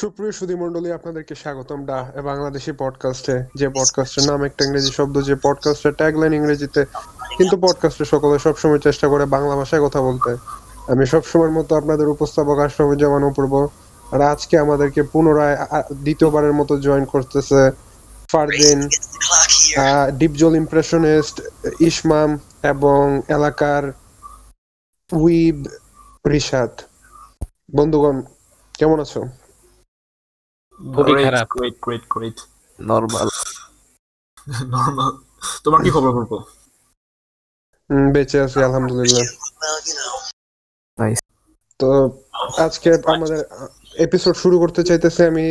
সুপ্রিয় সুধী মণ্ডলী আপনাদেরকে স্বাগতম ডা বাংলাদেশি পডকাস্টে যে পডকাস্টের নাম একটা ইংরেজি শব্দ, যে পডকাস্টের ট্যাগলাইন ইংরেজিতে, কিন্তু পডকাস্টে সকলে সবসময় চেষ্টা করে বাংলা ভাষায় কথা বলতে। আমি সবসময়ের মতো আপনাদের উপস্থাপক আশরাফুজ্জামান অপূর্ব, আর আজকে আমাদেরকে পুনরায় দ্বিতীয়বারের মতো জয়েন করতেছে ফারদিন ডিপজল ইমপ্রেশনিস্ট ইসমাম এবং এলাকার উইব রিশাদ। বন্ধুগণ, কেমন আছো? খুবই খারাপ। Great, great, great. Normal Normal. তোমার কি খবর বলব বেঁচে আছি আলহামদুলিল্লাহ তো আজকে আমাদের এপিসোড শুরু করতে চাইতেছি আমি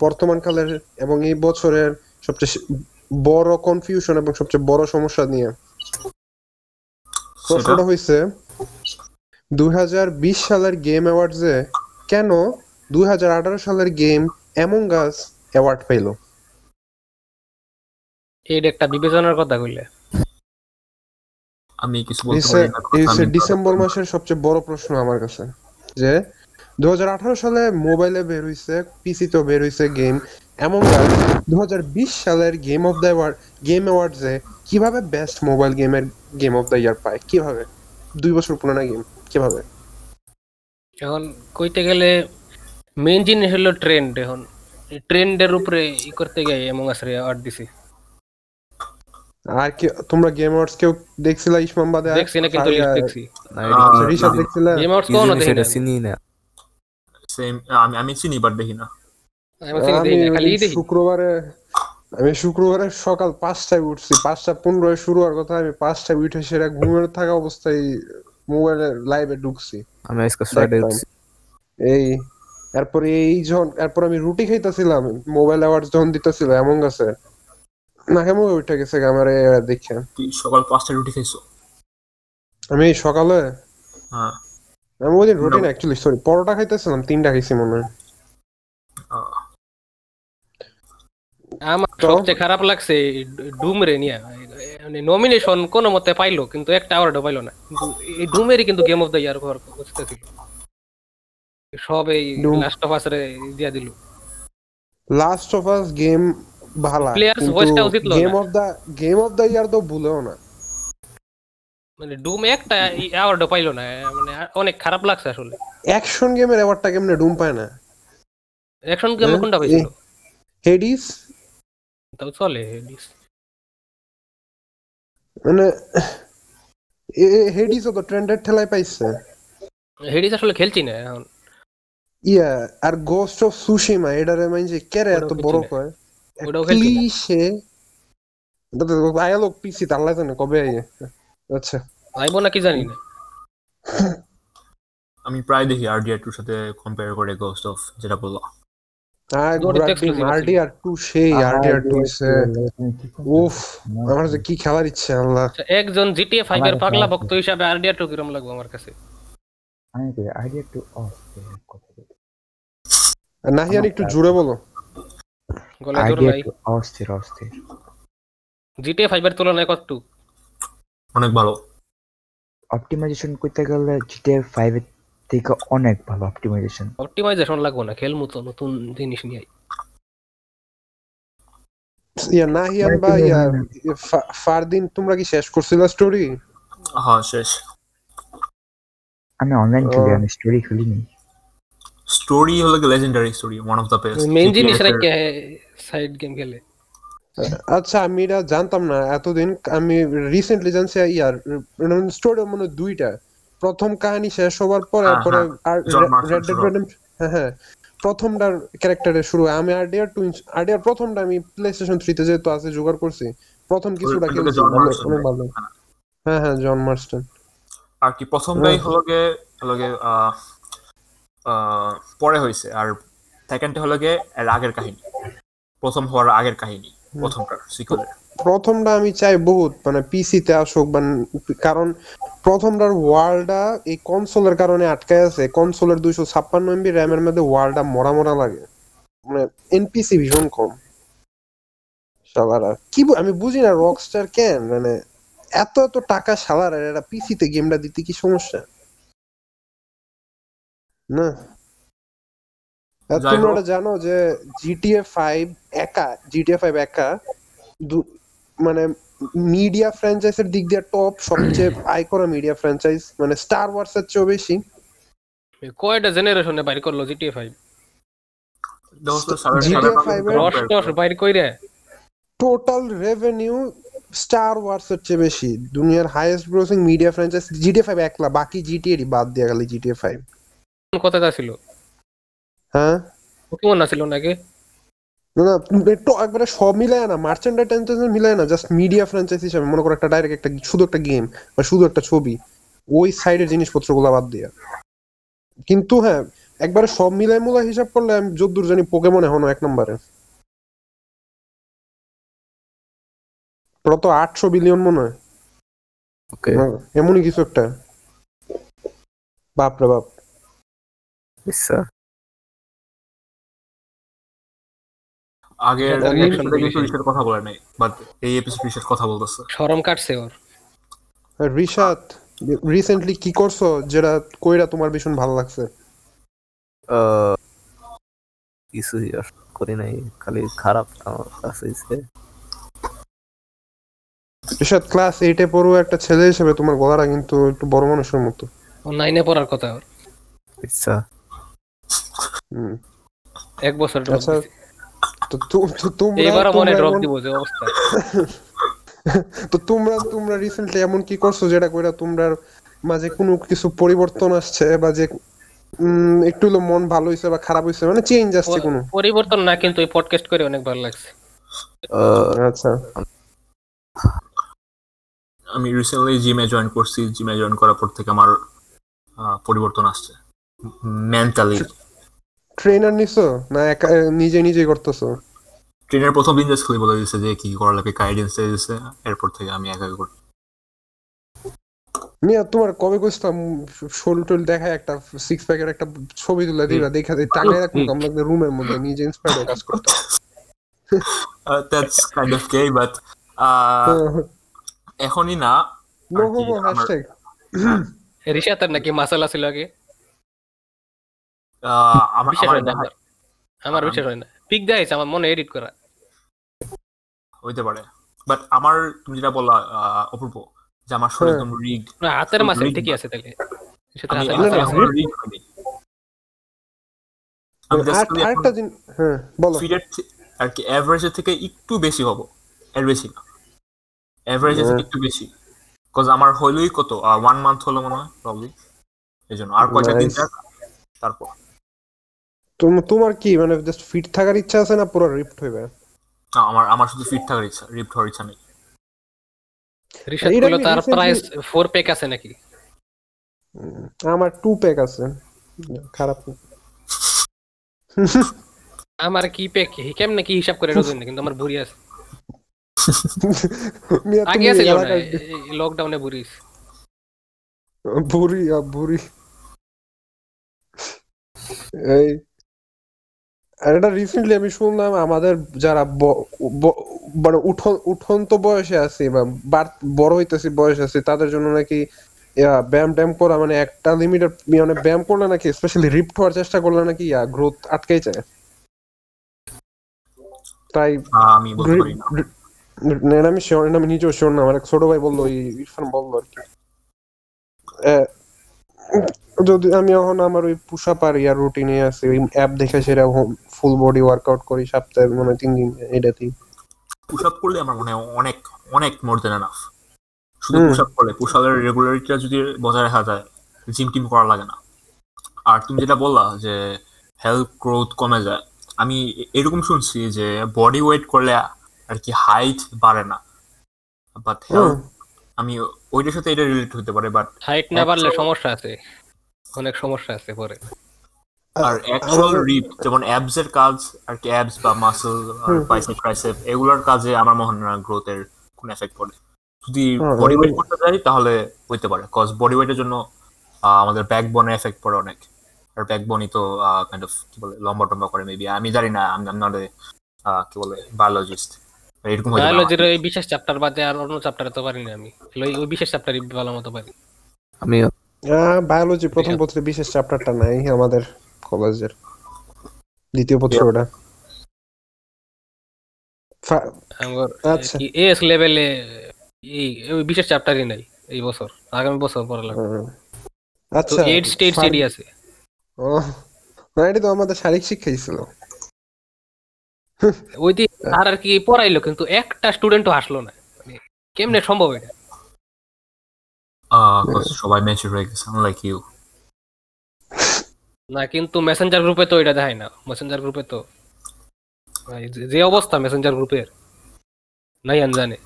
বর্তমান কালের এবং এই বছরের সবচেয়ে বড় কনফিউশন এবং সবচেয়ে বড় সমস্যা নিয়ে প্রশ্নটা হয়েছে দু হাজার বিশ সালের গেম অ্যাওয়ার্ডসে কেন দুই হাজার আঠারো সালের গেম এমন গাছ অ্যাওয়ার্ড পাইলো। এইটা একটা বিবেচনার কথা কইলে। আমি কিছু বলতে পারি না ডিসেম্বর মাসের সবচেয়ে বড় প্রশ্ন আমার কাছে যে দু সালে মোবাইলে বের হইছে পিসিতেও বের হইছে গেম এমন দুই হাজার বিশ সালের game of the award game অ্যাওয়ার্ডসে কীভাবে বেস্ট মোবাইল গেমের গেম অফ দ্য ইয়ার পায়? কীভাবে? দুই বছর পুরানো গেম কীভাবে? এখন কইতে গেলে মেইন জিনিস হলো ট্রেন্ড এখন। ট্রেন্ডের উপরে ই করতে গিয়ে এমন আসরে অ্যাওয়ার্ড দিছি। আর কি তোমরা গেম অ্যাওয়ার্ডস কেউ দেখছিলা ইসমাম বাদে? দেখছি না কিন্তু দেখছি। কি রিশাদ দেখছিলা? গেম আউটস কোন দেখি না চিনি না। Same, আমি আমি চিনি বাট দেখি না। আমি চিনি দেখি না, খালি দেখি। শুক্রবারে আমি শুক্রবারে সকাল পাঁচটায় উঠছি। পাঁচটা পনেরোয় শুরু হওয়ার কথা আমি পাঁচটায় উঠে সেটা ঘুমের থাকা অবস্থায় মোবাইলে লাইভে ঢুকছি। আমি আজকে ছয়টায় উঠছি। এই এরপরে এই যখন এরপর আমি রুটি খাইতেছিলাম মোবাইল অ্যাওয়ার্ডস যখন দিতেছিল এমন গেছে না কেমন উঠে গেছে আমার দেখে। সকাল পাঁচটা রুটি খাইছো? আমি সকালে? হ্যাঁ। আমি ওই দিন রুটি না। অ্যাকচুয়ালি সরি পরোটা খাইতেছিলাম তিনটা খাইছি মনে হয়। আমার তো? সবচেয়ে খারাপ লাগছে ডুম রে নিয়ে। মানে নমিনেশন কোন মতে পাইলো কিন্তু একটা অ্যাওয়ার্ডও পাইলো না। কিন্তু এই ডুমেরই কিন্তু গেম অফ দ্য ইয়ার ঘর বুঝতেছিল সব এই লাস্ট অফ আস রে দিয়া দিল। লাস্ট অফ আস গেম ভালা টা উচিত game of the game of the year তো ভুলেও না। মানে ডুম একটা অ্যাওয়ার্ডও পাইলো না মানে অনেক খারাপ লাগছে আসলে। অ্যাকশন গেমের অ্যাওয়ার্ডটা কেমনে ডুম পায় না? অ্যাকশন গেমে কোনটা পাইছিল? হেডিস তাও চলে মানে হেডিসও তো ট্রেন্ডের ঠেলায় পাইছে। হেডিস আসলে খেলছি না এখন। ইয়া আর গোস্ট অফ সুশিমা এটারে মাইনছে কেরে এত বড় কয়। ক্লিশে আয়ালোক পিসি জানে কবে আইয়ে? আচ্ছা। আইবো নাকি জানি না। আমি প্রায় দেখি আরডিআর টুর সাথে কম্পেয়ার করে গোস্ট অফ যেটা বলল। আর Goat গ্রাফিক exclusive আরডিআর 2 সেই আরডিআর 2 সে। উফ আমার যে কি খেলার ইচ্ছে আল্লাহ। আচ্ছা, একজন জিটিএ ফাইভ এর পাগলা ভক্ত হিসাবে আরডিআর টু কিরম লাগবে আমার কাছে? আমি আইডিয়া টু অফ কথা বলি আর নাহিয়ান একটু জোরে বলো। গলা জোর আইডিয়া নাই অস্থির অস্থির। জিটিএ তুলনায় কত অনেক ভালো। অপটিমাইজেশন করতে গেলে জিটিএ ফাইভ এর থেকে অনেক ভালো অপটিমাইজেশন অপটিমাইজেশন লাগবে না খেলমু তো নতুন জিনিস নিয়ে ইয়া নাহিয়ান বা ইয়া ফারদিন তোমরা কি শেষ করছিলা স্টোরি হ্যাঁ শেষ। আমি অনলাইন খেলি আমি স্টোরি খেলিনি। স্টোরি হলো legendary story one of the best main জিনিস রেখে সাইড গেম খেলে। আচ্ছা আমি এটা জানতাম না এতদিন। আমি রিসেন্টলি জানছি ইয়ার স্টোরি মানে দুইটা। প্রথম কাহিনী শেষ হওয়ার পর হ্যাঁ, এরপরে হ্যাঁ, রেড ডেড রেডেম্পশন হ্যাঁ হ্যাঁ প্রথমটার ক্যারেক্টারে শুরু হয়। আমি আরডিআর টু আরডিআর প্রথমটা আমি প্লে স্টেশন থ্রিতে যেহেতু আছে জোগাড় করছি। প্রথম কিছুটা খেলছি John ভালো- অনেক ভালো। হ্যাঁ হ্যাঁ জন মার্স্টন আর কি প্রথমটাই হলো গে হলো গে পরে হয়েছে আর সেকেন্ডটা হলো গে এর আগের কাহিনী। প্রথম হওয়ার আগের কাহিনী প্রথমটার সিকুয়েলের প্রথমটা আমি চাই বহুত মানে পিসিতে আসুক বা কারণ প্রথমটার ওয়ার্ল্ডটা এই কনসোলের কারণে আটকায় আছে। কনসোলের দুইশো ছাপ্পান্ন এমবি র্যামের মধ্যে ওয়ার্ল্ডটা মরা মরা লাগে। মানে এনপিসি ভীষণ কম। শালারা কি আমি বুঝি না রকস্টার কেন? মানে এত এত টাকা শালারা এরা পিসিতে গেমটা দিতে কি সমস্যা? না? তোমরা ওটা জানো যে জিটিএ ফাইভ একা জিটিএ ফাইভ একা দু- মানে মিডিয়া ফ্র্যাঞ্চাইজের দিক দিয়ে টপ সবচেয়ে আয় করা মিডিয়া ফ্র্যাঞ্চাইজ মানে স্টার ওয়ার্স এর চেয়েও বেশি। কয়টা জেনারেশনে বাইর করল জিটিএ ফাইভ GTA এর বাইর কইরে। টোটাল রেভিনিউ স্টার ওয়ার্স এর চেয়ে বেশি। দুনিয়ার highest grossing media franchise GTA five একলা বাকি জিটিএরই বাদ দিয়ে গেল জিটিএ ফাইভ কথা ছিল। হ্যাঁ? পোকেমন আছিল নাকি? না না একটু একবারে সব মিলায় না মার্চেন্ডাইজ টেন্টেন্স মিলায় না জাস্ট মিডিয়া ফ্র্যাঞ্চাইজ হিসাবে মনে করো একটা ডাইরেক্ট একটা শুধু একটা গেম বা শুধু একটা ছবি ওই সাইডের জিনিসপত্রগুলো বাদ দিয়ে। কিন্তু হ্যাঁ একবারে সব মিলায় মূলা হিসাব করলে আমি যদ্দূর জানি পোকেমন এখনও এক নম্বরে। ওরা তো আটশো বিলিয়ন মনে হয়। ওকে এমনই কিছু একটা। বাপরে বাপ। আচ্ছা। আগের এটা আমি- episode এ কিন্তু রিসের কথা বলে নাই বাট এই এপিসোড রিসের কথা বলতেছে। শরম কাটছে ওর। রিশাদ রিসেন্টলি কি করছ যেটা কইরা তোমার ভীষণ ভালো লাগছে? আহ, কিছুই আর করি নাই খালি খারাপ আমার কাছে। রিশাদ ক্লাস এইটে পড়ো একটা ছেলে হিসেবে তোমার গলাটা কিন্তু একটু বড় মানুষের মতো। ও নাইনে পড়ার কথা ওর। আচ্ছা। এক বছর আচ্ছা তো তোমরা মনে তোমরা ড্রপ এমন- দিব যে অবস্থা। তো তোমরা তোমরা রিসেন্টলি এমন কি করছ যেটা কইরা তোমরার মাঝে কোনো কিছু পরিবর্তন আসছে বা যে একটু হলো মন ভালো হইছে বা খারাপ হইছে মানে চেঞ্জ আসছে কোনো? পরিবর্তন না কিন্তু এই পডকাস্ট করে অনেক ভালো লাগছে। আহ, আচ্ছা। আমি রিসেন্টলি জিমে জয়েন করছি জিমে জয়েন করার পর থেকে আমার আহ, পরিবর্তন আসছে মেন্টালি ট্রেনার নিছো? না একা নিজে নিজেই করতেছো? ট্রেনের প্রথম দিন জাস্ট খালি বলে দিয়েছে যে কি করা লাগে গাইডেন্স দিয়ে দিয়েছে এরপর থেকে আমি একা করি। মিয়া তোমার কবে কইছিলাম শোল টোল দেখায় একটা সিক্স প্যাকের একটা ছবি তুলে দিলা দেখা যায় টাঙায় রাখব আমরা রুমের মধ্যে নিজে ইন্সপায়ার কাজ করতে that's kind of gay but এখনই না রিশাতের নাকি মাসাল আছিল আগে? আমার বিশ্বাস হয় না। পিক দেখাইছে আমার মনে এডিট করা। হইতে পারে। বাট আমার তুমি যেটা বললা আহ, অপূর্ব যে আমার শরীর হ্যাঁ। একদম রিগড না, হাতের মাসে ঠিকই আছে তাহলে। আর হ্যাঁ আর কি অ্যাভারেজের থেকে একটু বেশি হব। এর বেশি না থেকে হ্যাঁ। একটু বেশি। কজ আমার হইলই কত? ওয়ান মান্থ হলো মনে হয় প্রবলি এই জন্য। আর কয়টা দিন. তারপর। তোমার কি মানে জাস্ট ফিট থাকার ইচ্ছা আছে না পুরো রিফট হইবে? না, আমার আমার শুধু ফিট থাকার ইচ্ছা রিপ্ট হওয়ার ইচ্ছা নেই। রিশাত এটা তার প্রাইস ফোর প্যাক আছে নাকি? উম, আমার টু প্যাক আছে। খারাপ না। আমার কি প্যাক কি কেমনে কি হিসাব করে এটা কিন্তু আমার ভুরি আছে। আগে এলাকায় লকডাউনে ভুরি আছে। বুড়ি আ, বুড়ি এই এটা রিসেন্টলি আমি শুনলাম আমাদের যারা মানে উঠন উঠন্ত বয়সে আছে বা বড় হইতেছে বয়স আছে তাদের জন্য নাকি ব্যায়াম ট্যায়াম করা মানে একটা লিমিটেড মানে ব্যায়াম করলে নাকি স্পেশালি রিপ্ট হওয়ার চেষ্টা করলে নাকি গ্রোথ আটকেই যায়। তাই আমি না। আমি শিওর আমি নিজেও শিওর না আমার এক ছোট ভাই বলল ইরফান বলল আর কি। যদি আমি এখন আমার ওই পুষা পার ইয়ার রুটিনে আছে ওই অ্যাপ দেখে সেটা ফুল বডি ওয়ার্কআউট করি সপ্তাহে মানে তিন দিন এটাতেই। পুশ আপ করলে আমার মনে হয় অনেক অনেক মোর দেন এনাফ শুধু। পুশ আপ করলে পুশ আপের রেগুলারিটিটা যদি বজায় রাখা যায় জিম টিম করা লাগে না। আর তুমি যেটা বললা যে হেলথ গ্রোথ কমে যায় আমি এরকম শুনছি যে বডি ওয়েট করলে আর কি হাইট বাড়ে না। বাট হেলথ আমি ওইটার সাথে এটা রিলেট হতে পারে বাট হাইট না বাড়লে সমস্যা আছে। অনেক সমস্যা আছে পরে। আর অ্যাকচুয়াল রিপ যেমন অ্যাবস এর কাজ আর কি অ্যাবস বা মাসল বাইসেপ ট্রাইসেপ এগুলোর কাজে আমার মনে হয় গ্রোথের কোনো এফেক্ট পড়ে। যদি বডি ওয়েট করতে যাই তাহলে হইতে পারে। কজ বডি ওয়েটের জন্য আমাদের ব্যাক বোনে এফেক্ট পড়ে অনেক। আর ব্যাক বোনই তো কাইন্ড অফ কি বলে লম্বা টম্বা করে মেবি আমি জানি না আমি নট কি বলে বায়োলজিস্ট এরকম বায়োলজির এই বিশেষ চ্যাপ্টার বাদে আর অন্য চ্যাপ্টারে তো পারি না আমি ওই বিশেষ চ্যাপ্টারই ভালো মতো পারি। আমিও। বায়োলজি প্রথম পত্রে বিশেষ চ্যাপ্টারটা নাই আমাদের কলেজের। দ্বিতীয় ফা- আমার আচ্ছা। এস লেভেলে এই বিশেষ চ্যাপ্টারই নাই এই বছর আগামী বছর পড়া লাগবে। আচ্ছা এইট স্টেট স্টাডি আছে। ও না এটা তো আমাদের শারীরিক শিক্ষা ছিল। ওই দিন আর আর কি পড়াইলো কিন্তু একটা স্টুডেন্টও আসলো না। মানে কেমনে সম্ভব এটা? আহ, 'cause সবাই ম্যাচুর হয়ে গেছে। লাইক ইউ না কিন্তু মেসেঞ্জার গ্রুপে তো এটা দেখায় না। মেসেঞ্জার গ্রুপে তো ভাই, যে- অবস্থা মেসেঞ্জার গ্রুপের নাই আন জানে।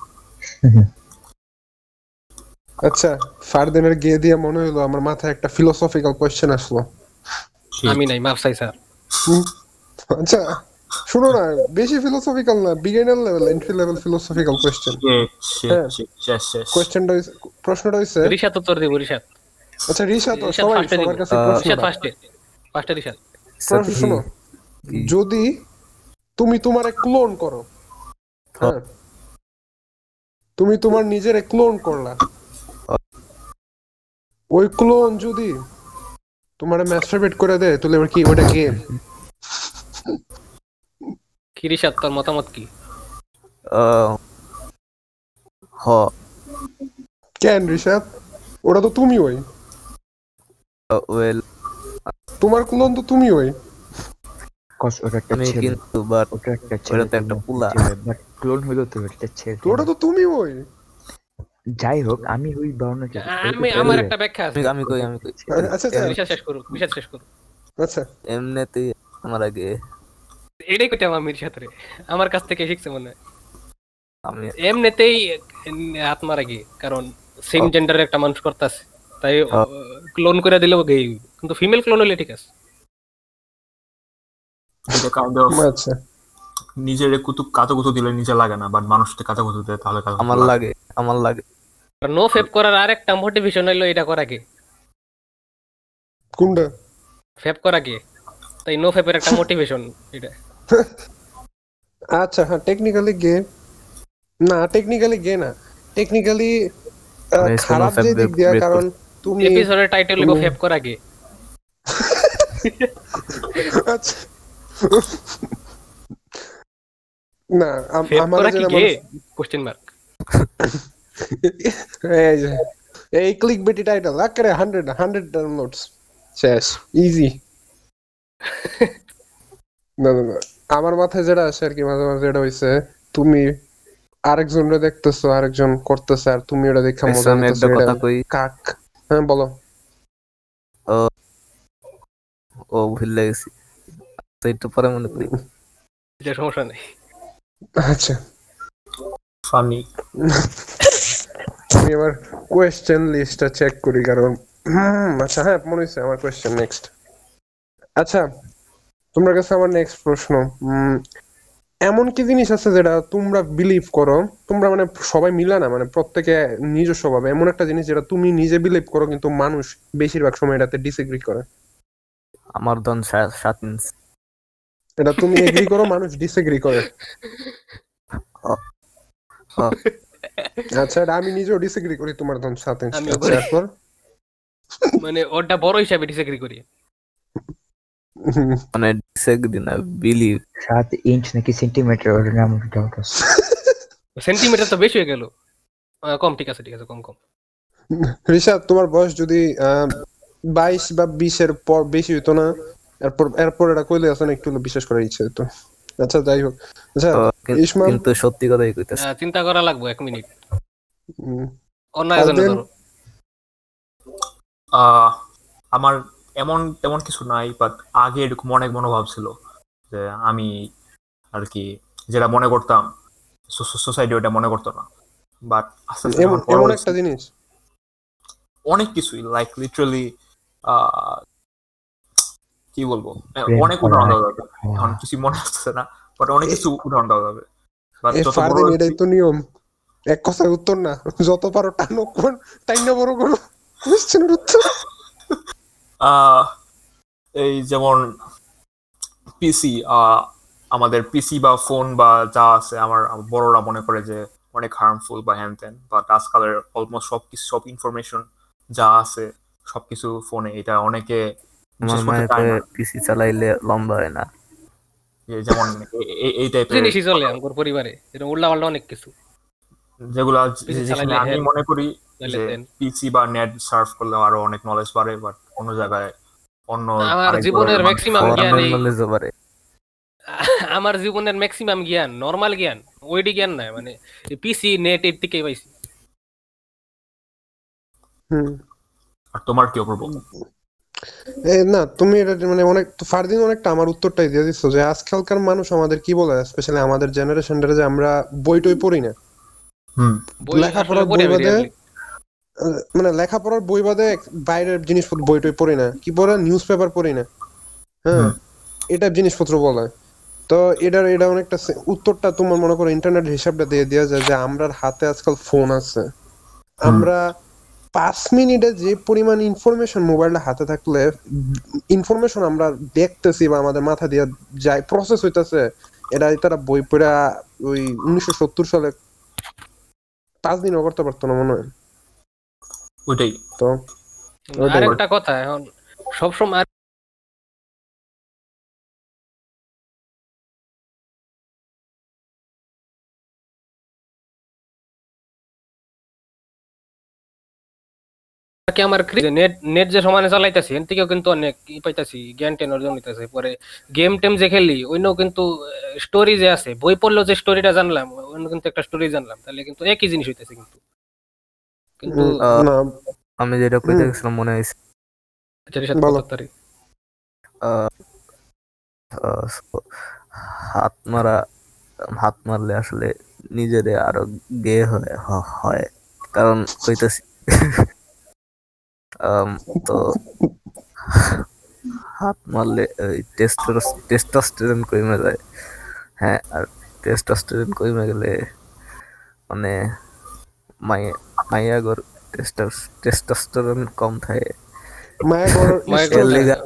আচ্ছা ফারদিনের গিয়ে দিয়ে মনে হলো আমার মাথায় একটা ফিলোসফিক্যাল কোয়েশ্চেন আসলো। আমি নাই মাফ চাই স্যার। আচ্ছা শুনো না বেশি ফিলোসফিক্যাল না beginner level entry level philosophical question হ্যাঁ। কোয়েশ্চেনটা প্রশ্নটা হইছে? উত্তর দিব আচ্ছা রিশা সবাই সবার কাছে প্রশ্ন ফার্স্টে শোনো যদি তুমি তোমার এক ক্লোন করো হ্যাঁ। তুমি তোমার নিজের এক ক্লোন করলা ওই ক্লোন যদি তোমার ম্যাস্টারবেট করে দেয় তাহলে এবার কি ওটা গেম তোর মতামত কি? আহ, হ। কেন রিশাদ? ওটা তো তুমি ওই। ওয়েল তোমার ক্লোন তো তুমি ওই। কস ওটা একটা আমি ছেলে। কিন্তু বাট ওটা একটা ছেলে তো একটা পুলা। বাট ক্লোন হলো তো একটা ছেলে। ওটা তো তুমি ওই। যাই হোক আমি ওই আমি আমার একটা ব্যাখ্যা আছে। আমি কই আমি কই। আচ্ছা আচ্ছা। শেষ করুক রিশাদ শেষ করুক। আচ্ছা। এমনিতেই আমার আগে এটাই আমার মির্জাত রে আমার কাছ থেকে শিখছে মনে হয়। আমি এমনিতেই আত্মার আগে কারণ সেম জেন্ডারের একটা মানুষ করতেছে। তাই। ক্লোন করে দিলেও গে কিন্তু ফিমেল ক্লোন হলে ঠিক আছে। আচ্ছা। নিজের কুতুব কাতো কুতু দিলে নিজে লাগে না বাট মানুষকে কাতো কুতু দেয় তাহলে আমার লাগে। আমার লাগে। নো ফেপ করার আরেকটা মোটিভেশন হইল এটা করা কে কোনটা? ফেপ করা কে তাই নো ফেপের একটা মোটিভেশন এটা। আচ্ছা হ্যাঁ টেকনিক্যালি গে না টেকনিক্যালি গে না। টেকনিক্যালি খারাপ যে দিক দিয়া কারণ তুমি এপিসোডের টাইটেল লিখো ফেপ করা কে আচ্ছা। না আমার যেটা গে মনে- কোশ্চেন মার্ক এই যে এই ক্লিক বেটি টাইটেল আকারে হান্ড্রেড হান্ড্রেড ডাউনলোডস শেষ ইজি না না না। আমার মাথায় যেটা আসে আর কি মাঝে মাঝে যেটা হইছে তুমি আরেকজনরে দেখতেছো আরেকজন করতেছে আর তুমি ওটা দেখা মজা নিতেছো এটা কাক? হ্যাঁ বলো। ও ভুলে গেছি তো একটু পরে মনে করি। এটা সমস্যা নেই। আচ্ছা। ফানি আমি এবার কোয়েশ্চেন লিস্টটা চেক করি কারণ হুম, আচ্ছা হ্যাঁ মনে হচ্ছে আমার কোয়েশ্চেন নেক্সট আচ্ছা তোমার কাছে আমার নেক্সট প্রশ্ন উম, এমন কি জিনিস আছে যেটা তোমরা বিলিভ করো? তোমরা মানে সবাই মিলে না মানে প্রত্যেকে নিজস্ব ভাবে। এমন একটা জিনিস যেটা তুমি নিজে বিলিভ করো কিন্তু মানুষ বেশিরভাগ সময় এটাতে ডিসএগ্রি করে। আমার ধন সা- সাত এটা তুমি এগ্রি করো মানুষ ডিসএগ্রি করে। আচ্ছা এটা আমি নিজেও ডিসএগ্রি করি তোমার ধন সাত ইঞ্চ আচ্ছা। মানে ওটা বড় হিসাবে ডিসএগ্রি করি। মানে ডিসএগ্রি না বিলিভ সাত ইঞ্চ নাকি সেন্টিমিটার ওটা আমার ডাউট আছে? সেন্টিমিটার তো বেশি হয়ে গেল। কম ঠিক আছে ঠিক আছে কম কম। ঋষাদ তোমার বয়স যদি বাইশ বা বিশের পর বেশি হইতো না এরপর এরপর এটা কইলে না একটু বিশ্বাস করার ইচ্ছে হতো আচ্ছা যাই হোক। আচ্ছা তো কিন্তু সত্যি কথাই কইতেছে। চিন্তা করা লাগবে এক মিনিট। অন্য একজনে আমার এমন তেমন কিছু নাই বাট আগে এরকম অনেক মনোভাব ছিল যে আমি আর কি যেটা মনে করতাম সোসাইটি ওটা মনে করতো না। বাট আস্তে আস্তে এমন একটা জিনিস? অনেক কিছুই লাইক লিটারালি কি বলব? অনেক উদাহরণ। দেওয়া যাবে। এখন কিছু মনে আসছে না বাট অনেক কিছু উদাহরণ দেওয়া যাবে। এটাই তো নিয়ম। এক কথায় উত্তর না। যত পারো টানো কোন টাইনা বড় করো। কোশ্চেনের উত্তর। এই যেমন পিসি আমাদের পিসি বা ফোন বা যা আছে আমার বড়রা মনে করে যে অনেক হার্মফুল বা হ্যান ত্যান বাট আজকালের অলমোস্ট সব কিছু সব ইনফরমেশন যা আছে সবকিছু ফোনে এটা অনেকে পিসি চালাইলে লম্বা হয় না। যেমন এই টাইপের জিনিসই চলে আমার পরিবারে পাল্টা অনেক কিছু। যেগুলো আমি মনে করি যে পিসি বা নেট সার্চ করলে আরও অনেক নলেজ বাড়ে বাট অন্য জায়গায় অন্য আমার জীবনের ম্যাক্সিমাম জ্ঞান এই আমার জীবনের ম্যাক্সিমাম জ্ঞান নর্মাল জ্ঞান ওইডি জ্ঞান নাই মানে পিসি নেট এর থেকে পাইছি। আর তোমার কি অপূর্ব? না তুমি এটা মানে অনেক ফারদিন অনেকটা আমার উত্তরটাই দিয়ে দিচ্ছ যে আজকালকার মানুষ আমাদের কি বলে? স্পেশালি আমাদের জেনারেশনটা যে আমরা বই টই পড়ি না। হুম। বই বাদে মানে লেখাপড়ার বই বাদে বাইরের জিনিসপত্র বই টই পড়ি না। কি পড়ে? নিউজ পেপার পড়ি না। হ্যাঁ? এটা জিনিসপত্র বলে। তো এটার এটা অনেকটা উত্তরটা তোমার মনে করো ইন্টারনেট হিসাবটা দিয়ে দেওয়া যায় যে আমরার হাতে আজকাল ফোন আছে। আমরা পাঁচ মিনিটে যে পরিমাণ ইনফরমেশন মোবাইলটা হাতে থাকলে ইনফরমেশন আমরা দেখতেছি বা আমাদের মাথা দিয়ে যায় প্রসেস হইতেছে এটা তারা বই পড়া ওই উনিশশো সত্তর সালে পাঁচ দিনও করতে পারতো না মনে হয়। ওইটাই তো আরেকটা কথা এখন সবসময় কি আমার নেট নেট যে সমানে চালাইতেছি এর থেকেও কিন্তু অনেক ই পাইতাছি জ্ঞান টেন অর্জন হইতাছে পরে গেম টেম যে খেলি অন্য কিন্তু স্টোরি যে আছে বই পড়লেও যে স্টোরিটা জানলাম অন্য কিন্তু একটা স্টোরি জানলাম। তাহলে কিন্তু একই জিনিস হইতেছে কিন্তু। কিন্তু আমি যেটা কইতে। গেছিলাম মনে হয়েছে so, হাত মারা হাত মারলে আসলে নিজেরে আরও গে হয় হয়। কারণ কইতেছি তো হাত মারলে টেস্টোস্টেরন কমে যায়। হ্যাঁ আর টেস্টোস্টেরন কমে গেলে মানে টেস্টোস্টেরন কম থাকে। মায়া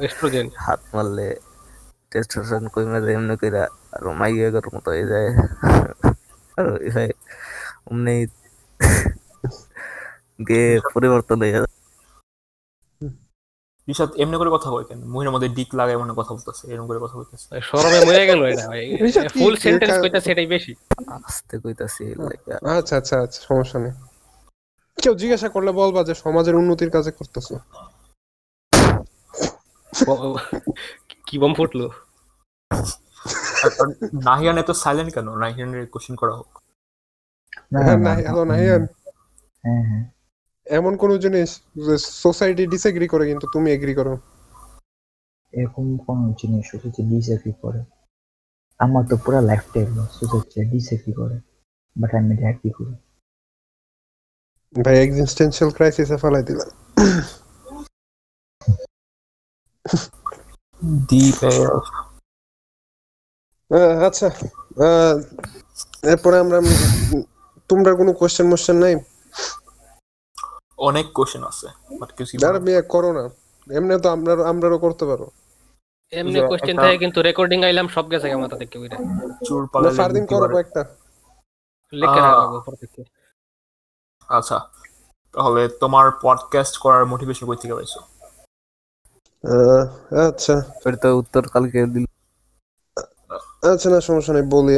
এস্ট্রোজেন হাত মারলে টেস্টোস্টেরন কমে যায় এমনি কইরা আর মতো হয়ে যায়। আর ওই ভাই অমনি গে পরিবর্তন হয়ে যায়। এমনি করে কথা কয় কেন? মুখের মধ্যে ডিক লাগায় মনে কথা বলতেছে এরকম করে কথা বলতেছে। মরে গেল এটা ফুল সেন্টেন্স কা- কইতা সেটাই বেশি। আস্তে কইতাছি আচ্ছা আচ্ছা আচ্ছা সমস্যা নেই। কেউ জিজ্ঞাসা করলে বলবা যে সমাজের উন্নতির কাজে করতেছো। কি বম ফুটলো? নাহিয়ান এত সাইলেন্ট কেন? নাহিয়ানের কোশ্চেন করা হোক। হ্যাঁ, না, না, হ্যালো, নাহিয়ান। হ্যাঁ হ্যাঁ। এমন কোন জিনিস যে সোসাইটি ডিসএগ্রি করে কিন্তু তুমি এগ্রি করো? এরকম কোন জিনিস সোসাইটি ডিসএগ্রি করে। আমার তো পুরো লাইফ টাইম সোসাইটি ডিসএগ্রি করে। বাট আমি এটা অ্যাগ্রি করি। ভাই এক্সিস্টেন্সিয়াল ক্রাইসিসে ফেলাই দিলাম আহ, আচ্ছা এরপরে আমরা তোমরা কোনো কোশ্চেন মোশ্চেন নাই? অনেক কোশ্চেন আছে বাট কিছু আর করো না। এমনি তো আমরা আমরাও করতে পারো। এমনি কোশ্চেন একটা- থাকে কিন্তু রেকর্ডিং আইলাম সব গেছে থেকে ওইটা চুর ফারদিন করো লিখে। উপর থেকে। আচ্ছা তাহলে তোমার পডকাস্ট করার মোটিভেশন কই থেকে পাইছো? আচ্ছা। ওর তো উত্তর কালকে দিল। আচ্ছা না সমস্যা নেই বলি।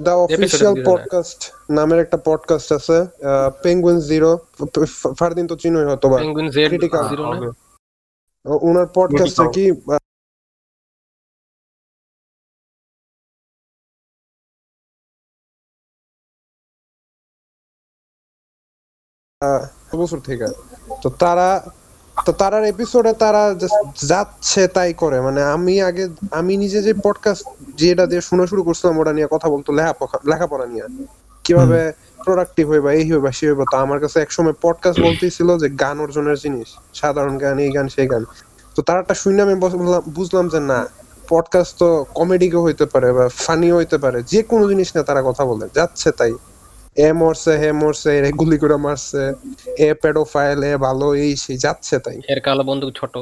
দ্য অফিসিয়াল পডকাস্ট নামের একটা পডকাস্ট আছে পেঙ্গুইন জিরো ফারদিন তো চিনোই হয়তো বা পেঙ্গুইন জিরো না? ওনার পডকাস্টে Critical. কি? বছর থেকে। তো তারা তো তারার এপিসোডে তারা যাচ্ছে তাই করে। মানে আমি আগে আমি নিজে যে পডকাস্ট যেটা দিয়ে শোনা শুরু করছিলাম ওটা নিয়ে কথা বলতো লেখাপড়া নিয়ে। কীভাবে প্রোডাক্টিভ হইবা এই হইবা সেই হইবা। তো আমার কাছে একসময় পডকাস্ট বলতেই ছিল যে গান অর্জনের জিনিস। সাধারণ গান এই গান সেই গান। তো তারটা শুনে আমি বুঝলাম যে না পডকাস্ট তো কমেডিও হইতে পারে বা ফানিও হইতে পারে। যে কোনো জিনিস না তারা কথা বলে যাচ্ছে তাই। এ মরছে হে মরছে এ গুলি করে মারছে এ পেডোফাইল এ ভালো এই সেই যাচ্ছে তাই। এর কালো বন্দুক ছোট।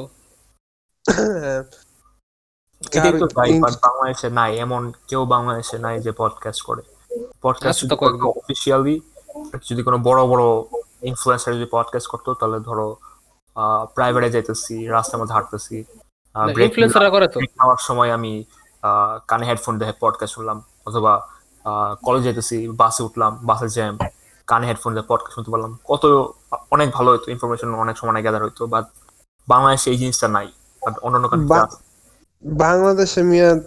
বাংলাদেশে নাই এমন কেউ বাংলাদেশে নাই যে পডকাস্ট করে। পডকাস্ট তো অফিসিয়ালি যদি কোনো বড় বড় ইনফ্লুয়েন্সার যদি পডকাস্ট করতো তাহলে ধরো প্রাইভেটে যাইতেছি রাস্তার মধ্যে হাঁটতেছি। ইনফ্লুয়েন্সাররা করে তো। নেওয়ার সময় আমি আহ, কানে হেডফোন দেখে পডকাস্ট শুনলাম অথবা কলেজে যেতেছি বাসে উঠলাম বাসে জ্যাম কানে হেডফোন দিয়ে পডকাস্ট শুনতে পারলাম। কত অনেক ভালো হতো ইনফরমেশন অনেক সময় গ্যাদার হইতো বাট বাংলাদেশে এই জিনিসটা নাই বাট অন্যান্য বাংলাদেশে মিয়া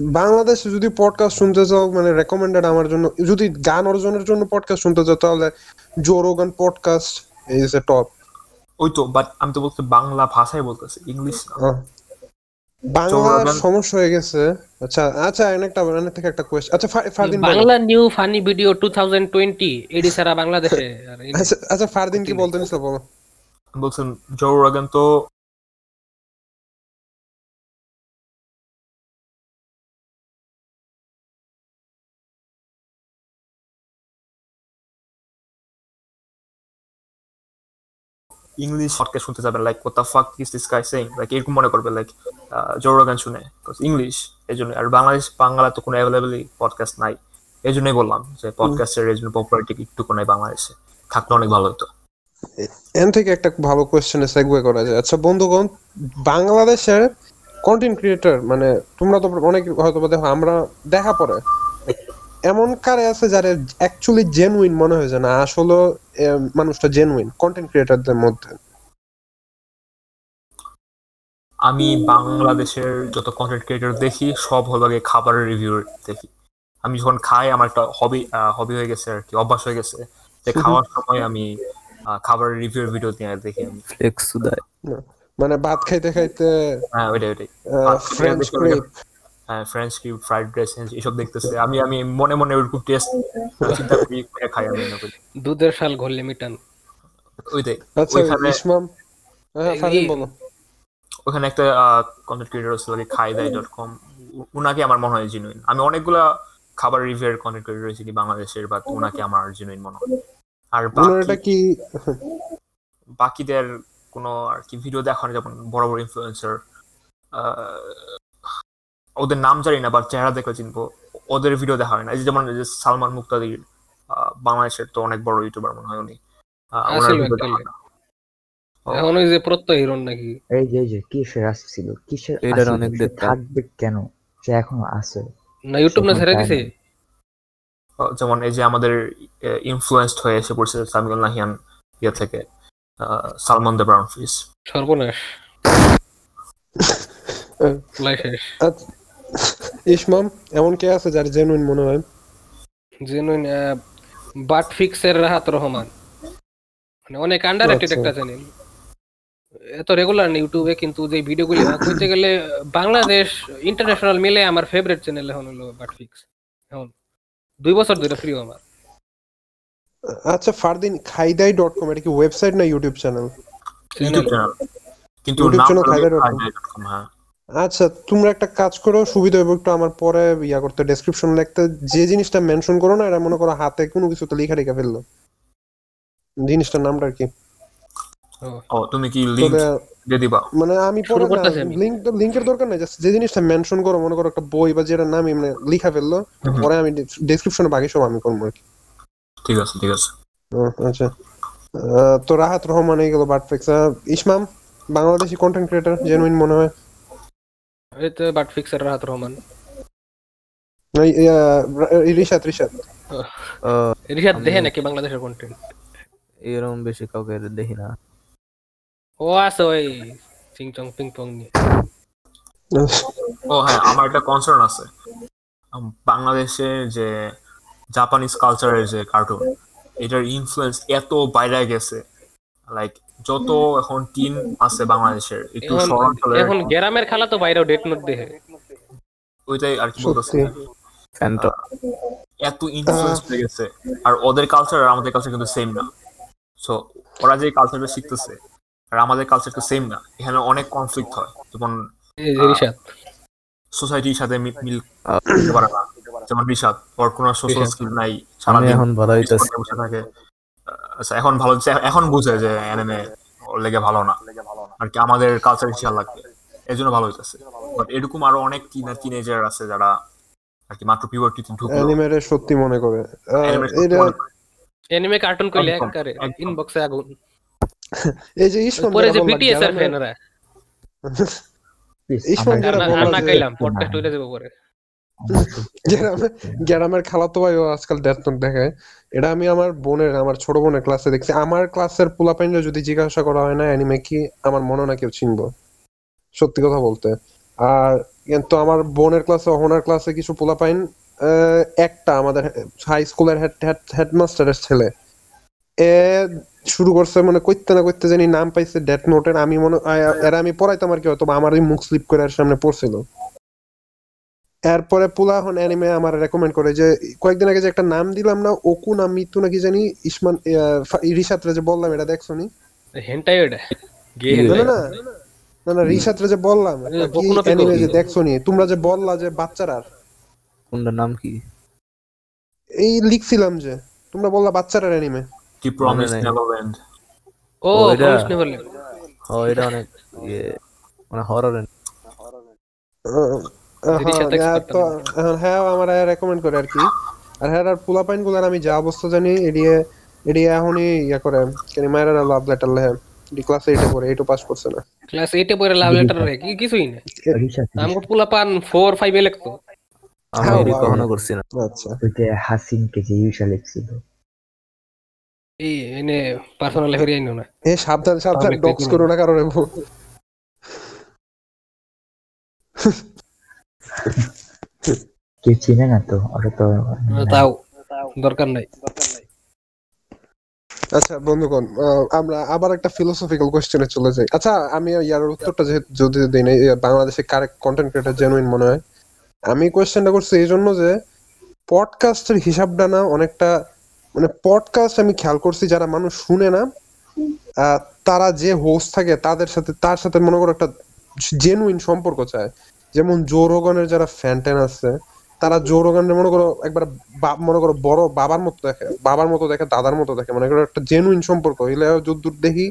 বাংলাদেশে যদি পডকাস্ট শুনতে চাও মানে রেকমেন্ডেড আমার জন্য যদি গান অর্জনের জন্য পডকাস্ট শুনতে চাও তাহলে Joe Rogan podcast is a top ওই তো বাট আমি তো বলতে বাংলা ভাষায় বলতেছি ইংলিশ বাংলা সমস্যা হয়ে গেছে। আচ্ছা আচ্ছা একটা মানে থেকে একটা কোয়েশ্চন আচ্ছা Fardin Bangla. New funny video two thousand twenty AD সারা বাংলাদেশে। আচ্ছা আচ্ছা ফারদিন কি বলতেন বলো। বলছেন জো রোগান তো ইংলিশ পডকাস্ট শুনতে যাবেন like the fuck is this guy saying? Like এরকম মনে করবে লাইক জো রোগান শুনে। ইংলিশ এই জন্য আর বাংলাদেশ বাংলা তো কোনো অ্যাভেলেবলই পডকাস্ট নাই। এই জন্যই বললাম যে পডকাস্টের এই জন্য পপুলারিটি একটু নাই বাংলাদেশে। থাকলে অনেক ভালো হতো। এন থেকে একটা ভালো কোয়েশ্চেনে সেগওয়ে করা যায়। আচ্ছা বন্ধুগণ বাংলাদেশের কন্টেন্ট ক্রিয়েটর মানে তোমরা তো অনেক হয়তো দেখো আমরা দেখা পড়ে এমন কারে আছে যারা অ্যাকচুয়ালি জেনুইন মনে হয় যে না আসলে মানুষটা জেনুইন কন্টেন্ট ক্রিয়েটরদের মধ্যে। আমি বাংলাদেশের যত কন্টেন্ট ক্রিয়েটর দেখি সব হলো গিয়ে খাবারের রিভিউ দেখি। আমি যখন খাই আমার একটা হবি হবি হয়ে গেছে আর কি অভ্যাস হয়ে গেছে যে খাওয়ার সময় আমি খাবারের রিভিউর ভিডিও দিয়ে দেখি আমি। ফ্লেক্স মানে ভাত খাইতে খাইতে হ্যাঁ ওইটাই ওইটাই। French crepe French cube fried rice এসব দেখতেছে। আমি আমি মনে মনে ওইরকম টেস্ট চিন্তা করি করে খাই আমি মনে দুধের শাল ঘরলে মিটান ওইটাই। আচ্ছা ওইখানে ইসমাম হ্যাঁ ওখানে একটা কন্টেন্ট ক্রিয়েটর ছিল খাই দাই ডট কম উনাকে আমার মনে হয় জেনুইন আমি অনেকগুলা খাবার রিভিউর কন্টেন্ট ক্রিয়েটর চিনি বাংলাদেশের বাট উনাকে আমার জেনুইন মনে হয়। আর কি? বাকিদের কোনো আর কি ভিডিও দেখানো যেমন বড় বড় ইনফ্লুয়েন্সার ওদের নাম জানি না বা চেহারা দেখে চিনবো। ওদের ভিডিও দেখা হয় না। এই যে যেমন সালমান মুক্তাদির বাংলাদেশের তো অনেক বড় ইউটিউবার মনে হয় উনি। হয় না। ও, এখন ওই যে প্রত্যয় হিরণ নাকি? এই যে এই যে কিসের আসছিল কিসের এটার অনেক থাকবে কেন? সে এখনও আছে। না ইউটিউব না ছেড়ে দিছে? যেমন এই যে আমাদের ইনফ্লুয়েন্সড হয়ে এসে পড়ছে সামিউল নাহিয়ান ইয়ে থেকে সালমান দ্য ব্রাউন ফিস। সর্বনাশ। আহ, লাই শেষ। আচ্ছা, ইসমাম এমন কে আছে যার জেনুইন মনে হয়? Genuine but ফিক্সের Rahat Rahman. মানে অনেক আন্ডার আচ্ছা। একটা চ্যানেল এত রেগুলার না ইউটিউবে কিন্তু যে ভিডিওগুলি কইতে গেলে বাংলাদেশ ইন্টারন্যাশনাল মিলে আমার ফেভারিট চ্যানেল এখন হলো বাট ফিক্স এখন দুই বছর ধরে প্রিয় আমার। আচ্ছা ফারদিন খাইদাই ডট কম এটা কি ওয়েবসাইট না ইউটিউব চ্যানেল ইউটিউব চ্যানেল কিন্তু channel হলো খাইদাই dot com। আচ্ছা তোমরা একটা কাজ করো সুবিধা হবে একটু আমার পরে ইয়া করতে ডেসক্রিপশন লিখতে যে জিনিসটা মেনশন করো না এটা মনে করো হাতে কোনো কিছুতে লেখা রেখে ফেলল। জিনিসটার নামটা আর কি। ও, ও তুমি কি লিংক দিয়ে দিবা? মানে আমি পরে। লিংক লিংকের দরকার নাই just যে জিনিসটা মেনশন করো মনে করো একটা বই বা যেটা নাম মানে লেখা ফেলল পরে আমি ডেসক্রিপশনে বাকি সব আমি করব ঠিক আছে ঠিক আছে। আচ্ছা। আহ, তো রাহাত রহমান এই গেল বাটফিক্স Ismam Bangladeshi content creator genuine মনে হয়। এই তো বাট ফিক্সের রাহাত রহমান এই, ইয়া, রা- রিশাদ দেখে নাকি বাংলাদেশের কন্টেন্ট এরকম বেশি কাউকে দেখি না। ও আছে ওই চিংচং পিং পং নিয়ে। ও হ্যাঁ আমার একটা কনসার্ন আছে। বাংলাদেশে যে জাপানিজ কালচারের যে কার্টুন এটার ইনফ্লুয়েন্স এত বাইরে গেছে। লাইক যত এখন টিম আছে বাংলাদেশের একটু শহরাঞ্চলের। এখন গ্রামের খালা তো বাইরেও ডেট নোট দেখে ওইটাই আর কি বলতেছি। এত ইনফ্লুয়েন্স হয়ে গেছে। আর ওদের কালচার আর আমাদের কালচার কিন্তু সেম না। সো ওরা যে কালচারটা শিখতেছে আর আমাদের কালচার তো সেম না। এখানে অনেক কনফ্লিক্ট হয়। যেমন সোসাইটির সাথে মিল করতে পারে না। যেমন রিশাদ ওর কোনো সোশ্যাল স্কিল নাই। সারাদিন এখন ভালো হইতেছি। বসে থাকে। এখন ভালো এখন বুঝে যে অ্যানিমে ওর লেগে ভালো না। আর কি আমাদের কালচার খেয়াল লাগবে এই জন্য ভালো হইতেছে। বাট এরকম আরও অনেক টিনেজার আছে যারা আর কি মাত্র পিউবার্টিতে ঢুকলো। অ্যানিমেরে সত্যি মনে করে। এনিমে কার্টুন কইলে একবারে ইনবক্সে আগুন। এই যে ইসমাম পরে যে বিটিএস এর। ফ্যানরা আমার- যারা না- খাইলাম পডকাস্ট হইলে যাব পরে। গ্রামের খালাতো ভাইও আজকাল নোট দেখায়। এটা আমি আমার বোনের, আমার ছোট বোনের ক্লাসে দেখছি। আমার ক্লাসের পোলাপাইনরা যদি জিজ্ঞাসা করা হয় না অ্যানিমে কি আমার মনে না কেউ চিনবো। সত্যি কথা বলতে। আর কিন্তু আমার বোনের ক্লাসে ওনার ক্লাসে কিছু পোলাপাইন একটা আমাদের হাই স্কুলের হেড হেডমাস্টারের ছেলে। এ শুরু করছে মানে কইতে না কইতে জানি নাম পাইছে ডেথ নোটের আমি মনে এরা আমি পড়াইতাম আর কি হয়তো আমারই মুখ স্লিপ করে সামনে পড়ছিল। এরপরে পুলা এখন অ্যানিমে আমার রেকমেন্ড করে যে কয়েকদিন আগে যে একটা নাম দিলাম না ওকু না মিতু নাকি জানি ইসমান রিসাতরে যে বললাম এটা দেখছ নি? হেন্টাই ওটা। না না না না রিসাতরে যে বললাম অ্যানিমে যে দেখছ নি? তোমরা যে বললা যে বাচ্চারা। কোনটার নাম কি? এই লিখছিলাম যে তোমরা বললা বাচ্চারা অ্যানিমে কি প্রমিস নাই। নেভার এন্ড ও প্রমিস নেভারল্যান্ড ও এটা অনেক ইয়ে মানে হরর expert তো এখন হ্যাঁ আমার রেকমেন্ড করে আর কি। আর হ্যাঁ আর পোলাপাইনগুলার আমি যা অবস্থা জানি এডিয়ে এডিয়ে এখনই ইয়া করে কেন মায়েরা লাভ লেটার লেহে ক্লাস এইটে পড়ে এইটু পাস করছে না। ক্লাস এইটে পরে লাভ লেটার রে কি কিছুই না। আমগো পোলা পান ফোর ফাইভে লিখতো। আমি হ্যাঁ। কখনো করছি না। আচ্ছা। ওই যে হাসিনকে যে ইউসা লিখছিল। এই এনে পার্সোনাল লেভেল আইনো না। এ সাবধান সাবধান ডক্স। করো না। কারণে কেউ চিনে না তো ওটা তো তাও দরকার নাই। আচ্ছা বন্ধুগণ আমরা আবার একটা ফিলোসফিক্যাল কোশ্চেনে চলে যাই। আচ্ছা আমি ইয়ার উত্তরটা যেহেতু যদি দিই না, বাংলাদেশে কারেক্ট কন্টেন্ট ক্রিয়েটার জেনুইন মনে হয় আমি কোশ্চেনটা করছি এই জন্য যে পডকাস্টের হিসাবটা না অনেকটা মানে পডকাস্ট আমি খেয়াল করছি যারা মানুষ শুনে না তারা যে হোস্ট থাকে তাদের সাথে তার সাথে মনে করো একটা জেনুইন সম্পর্ক চায়। যেমন জো রোগানের যারা ফ্যান আছে, তারা জো রোগানের মনে করো একবার মনে করো বড় বাবার মতো দেখে, বাবার মতো দেখে, দাদার মতো দেখে মানে একটা জেনুইন সম্পর্ক। এলে যদ্দূর দেখি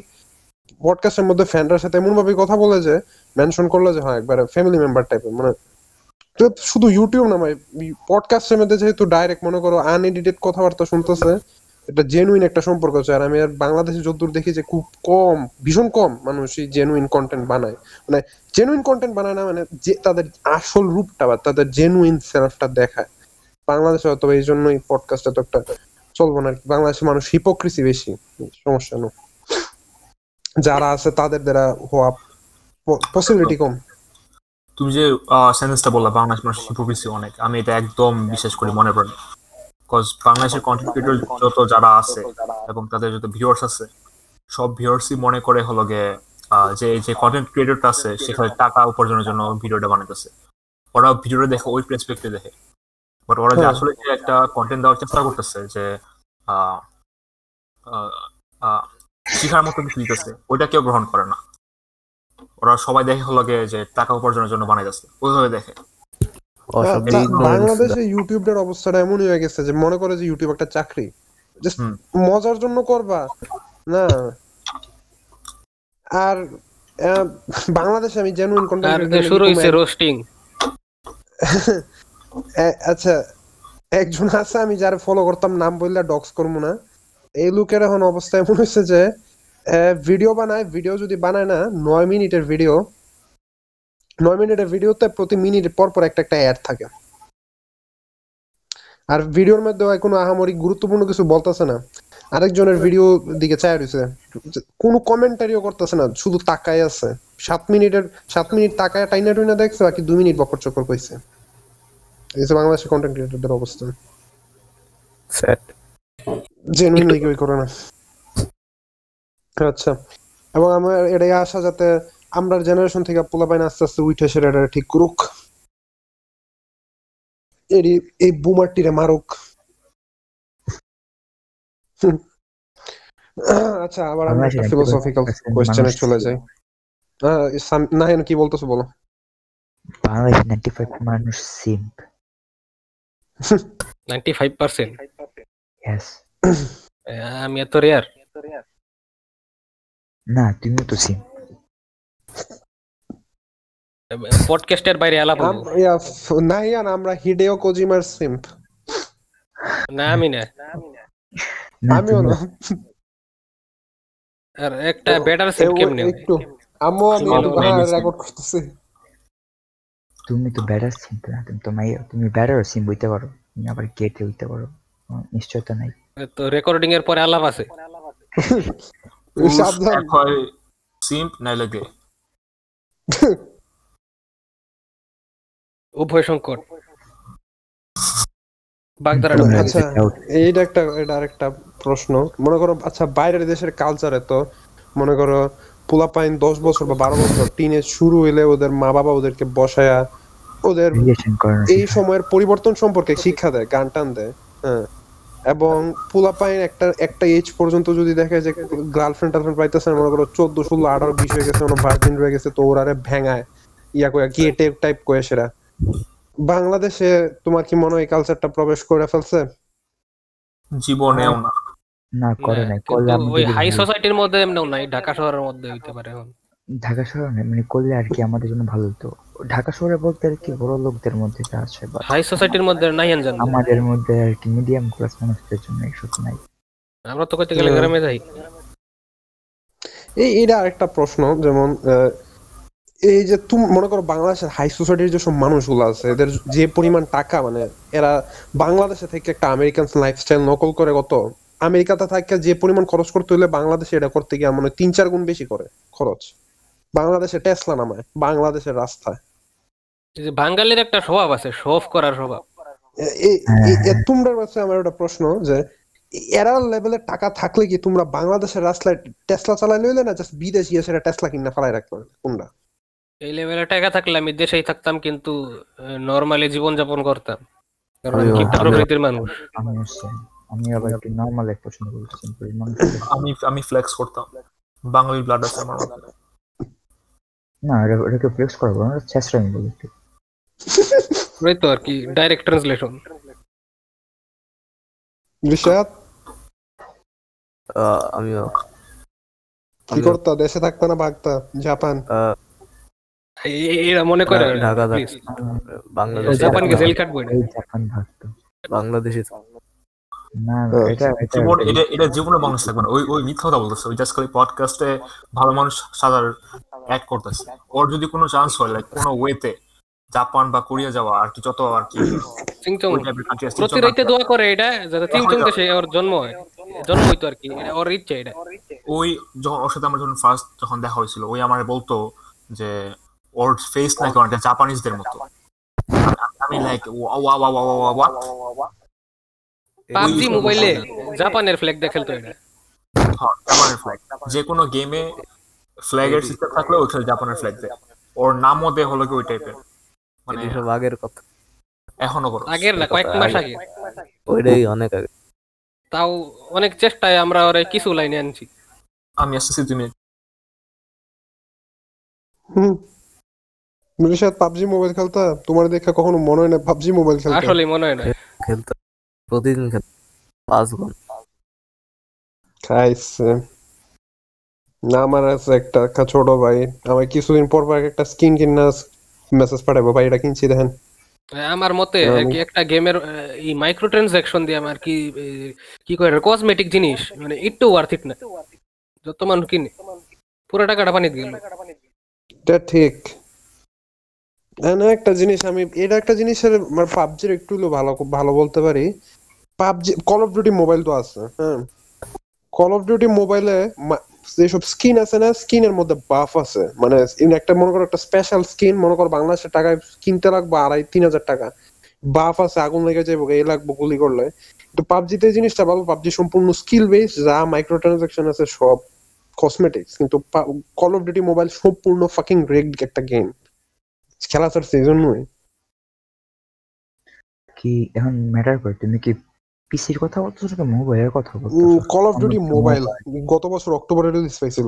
পডকাস্টের মধ্যে ফ্যানটার সাথে এমন ভাবে কথা বলে যে মেনশন করল যে হ্যাঁ একবারে ফ্যামিলি মেম্বার টাইপের মানে শুধু ইউটিউব না ভাই পডকাস্টের মধ্যে যেহেতু ডাইরেক্ট মনে করো আনএডিটেড কথাবার্তা শুনতেছে এটা জেনুইন একটা সম্পর্ক আছে। আর আমি আর বাংলাদেশে যদ্দূর দেখি যে খুব কম, ভীষণ কম মানুষ এই জেনুইন কন্টেন্ট বানায়। মানে জেনুইন কন্টেন্ট বানায় না মানে যে তাদের আসল রূপটা বা তাদের জেনুইন সেলফটা দেখায়। বাংলাদেশে হয়তো এই জন্যই পডকাস্টটা তো একটা চলবো না আর কি। বাংলাদেশে মানুষ হিপোক্রিসি বেশি, সমস্যা না যারা আছে তাদের দ্বারা হওয়া পসিবিলিটি কম। তুমি যে সেন্টেন্সটা বললা বাংলাদেশ মানুষ হিপোক্রিসি অনেক। আমি এটা একদম বিশেষ করি, মনে পড়ে বিকজ বাংলাদেশের কন্টেন্ট ক্রিয়েটর যত যারা আছে এবং তাদের যত ভিউয়ার্স আছে সব ভিউয়ার্সই মনে করে হলো গে যে যে কন্টেন্ট ক্রিয়েটরটা আছে সেখানে টাকা উপার্জনের জন্য ভিডিওটা বানাইতেছে। ওরা ভিডিওটা দেখে ওই প্রেসপেক্টে দেখে। বাট ওরা যে হ্যাঁ। আসলে যে একটা কন্টেন্ট দেওয়ার চেষ্টা করতেছে যে শিখার মতো কিছু দিতেছে ওইটা কেউ গ্রহণ করে না। ওরা সবাই দেখে হলো গে যে টাকা উপার্জনের জন্য বানাইতেছে ওইভাবে দেখে। বাংলাদেশে ইউটিউবের অবস্থাটা এমনই হয়ে গেছে যে মনে করে যে ইউটিউব একটা চাকরি। জাস্ট মজার জন্য করবা। না। আর বাংলাদেশে আমি জেনুইন কন্টেন্ট শুরু হইছে রোস্টিং আচ্ছা একজন আছে আমি যারা ফলো করতাম নাম বললে ডক্স করব না। এই লোকের এখন অবস্থা এমন হয়েছে যে ভিডিও বানায় ভিডিও যদি বানায় না নয় মিনিটের ভিডিও নয় মিনিটের ভিডিওতে প্রতি মিনিট পর পর একটা একটা অ্যাড থাকে। আর ভিডিওর মধ্যে হয় কোনো আহামরি গুরুত্বপূর্ণ কিছু বলতেছে না। আরেকজনের ভিডিও দিকে চায় রয়েছে কোনো কমেন্টারিও করতেছে না শুধু তাকায় আছে। সাত মিনিটের সাত মিনিট তাকায় টাইনা টুইনা দেখছে বাকি দুই মিনিট বকর চকর কইছে। এই যে বাংলাদেশের কন্টেন্ট ক্রিয়েটরদের অবস্থা। Sad. জেনুইনলি করে না। আচ্ছা। এবং আমার এটাই আশা যাতে আমরা জেনারেশন থেকে পোলা পোলাপাইন আস্তে আস্তে উঠে সেটা এটা ঠিক করুক। এরই এই বুমারটিরে মারুক। আচ্ছা আবার আমরা একটা ফিলোসফিক্যাল 90% কোয়েশ্চেনে চলে যাই। আহ, সাম- কি বলতেছো বলো? বাংলাদেশ নাইনটি ফাইভ মানুষ সিম্প নাইনটি ফাইভ পার্সেন্ট আমি এত রেয়ার না তুমিও তো সিম্প পডকাস্টের বাইরে আলাপ ইয়া, নাহিয়ান আমরা হিডেও কোজিমার সিম্প না আমি না। না আমিও না। আর একটা বেটার এ- কেমনে একটু আমিও আমি রেকর্ড করতেছি। তুমি তো বেটার সিম না তুমি তো মাই তুমি ব্যাটার সিম বইতে পারো। তুমি আবার গেটে হইতে পারো। নিশ্চয়তা নাই। তো রেকর্ডিং এর পরে আলাপ আছে। সাবধান। হয় সিম্প নাইলে গে উভয় সংকট। আচ্ছা এইটা একটা এটা আরেকটা প্রশ্ন। মনে করো আচ্ছা বাইরের দেশের কালচারে তো মনে করো পোলাপাইন দশ বছর বা বারো বছর টিনে শুরু হইলে ওদের মা বাবা ওদেরকে বসায়া ওদের এই সময়ের পরিবর্তন সম্পর্কে শিক্ষা দেয় গান টান দেয় হ্যাঁ। এবং পোলাপাইন একটা একটা এজ পর্যন্ত যদি দেখে যে গার্লফ্রেন্ড টার্লফ্রেন্ড পাইতেছে না, মনে করো চোদ্দ ষোলো আঠারো বিশ হয়ে গেছে মানে ভার্জিন রয়ে গেছে তো ওরারে ভেঙায় ইয়া করে গিয়ে টেপ টাইপ করে সেরা। বাংলাদেশে তোমার কি মনে হয় কালচারটা প্রবেশ করে ফেলছে? জীবনেও না। না করে নাই আমি ওই হাই সোসাইটির মধ্যে এমনিও নাই ঢাকা শহরের মধ্যে হইতে পারে এখন। ঢাকা শহরে না, মানে করলে আর কি আমাদের জন্য ভালো হতো। ঢাকা শহরে বলতে আর কি বড় লোকদের মধ্যে যা আছে বা হাই সোসাইটির মধ্যে নাই জান আমাদের মধ্যে আর কি মিডিয়াম ক্লাস মানুষদের জন্য এইসব নাই। আমরা তো কইতে গেলে গ্রামে যাই। এই এটা আরেকটা প্রশ্ন যেমন আহ, এই যে তুমি মনে করো বাংলাদেশের হাই সোসাইটির যেসব মানুষগুলো আছে এদের যে পরিমাণ টাকা মানে এরা বাংলাদেশে থেকে একটা আমেরিকান লাইফস্টাইল নকল করে কত? আমেরিকাতে থাকে যে পরিমাণ খরচ করতে হলে বাংলাদেশে এটা করতে গিয়ে মনে হয় তিন চার গুণ বেশি করে খরচ। বাংলাদেশে টেসলা নামায় বাংলাদেশের রাস্তায়। যে বাঙালির একটা স্বভাব আছে শো অফ করার স্বভাব। তোমরা কাছে আমার একটা প্রশ্ন যে এরা লেভেলের টাকা থাকলে কি তোমরা বাংলাদেশের রাস্তায় টেসলা চালাই লইলে না জাস্ট বিদেশ গিয়ে সেটা টেসলা কিনা ফেলাই রাখতে কোনটা এই লেভেলে টাকা থাকলে আমি দেশেই থাকতাম কিন্তু নর্মালি জীবন যাপন করতাম। কারণ আমি প্রকৃতির মানুষ? আমি আবার একটু নর্মাল এক পছন্দ করি আমি আমি ফ্লেক্স করতাম। বাঙালি ব্লাড আছে আমার। না এটা এটাকে ফ্লেক্স করা বলো না চেষ্টা আমি বলি একটু। ওই তো আর কি ডাইরেক্ট ট্রান্সলেশন আমিও। কি করতা? দেশে থাকতা না ভাগতা জাপান? আহ, এরা মনে করে ঢাকা-। জাপানকে জেল কাটবো জাপান ভাগতো বাংলাদেশে না হ্যাঁ, এটা এটা এটা এটা জীবনে মানুষ থাকবে না। ওই ওই মিথ্যা কথা বলতেছে। ওই জাস্ট খালি পডকাস্টে ভালো মানুষ সাদার অ্যাড করতেছে। ওর যদি কোনো চান্স হয় লাইক কোনো ওয়েতে জাপান বা কোরিয়া যাওয়া আর কি যত আর কি চিংচং প্রতি রাইতে দোয়া করে এটা যাতে চিংচং দেশে ওর জন্ম হয়। জন্ম হইতো আর কি ওর ইচ্ছা এটা। ওই যখন ওর সাথে আমার যখন ফার্স্ট যখন দেখা হয়েছিল ওই আমার বলতো যে ওর ফেস নাকি অনেকটা জাপানিজদের মতো। আমি- আমি লাইক ওয়া ওয়া ওয়া ওয়া ওয়া ওয়া পাবজি মোবাইলে জাপানের ফ্ল্যাগ দিয়ে খেলতো এটা হ্যাঁ, জাপানের ফ্ল্যাগ যে কোনো গেমে ফ্ল্যাগের সিস্টেম থাকলে ওইখানে জাপানের ফ্ল্যাগ দেয়। ওর নামও দেয় হলো কি ওই টাইপের মানে এসব আগের কথা। এখনও করো। আগের না কয়েক মাস আগে। ওইটাই অনেক আগে। তাও অনেক চেষ্টায় আমরা ওরা কিছু লাইনে আনছি। আমি আসতেছি তুমি হুম। রিশাদ পাবজি মোবাইল খেলতা? তোমার দেখা কখনো মনে হয় না পাবজি মোবাইল খেলতে? আসলে মনে হয় না। খেলতে। প্রতিদিন খেলতে পাঁচ ঘণ্টা। খাইছে। না আমার আছে একটা একটা ছোট ভাই। আমার কিছুদিন পর পর একটা স্কিন কিনা মেসেজ পাঠাবো ভাই এটা কিনছি দেখেন। আমার মতে কি একটা গেমের এই মাইক্রো ট্রানজাকশন দিয়ে আমার কি এ, কি করে কসমেটিক জিনিস মানে একটু ওয়ার্থ ইট না। যত মানুষ কিনে পুরো টাকাটা পানিতে গেল এটা ঠিক। না একটা জিনিস আমি এটা একটা জিনিসের আমার পাবজির একটু হলেও ভালো ভালো বলতে পারি। PUBG call of duty mobile তো আছে হ্যাঁ। কল অফ ডিউটি মোবাইলে যেসব স্কিন আছে না স্কিনের মধ্যে বাফ আছে। মানে একটা, মনে করো একটা স্পেশাল স্কিন মনে করো বাংলাদেশের টাকায় কিনতে লাগবে আড়াই, তিন হাজার টাকা। বাফ আছে, আগুন লেগে যাব এই লাগবে, গুলি করলে। কিন্তু পাবজিতে এই জিনিসটা ভালো, পাবজি সম্পূর্ণ স্কিল বেস যা মাইক্রো ট্রানজাকশন আছে, সব কসমেটিক্স কিন্তু কল অফ ডিউটি মোবাইল সম্পূর্ণ ফাকিং রেগড একটা গেম খেলা স্যার সেই জন্যই। কি, এখন ম্যাটার করে, তুমি কি পিসির কথা বলতেছো নাকি মোবাইলের কথা বলতেছো? কল অফ ডিউটি মোবাইল গত বছর অক্টোবরে রিলিজ পাইছিল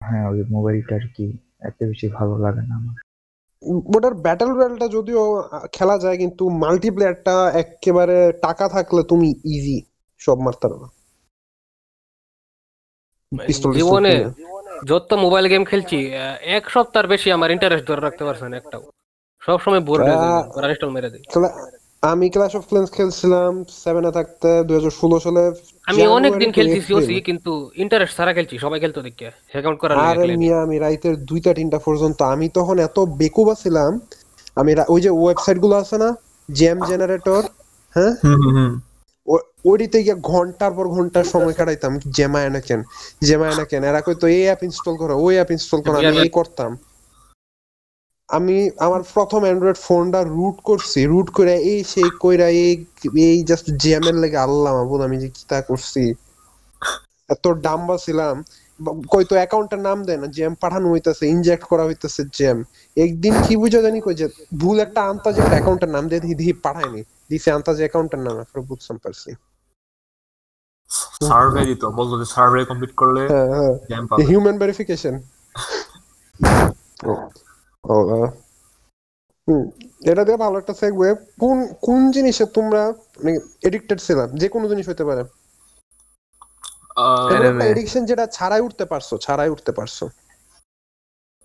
হ্যাঁ ওই মোবাইলটা আর কি এত বেশি ভালো লাগে না আমার। ওটার ব্যাটল রয়্যালটা যদিও খেলা যায় কিন্তু মাল্টিপ্লেয়ারটা একেবারে টাকা থাকলে তুমি ইজি সব মারতে পারবে জীবনে যত মোবাইল গেম খেলছি এক সপ্তাহের বেশি আমার ইন্টারেস্ট ধরে রাখতে পারছে না একটাও। সব সময় বোর হয়ে যায় আহ, আনইনস্টল মেরে দেয়। আমি ক্লাস অফ ক্লেন্স খেলছিলাম সেভেনে থাকতে দুই হাজার ষোলো সালে আমি অনেক দিন খেলছি সিওসি কিন্তু ইন্টারেস্ট ছাড়া খেলছি সবাই খেলতো দেখে। অ্যাকাউন্ট করা আরে মিয়া আমি রাইতের দুইটা তিনটা পর্যন্ত। আমি তখন এত বেকুবা ছিলাম আমি ওই যে ওয়েবসাইটগুলো আছে না জেম জেনারেটর হ্যাঁ? ওইটিতে গিয়ে ঘণ্টার পর ঘণ্টা সময় কাটাইতাম জেমায়না কেন জেমা কেন এরা কইতো এই অ্যাপ ইনস্টল করো ওই অ্যাপ ইনস্টল করো আমি এই করতাম। আমি আমার প্রথম অ্যান্ড্রয়েড ফোনটা রুট করছি রুট করে এই সেই কইরা এই এই জাস্ট জ্যামের লেগে আল্লাহ মাহবুদ আমি যে কিতা করছি? এত ডাম্বা ছিলাম ব- কইতো অ্যাকাউন্টের নাম দেয় না জ্যাম পাঠানো হইতাছে ইনজেক্ট করা হইতাছে জ্যাম একদিন কি বুঝা জানি কই যে ভুল একটা আন্তাজে অ্যাকাউন্টের নাম দিয়ে দিয়ে পাঠায়নি। দিছে আন্তাজে অ্যাকাউন্টের নাম এখন বুঝতাম পারছি সার্ভে দিত বলতো যে সার্ভে কমপ্লিট করলে হ্যাঁ হ্যাঁ। জ্যাম পাবে। হিউম্যান ভেরিফিকেশন এটা দিয়ে ভালো একটা সেগওয়ে কোন কোন জিনিসে তোমরা এডিক্টেড ছিলাম যে কোনো জিনিস হতে পারে. এডিকশন যেটা ছাড়াই উঠতে পারছ ছাড়াই উঠতে পারছ।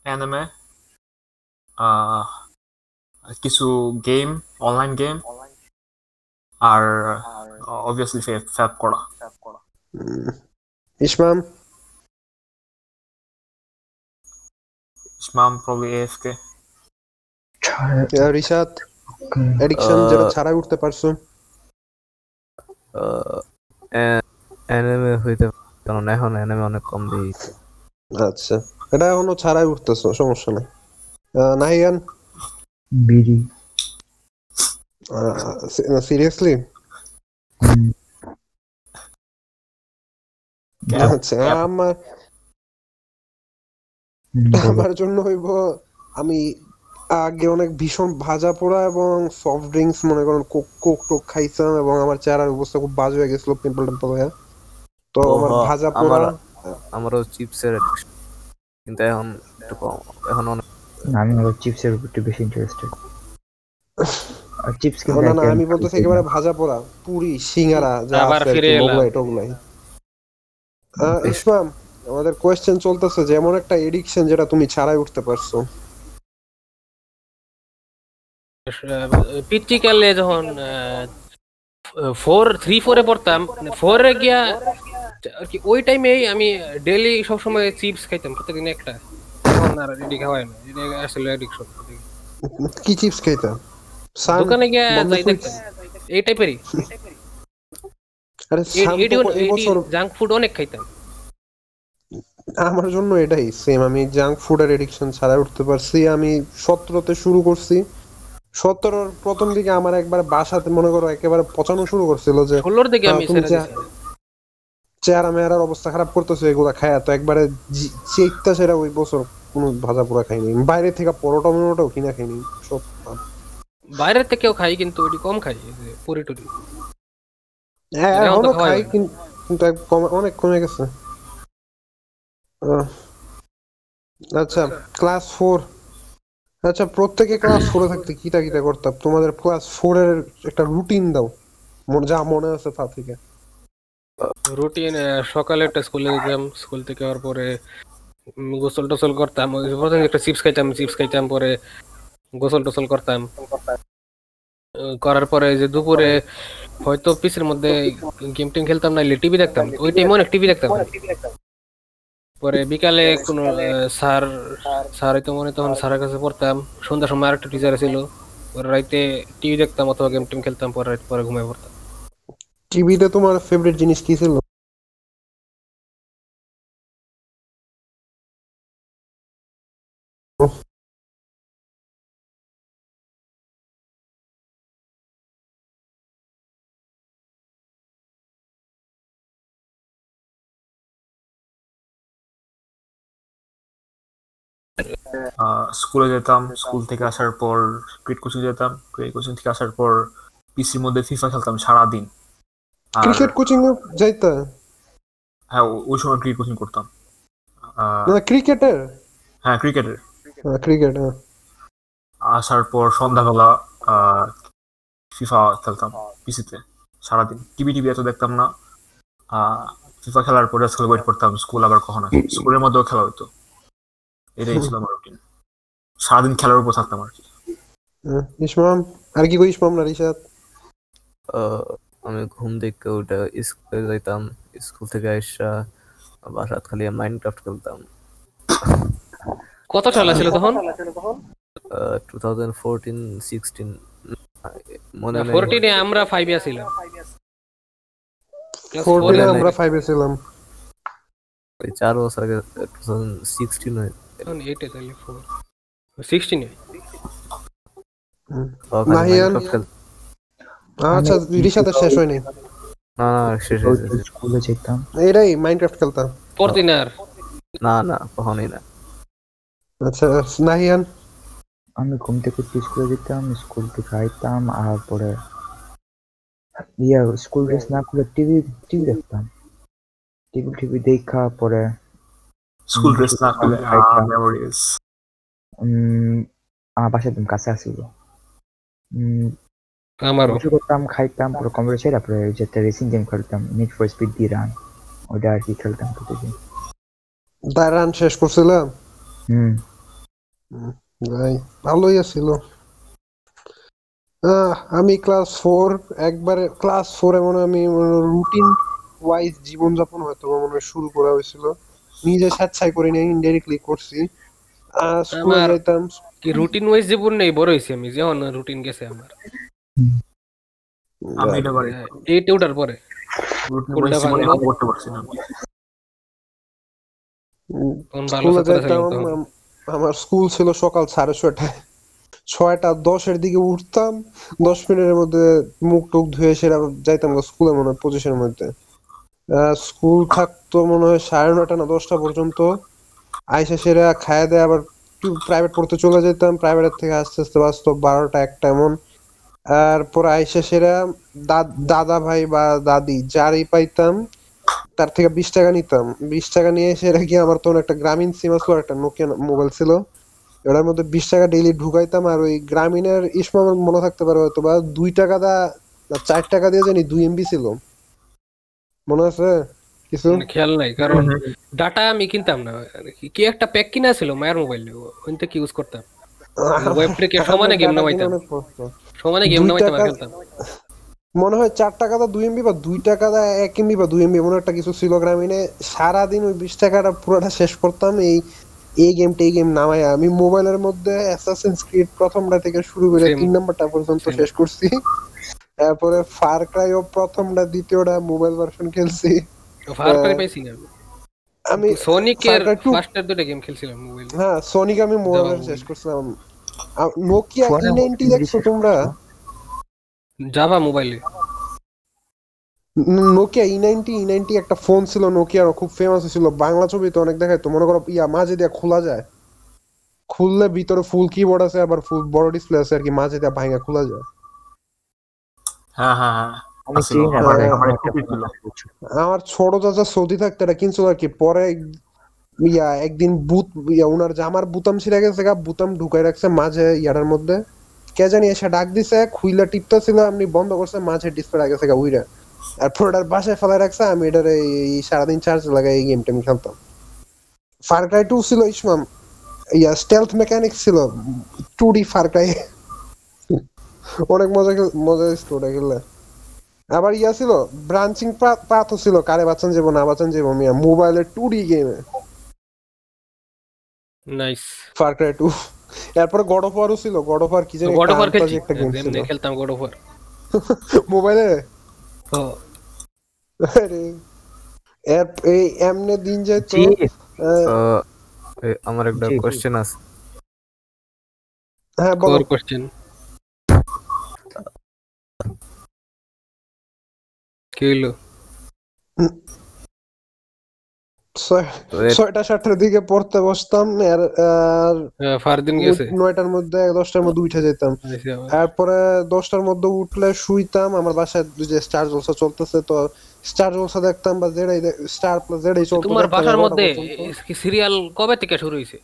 অ্যানিমে আহ, কিছু গেম অনলাইন গেম আর অবভিয়াসলি ফ্যাপ করা। হুম। ইসমাম? প্রবলি এফকে ছাড় রিশাদ এডিকশন যেটা ছাড়াই উঠতে পারছ অ্যানিমে হইতে কারণ এখন অ্যানিমে অনেক কম দিই। আচ্ছা। এটা এখনও ছাড়াই উঠতেছো সমস্যা নেই। আহ, নাহিয়ান? বিড়ি। সিরিয়াসলি আচ্ছা আমার। আমার জন্য হইব আমি আগে অনেক ভীষণ ভাজা পোড়া এবং সফট ড্রিঙ্কস মনে করেন কোক কোক টোক খাইছিলাম এবং আমার চেহারার অবস্থা খুব বাজে হয়ে গেছিল পিম্পল টেম্পল হয়ে। তো আমার ভাজা পোড়া আমার- আমারও চিপসের কিন্তু এখন একটু কম এখন অনেক আমি চিপসের উপর একটু বেশি ইন্টারেস্টেড আর চিপস না আমি বলতেছি একেবারে ভাজা পোড়া পুরি সিঙ্গারা যা আছে টোগলাই। ইসমাম আমাদের কোয়েশ্চেন চলতেছে যে এমন একটা এডিকশন যেটা তুমি ছাড়াই উঠতে পারছ। পিচিকালে যখন ফোর থ্রি ফোরে পড়তাম ফোরে গিয়া আর কি ওই টাইমেই আমি ডেলি সবসময় চিপস খাইতাম প্রত্যেকদিন একটা। এখন আর রেডি খাওয়াই না এটা আসলে অ্যাডিকশন কি চিপস খাইতা? সান দোকানে গিয়া বন্ধ যাই দেখতাম এই টাইপেরই আরে জাঙ্ক ফুড অনেক খাইতাম। আমার জন্য এটাই সেম আমি জাঙ্ক ফুড ফুডের এডিকশন ছাড়া উঠতে পারছি। আমি সতেরোতে শুরু করছি। সতেরোর প্রথম দিকে আমার একবার বাসাতে মনে করো একেবারে পচানো শুরু করছিল যে ষোলোর দিকে আমি চেহারা মেয়ারার অবস্থা খারাপ করতেছে এগুলা খায়া। তো একবারে চেকটা সেটা ওই বছর কোনো ভাজা পোড়া খাইনি। বাইরে থেকে পরোটা মরোটাও কিনা খাইনি সব বাইরের থেকেও খাই কিন্তু ওইটি কম খাই পুরি টুরি। হ্যাঁ এখন এখনও খাই কিন্তু অনেক কমে গেছে। আচ্ছা ক্লাস ফোর আচ্ছা প্রত্যেকে ক্লাস ফোরে থাকতে কিটা কিটা করতাম? তোমাদের ক্লাস ফোর এর একটা রুটিন দাও। যা মনে আছে তা থেকে। রুটিন সকালে একটা স্কুলে যেতাম। স্কুল থেকে আবার পরে গোসল টোসল করতাম। প্রথমে একটা চিপস খাইতাম চিপস খাইতাম, পরে গোসল টোসল করতাম। করার পরে যে দুপুরে হয়তো পিসের মধ্যে গেম টেম খেলতাম না টিভি দেখতাম। ওই টাইমে অনেক টিভি দেখতাম। পরে বিকালে কোনো আহ, স্যার স্যার হয়তো মনে হয় তখন স্যারের কাছে পড়তাম। সন্ধ্যার সময় আরেকটা টিচার ছিল। পরে রাইতে টিভি দেখতাম অথবা গেম টিম খেলতাম পরে রাইতে পরে ঘুমিয়ে পড়তাম। টিভিতে তোমার ফেভারিট জিনিস কি ছিল? স্কুলে যেতাম স্কুল থেকে আসার পর ক্রিকেট কোচিং যেতাম ক্রিকেট কোচিং থেকে আসার পর পিসির মধ্যে ফিফা খেলতাম সারাদিন। ক্রিকেট কোচিং এ যাইতা? হ্যাঁ ওই সময় ক্রিকেট কোচিং করতাম। ক্রিকেটের হ্যাঁ ক্রিকেটের ক্রিকেট হ্যাঁ। আসার পর সন্ধ্যাবেলা ফিফা খেলতাম পিসিতে সারাদিন। টিভি টিভি এত দেখতাম না। ফিফা খেলার পরে স্কুলে ওয়েট করতাম স্কুল আবার কখন আসে স্কুলের মধ্যেও খেলা হতো এটাই ছিল আমার রুটিন সারাদিন খেলার উপর থাকতাম আর কি। হ্যাঁ, ইসমাম আর কি কই ইসমাম না রিশাদ আমি ঘুম থেকে উঠে স্কুলে যাইতাম স্কুল থেকে আইসা বাসাত খালি মাইনক্রাফট খেলতাম। কত সাল ছিল তখন? টু থাউজেন্ড ফোরটিন সিক্সটিন মনে নেই। ফোরটিনে আমরা ফাইভে ছিলাম। Class four ফোরটিনে এ আমরা ফাইভে ছিলাম। ওই চার বছর আগে টু থাউজেন্ড সিক্সটিন এখন এইটে তাহলে ফোর সিক্সটিনে নাহিয়ান? আচ্ছা রিসাতে শেষ হয়নি। না না শেষ হয়েছে স্কুলে যেতাম। এটাই মাইনক্রাফট খেলতাম। পরদিন আর না না কখনই না। আচ্ছা নাহিয়ান আমি ঘুম থেকে উঠে স্কুলে যেতাম স্কুল থেকে আইতাম আর পরে ইয়া স্কুল ড্রেস না করে টিভি টিভি দেখতাম। টিভি টিভি দেখা পরে স্কুল ড্রেস না খাইতাম। মেমোরিজ আমার বাসায় একদম কাছে আসিল আমারও। বসে করতাম খাইতাম পরে কম্পিউটার ছেড়ে পরে ওই যে একটা রেসিং গেম খেলতাম নিট ফর স্পিড দিয়ে রান ওইটা আর কি খেলতাম প্রতিদিন। তার রান শেষ করছিলাম হুম। ভাই ভালোই আছিল। আহ, আমি ক্লাস ফোর একবারে ক্লাস ফোরে মনে আমি রুটিন ওয়াইজ জীবনযাপন হয়তো মনে হয় শুরু করা হয়েছিল। নিজে স্বেচ্ছায় করি নাই ইনডাইরেক্টলি করছি। স্কুলে আমার- যাইতাম কি রুটিন ওয়াইজ জীবন নেই বড় হয়েছি আমি যেমন রুটিন গেছে আমার। আমি এটা পারি ওঠার পরে। রুটিন ওয়াইজ জীবনে করতে পারছি না। আমার স্কুল ছিল সকাল সাড়ে ছয়টায়। ছয়টা দশের দিকে উঠতাম দশ মিনিটের মধ্যে মুখ টুক ধুয়ে সেরা যাইতাম স্কুলে মনে হয় পঁচিশের মধ্যে। স্কুল থাকতো মনে হয় সাড়ে নটা না দশটা পর্যন্ত। আইসা সেরা খায় দেয় আবার প্রাইভেট পড়তে চলে যেতাম প্রাইভেটের থেকে আস্তে আস্তে বাঁচতো, বারোটা একটা এমন। আর পরে আইসা সেরা দাদা ভাই বা দাদি যারই পাইতাম, তার থেকে বিশ টাকা নিতাম। বিশ টাকা নিয়ে এসে রেখে আমার তখন একটা গ্রামীণ সিম আসলো একটা নোকিয়া মোবাইল ছিল। ওটার মধ্যে বিশ টাকা ডেইলি ঢুকাইতাম আর ওই গ্রামীণের ইসমা মনে থাকতে পারে হয়তো বা দুই টাকা দা চার টাকা দিয়ে জানি দুই এমবি ছিল। মনে আছে? কিছু? মানে খেয়াল নাই কারণ ডাটা আমি কিনতাম না। কি- কি একটা প্যাক কিনা ছিল মায়ের মোবাইলে ওইন থেকে ইউজ করতাম? ওয়েব থেকে সমানে গেম নামাইতাম। সমানে গেম নামাইতাম খেলতাম। মনে হয় চার টাকা দা দুই এমবি বা দুই টাকা দা এক এমবি বা দুই এমবি এমন একটা কিছু ছিল গ্রামীণে। সারাদিন ওই বিশ টাকাটা পুরোটা শেষ করতাম এই এই গেমটা এই গেম নামাই আমি মোবাইলের মধ্যে অ্যাসাসিনস ক্রিড প্রথমটা থেকে শুরু করে তিন নাম্বারটা পর্যন্ত শেষ করছি। তারপরে ফার ক্রাই ও প্রথমটা দ্বিতীয়টা মোবাইল ভার্সন খেলছি। ফার ক্রাই পাইছি না আমি সোনিকের Far Cry ফার্স্টের দুটো গেম খেলছিলাম মোবাইল হ্যাঁ সোনিক আমি মোবাইল শেষ করছিলাম। নোকিয়া পরে ই নাইনটি দেখছ তোমরা? জাভা মোবাইলে Nokia E ninety E ninety একটা ফোন ছিল নোকিয়ার খুব ফেমাস ছিল। বাংলা ছবিতে অনেক দেখায় তো মনে করো ইয়া মাঝে দিয়ে খোলা যায়। খুললে ভিতরে ফুল কিবোর্ড আছে আবার ফুল বড় ডিসপ্লে আছে আর কি মাঝে দিয়ে ভাঙা খোলা যায়। হ্যাঁ হ্যাঁ হ্যাঁ। আমি আসলে চিনি না আমার ছোট চাচা সৌদি থাকতে এটা কিনছিল আর কি পরে ইয়া একদিন বুত ইয়া ওনার জামার বুতাম ছিঁড়ে গেছে গা বুতাম ঢুকাই রাখছে মাঝে ইয়াটার মধ্যে। কে জানি এসে ডাক দিছে খুইলা টিপটা ছিল আমি বন্ধ করছে মাঝে ডিসপ্লে গেছে গা উইরা। আর পুরোটার বাসায় ফেলাই রাখছে আমি এটার এই সারাদিন চার্জ লাগাই এই গেমটা আমি খেলতাম। ফার ক্রাই টু ছিল ইসমাম ইয়া স্টেলথ মেকানিক ছিল টু ডি ফার ক্রাই অনেক মজা খেল- মজা ছিল ওটা খেললে। আবার ইয়া ছিল ব্রাঞ্চিং পাথও ছিল কারে বাঁচান যাব না বাঁচান যাব মিয়া মোবাইলের টু ডি গেমে নাইস ফার ক্রাই টু এরপরে গড অফ ওয়ারও ছিল গড অফ ওয়ার কি জানি গড অফ একটা খেলছি। একটা গেম ছিল। খেলতাম গড অফ ওয়ার মোবাইলে আরে। এর এই এমনে দিন যায় তো আমার একটা। কোশ্চেন আছে। হ্যাঁ বলো। কোশ্চেন হইল ছয়টা সাতটার দিকে পড়তে বসতাম আর আর ফারদিন গেছে? নয়টার মধ্যে দশটার মধ্যে উঠে যেতাম। তারপরে দশটার মধ্যে উঠলে শুইতাম আমার বাসায় যে স্টার জলসা চলতেছে তো স্টার জলসা দেখতাম বা যেটাই স্টার প্লাস যেটাই চলতো তোমার বাসার মধ্যে সিরিয়াল কবে থেকে শুরু হয়েছে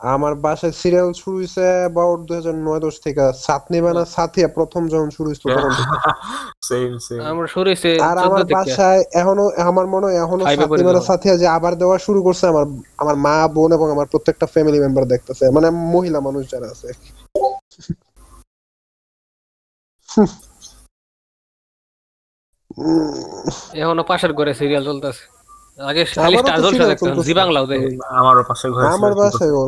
আমার বাসায় সিরিয়াল শুরু হয়েছে অ্যাবাউট দুই হাজার নয় দশ থেকে। সাতনি বানা সাথিয়া প্রথম যখন শুরু হয়েছিল তখন থেকে। সেম সেম আমরা শুরু হয়েছে আর আমার বাসায় এখনও আমার মনে হয় এখনও সাতনি বানা সাথিয়া যে আবার দেওয়া শুরু করছে আমার আমার মা বোন এবং আমার প্রত্যেকটা ফ্যামিলি মেম্বার দেখতেছে। মানে মহিলা মানুষ যারা আছে। এখনও পাশের ঘরে সিরিয়াল চলতেছে। আগে খালি স্টার জলসা দেখতাম জি বাংলাও দেখে। আমারও পাশে ঘরে আমার বাসায় ও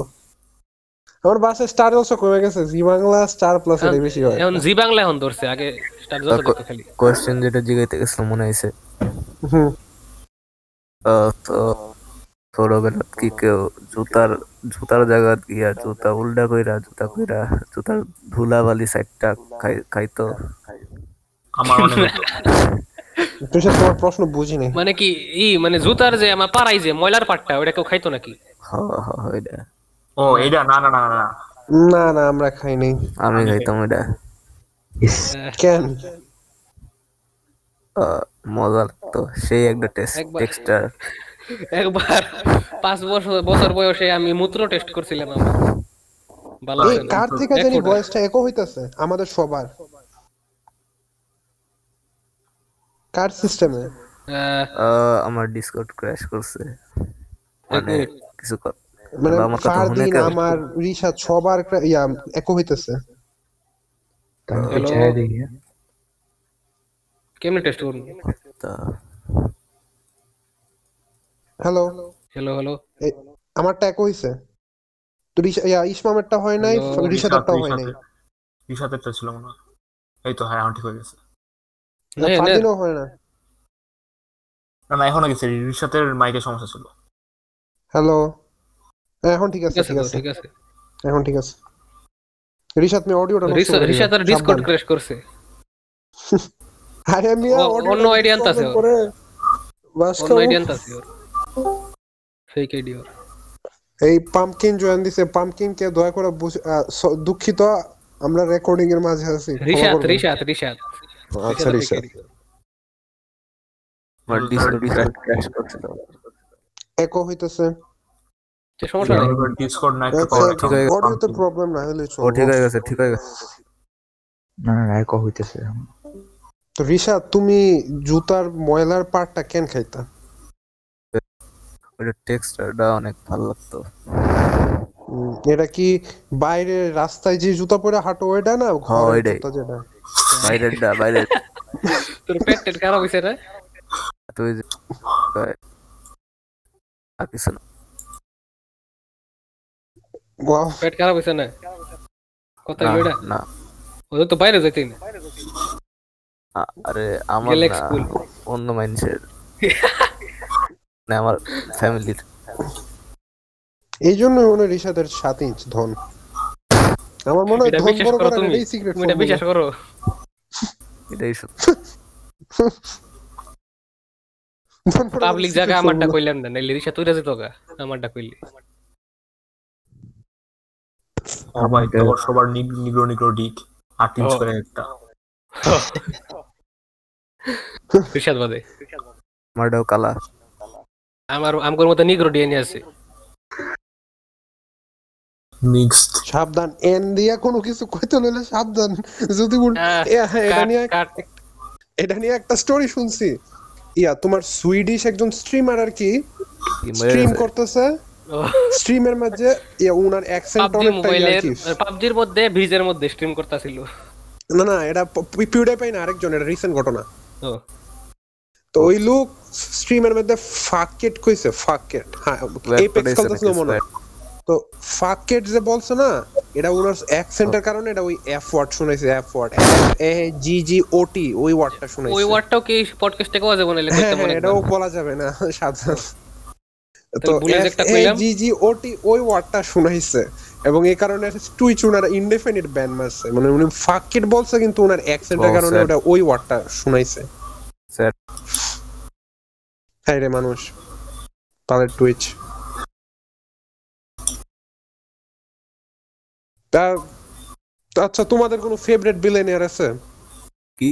আমার বাসায় স্টার জলসা কমে গেছে জি বাংলা স্টার প্লাস এর বেশি হয় এখন জি বাংলা এখন ধরছে আগে স্টার জলসা দেখতো খালি কোয়েশ্চেন যেটা জিগাইতে গেছিলাম মনে হুম আহ, তো ছোটবেলা কি কেউ জুতার জুতার জায়গা গিয়া জুতা উল্টা কইরা জুতা কইরা জুতার ধুলাবালি সাইডটা খাইতো আমার মনে তুষার তোমার প্রশ্ন বুঝি নাই মানে কি ই মানে জুতার যে আমার পাড়াই যে ময়লার পাটটা ওটা কেউ খাইতো নাকি হ হ হ, এটা ও এটা না না না না, না। না আমরা খাই নাই। আমি খাইতাম এটা কেন? আহ, মজা লাগতো। সেই একটা টেস্ট টেক্সটার একবার পাঁচ বছর বছর বয়সে আমি মূত্র টেস্ট করছিলাম আমার। ভালো এই কার থেকে জানি ফোঁটা। ভয়েসটা একো হইতাছে? আমাদের সবার। কার সিস্টেমে আহ, আমার ডিসকর্ড ক্র্যাশ করছে। মানে কিছু কর- মানে আমার কথা ফারদিন আমার রিশাদ সবার একটা- ইয়া একো হইতাছে। দিই হ্যাঁ? কেমনে টেস্ট করুন হ্যালো? Hello hello. আমারটা একো হইছে। তো রিশা ইয়া ইসমামেরটা হয় নাই Hello? রিশাদেরটাও হয় নাই। রিসাতেরটা ছিল মনে হয়। এই তো হ্যাঁ এখন ঠিক হয়ে গেছে। না, নে, নে। ফারদিনও হয় না। না না এখনও গেছে রিসাতের মাইকের সমস্যা ছিল। হ্যালো? এখন ঠিক আছে ঠিক আছে ঠিক আছে। এখন ঠিক আছে। রিশাদ মি অডিওটা। তার ডিসকর্ড ক্র্যাশ করছে। আরে মিয়া অন্য idea আনতাছে অন্য আইডিয়া আনতাছি ওর। ফেক আইডি ওর। এই পাম্পকিন জয়েন দিছে। পাম্পকিন কে দয়া করে বুঝ- দুঃখিত আমরা রেকর্ডিং এর মাঝে আছি। রিশাদ রিশাদ রিশাদ আচ্ছা রিশাদ রিশাদ ডিসকর্ড ক্র্যাশ করছিল। একো হইতেছে। সমস্যা নেই। ডিসকর্ড না একটু আচ্ছা পাওয়ার ঠিক হয়ে গেছে। অডিওতে প্রবলেম না হলে ও ঠিক হয়ে গেছে ঠিক হয়ে গেছে। না না রায় হইতেছে। তো রিশাদ তুমি জুতার ময়লার পার্টটা কেন খাইতা? ওটা অনেক ভালো লাগতো। এটা কি বাইরে রাস্তায় যে জুতা পরে হাঁটো ওইটা না? হ্যাঁ, ওইটাই। জুতা যেটা। বাইরেরটা বাইরের। তোর পেট খারাপ হয়েছে না তুই আর কিছু না। পেট খারাপ হয়েছে না? কথা না, তো বাইরে যাইতে না। আরে আমার অন্য মানুষের না আমার ফ্যামিলির এই জন্য মনে হয় রিশাদের সাত ইঞ্চ ধন। আমার মনে হয় ধন বিশ্বাস বড় করো করার এটাই সিক্রেট তুমি এটা বিশ্বাস করো? এটাই সত্য। পাবলিক জায়গা আমারটা কইলাম না নাইলে রিসা তুইরা যেত গা আমারটা কইলি। সবাই সবার নিগ্রো নিগ্রো ডিক আট ইঞ্চ করে একটা। বাদে। আমারটাও কালা। আমার আমগোর মতো নিগ্রো ডিএনএ আছে। মিক্সড সাবধান এন দিয়া কোনো কিছু কইতে লইলে সাবধান। যদি হ্যাঁ, এটা নিয়ে এটা নিয়ে একটা স্টোরি শুনছি। ইয়া তোমার সুইডিশ একজন স্ট্রিমার আর কি। স্ট্রিম? করতেছে। স্ট্রিমের মাঝে ইয়া উনার অ্যাকসেন্ট অনেকটা ইয়া কি। পাবজির মধ্যে ভিজের মধ্যে স্ট্রিম করতেছিল। না না এটা পিউডে পাই না আরেকজন এটা রিসেন্ট ঘটনা। তো ওই লোক স্ট্রিমের মধ্যে ফাকেট কইছে ফাকেট হ্যাঁ এপেক্স খেলতেছিল মনে হয়। তো ফাকেট যে বলছে না এটা ওনার অ্যাকসেন্টের কারণে এটা ওই F word শুনাইছে F word A G G O T ওই ওয়ার্ডটা শুনাইছে ওই ওয়ার্ডটাও কি পডকাস্টে কোয়া যাবে না হ্যাঁ হ্যাঁ এটাও বলা যাবে না সাবধান তো ভুলে যে একটা কইলাম। জি জি ওটি ওই ওয়ার্ডটা শুনাইছে। এবং এই কারণে টুইচ ওনার ইনডেফিনিট ব্যান মারছে। মানে উনি ফাকেট বলছে কিন্তু ওনার অ্যাকসেন্টের কারণে ওটা ওই ওয়ার্ডটা শুনাইছে. হ্যাঁ রে মানুষ। তাদের টুইচ তা আচ্ছা তোমাদের কোনো ফেভারিট বিলেনিয়ার আছে? কি?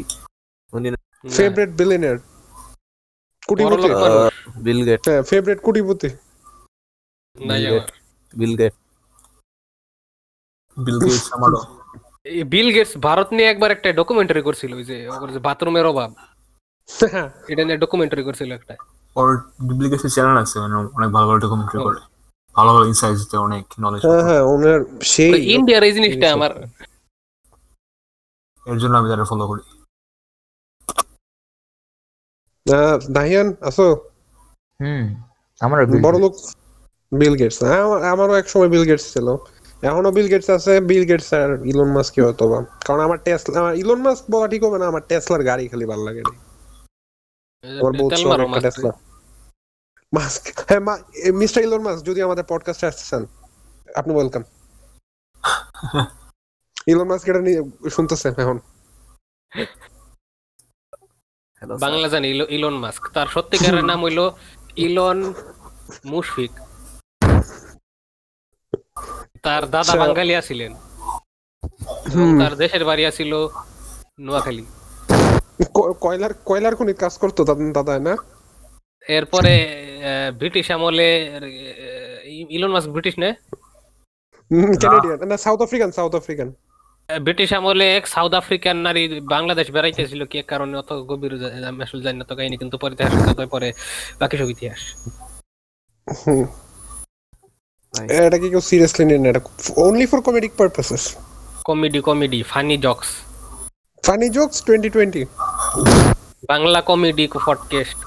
ফেভারিট বিলেনিয়ার কুটিপতি। বিল গেট হ্যাঁ ফেভারিট কুটিপতি। নাই আমার। বিল গেট বিল গেটস আমারও। এই বিল গেটস ভারত নিয়ে একবার একটা ডকুমেন্টারি করছিল ওই যে ওর যে বাথরুমের অভাব। এটা নিয়ে ডকুমেন্টারি করছিল একটা। ওর বিল গেটসের চ্যানেল আছে মানে অনেক ভালো ভালো ডকুমেন্টারি করে। ভালো ভালো ইনসাইটস দিতে অনেক নলেজ হ্যাঁ হ্যাঁ ওনার সেই ইন্ডিয়ার এই জিনিসটা আমার এর জন্য আমি তারা ফলো করি। আহ, নাহিয়ান আছো? হুম আমারও বড় লোক বিল গেটস আমারও এক সময় বিল গেটস ছিল। এখনও বিল গেটস আছে বিল গেটস আর ইলন মাস্ক কি হতো বা কারণ আমার টেসলা ইলন মাস্ক বলা ঠিক হবে না আমার টেসলার গাড়ি খালি ভালো লাগে। আমার বহুত শখ একটা টেসলা মাস্ক হ্যাঁ মিস্টার ইলন মাস্ক যদি আমাদের পডকাস্টে আসতেছেন আপনি ওয়েলকাম ইলন মাস্ক এটা নিয়ে শুনতেছেন এখন। বাংলা জানি ইলন মাস্ক। তার সত্যিকারের নাম হইল ইলন মুশফিক। তার দাদা আচ্ছা। বাঙালিয়া ছিলেন। তার দেশের বাড়ি ছিল নোয়াখালী। কয়লার কয়লার খনি কাজ করতো দাদা না? এরপরে ব্রিটিশ আমলে ইলন মাস্ক ব্রিটিশ নে? ক্যানাডিয়ান না। South African South African British আমলে এক সাউথ আফ্রিকান নারী বাংলাদেশ বেড়াইতেছিল কি কারণে? অত গভীর আসলে জানি না তো কাহিনী কিন্তু পরে ইতিহাস পরে বাকি সব ইতিহাস। এটা কি কেউ সিরিয়াসলি নেন না এটা only for comedic purposes comedy comedy funny jokes funny jokes twenty twenty Bangla comedy co podcast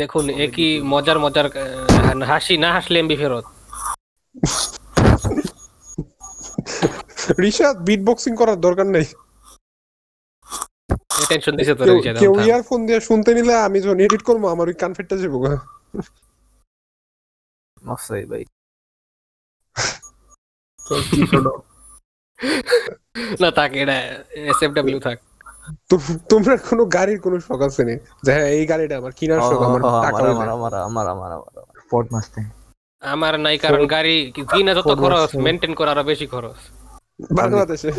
দেখুন একই মজার মজার হাসি না হাসলে এমবি ফেরত? রিশাদ বিট বক্সিং করার দরকার নেই। টেনশন দিছে তোর কেউ- রিশাদ, কেউ ইয়ারফোন দিয়ে শুনতে নিলে আমি যখন এডিট করব আমার ওই কান ফেটটা যাব। মাফসাই ভাই। না থাক এটা এসএফডব্লিউ থাক। তোমরা কোনো গাড়ির কোনো শখ আছে নি? যে হ্যাঁ এই গাড়িটা আমার কিনার শখ আমার টাকা আমার আমার আমার আমার আমার ফোর্ড আমার। নাই কারণ গাড়ি কিনা যত খরচ। মেনটেন করা আরও বেশি খরচ। বাংলাদেশে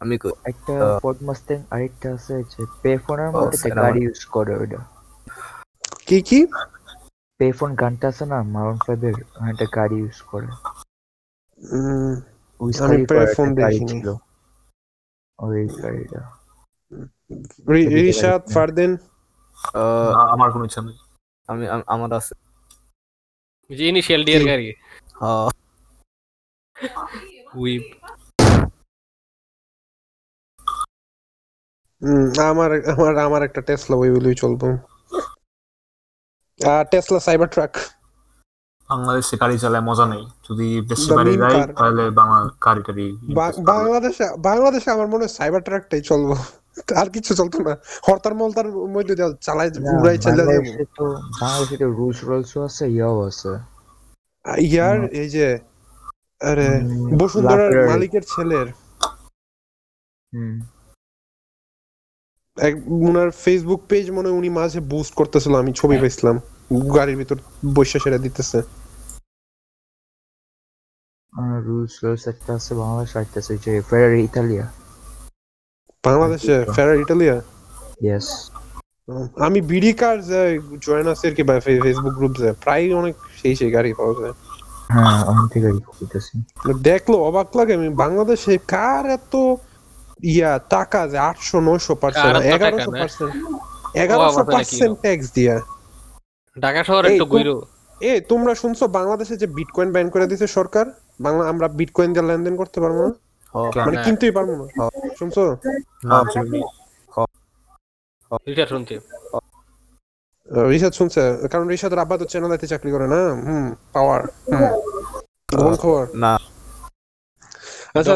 আমি কই? একটা ফোর্ড মাস্টাং আরেকটা আছে যে পে ফোনের মধ্যে একটা গাড়ি ইউজ করে ওইটা। কি কি? পে ফোন গানটা আছে না? মারুন ফাইভের একটা গাড়ি ইউজ করে। আমি গাড়ি দেখিনি। ওই গাড়িটা। রিশাদ ফারদিন। আহ, আমার কোনো ইচ্ছা নেই। আমি আমার আছে। যে ইনিশিয়াল ডি এর গাড়ি। হ্যাঁ। উইপ আমার আমার আমার একটা টেসলা ওই বলেই চলবো। আর টেসলা সাইবার ট্রাক বাংলাদেশে গাড়ি চালায় মজা নেই। যদি দেশে বাড়ি যাই তাহলে বাংলা গাড়ি টাড়ি বাংলাদেশে বাংলাদেশে আমার মনে হয় সাইবার ট্রাকটাই চলবো। আর কিছু চলতো না। হরতার মলতার মধ্যে চালাই উড়াই চালাই বাংলাদেশে তো রুলস রুলসও আছে ইয়াও আছে। ইয়ার এই যে আরে বসুন্ধরার মালিকের ছেলের। হুম। এক উনার ফেসবুক পেজ মনে উনি মাঝে বুস্ট করতেছিল আমি ছবি পাইছিলাম। গাড়ির ভিতর বৈশা সেরা দিতেছে। রুলস রুলস একটা আছে বাংলাদেশ একটা আছে যে ফেরারি ইতালিয়া বাংলাদেশে? ফেরার ইটালিয়া ইয়েস আমি বিডি কার জয়েন আছে আর কি বা ফেসবুক গ্রুপ যে প্রায় অনেক সেই সেই গাড়ি পাওয়া যায়। হ্যাঁ দেখল অবাক লাগে আমি বাংলাদেশে কার এত ইয়া টাকা যে আটশো নয়শো পার্সেন্ট এগারোশো পার্সেন্ট এগারোশো পার্সেন্ট ট্যাক্স দিয়া। ঢাকা শহর একটু গুইরো। এ তোমরা শুনছো বাংলাদেশে যে বিটকয়েন ব্যান করে দিছে সরকার? বাংলা আমরা বিটকয়েন দিয়ে লেনদেন করতে পারব না? হ্যাঁ মানে কিনতেই পারব না। শুনছো। রিচার্ড শুনছি রিসাদ শুনছে কারণ রিসাদের আব্বা তো চ্যানেল আইতে চাকরি করে না? হুম পাওয়ার হুম। খবর। না। আচ্ছা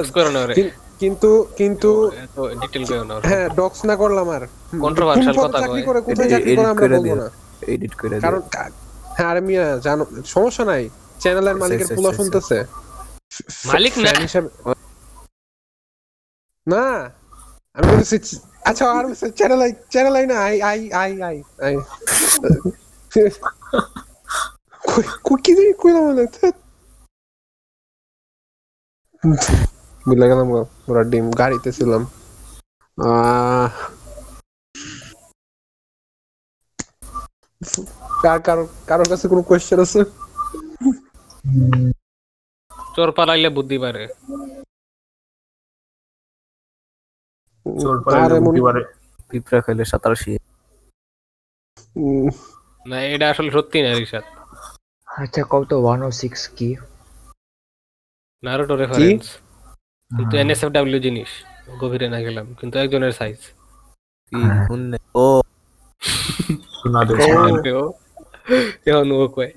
কিন্তু কিন্তু এত গেও না হ্যাঁ ডক্স না করলাম আর। হুম, Controversial কোন পদে কথা চাকরি করে কোথায় চাকরি করে আমরা বলব না। এডিট করে দিও। কারণ হ্যাঁ আর মিয়া জানো সমস্যা নাই। চ্যানেলের আচ্ছা, মালিকের আচ্ছা, পোলা আচ্ছা, শুনতেছে। মালিক না। না আমি বলতেছি আচ্ছা আর চ্যানেল আই চ্যানেল আই না I I I I I. কই- কই- কি জানি কইলাম না। বুঝলে গেলাম ওরা ডিম গাড়িতে ছিলাম। আহ, কার কারও কারোর কাছে কোনো কোয়েশ্চেন আছে? চোর পালাইলে বুদ্ধি পারে চোর পালাইলে বুদ্ধি পারে। পিঁপড়া খাইলে সাঁতার শিখে। উম, না এটা আসলে সত্যি না রিশাদ? আচ্ছা কত? ওয়ান ও সিক্স কি? নারুটো রেফারেন্স কিন্তু হ্যাঁ। এনএসএফডব্লিউ জিনিস গভীরে না গেলাম কিন্তু একজনের সাইজ কি হ্যাঁ। ও। শোনা দে, ও। শোনা দে। এখন ও কয়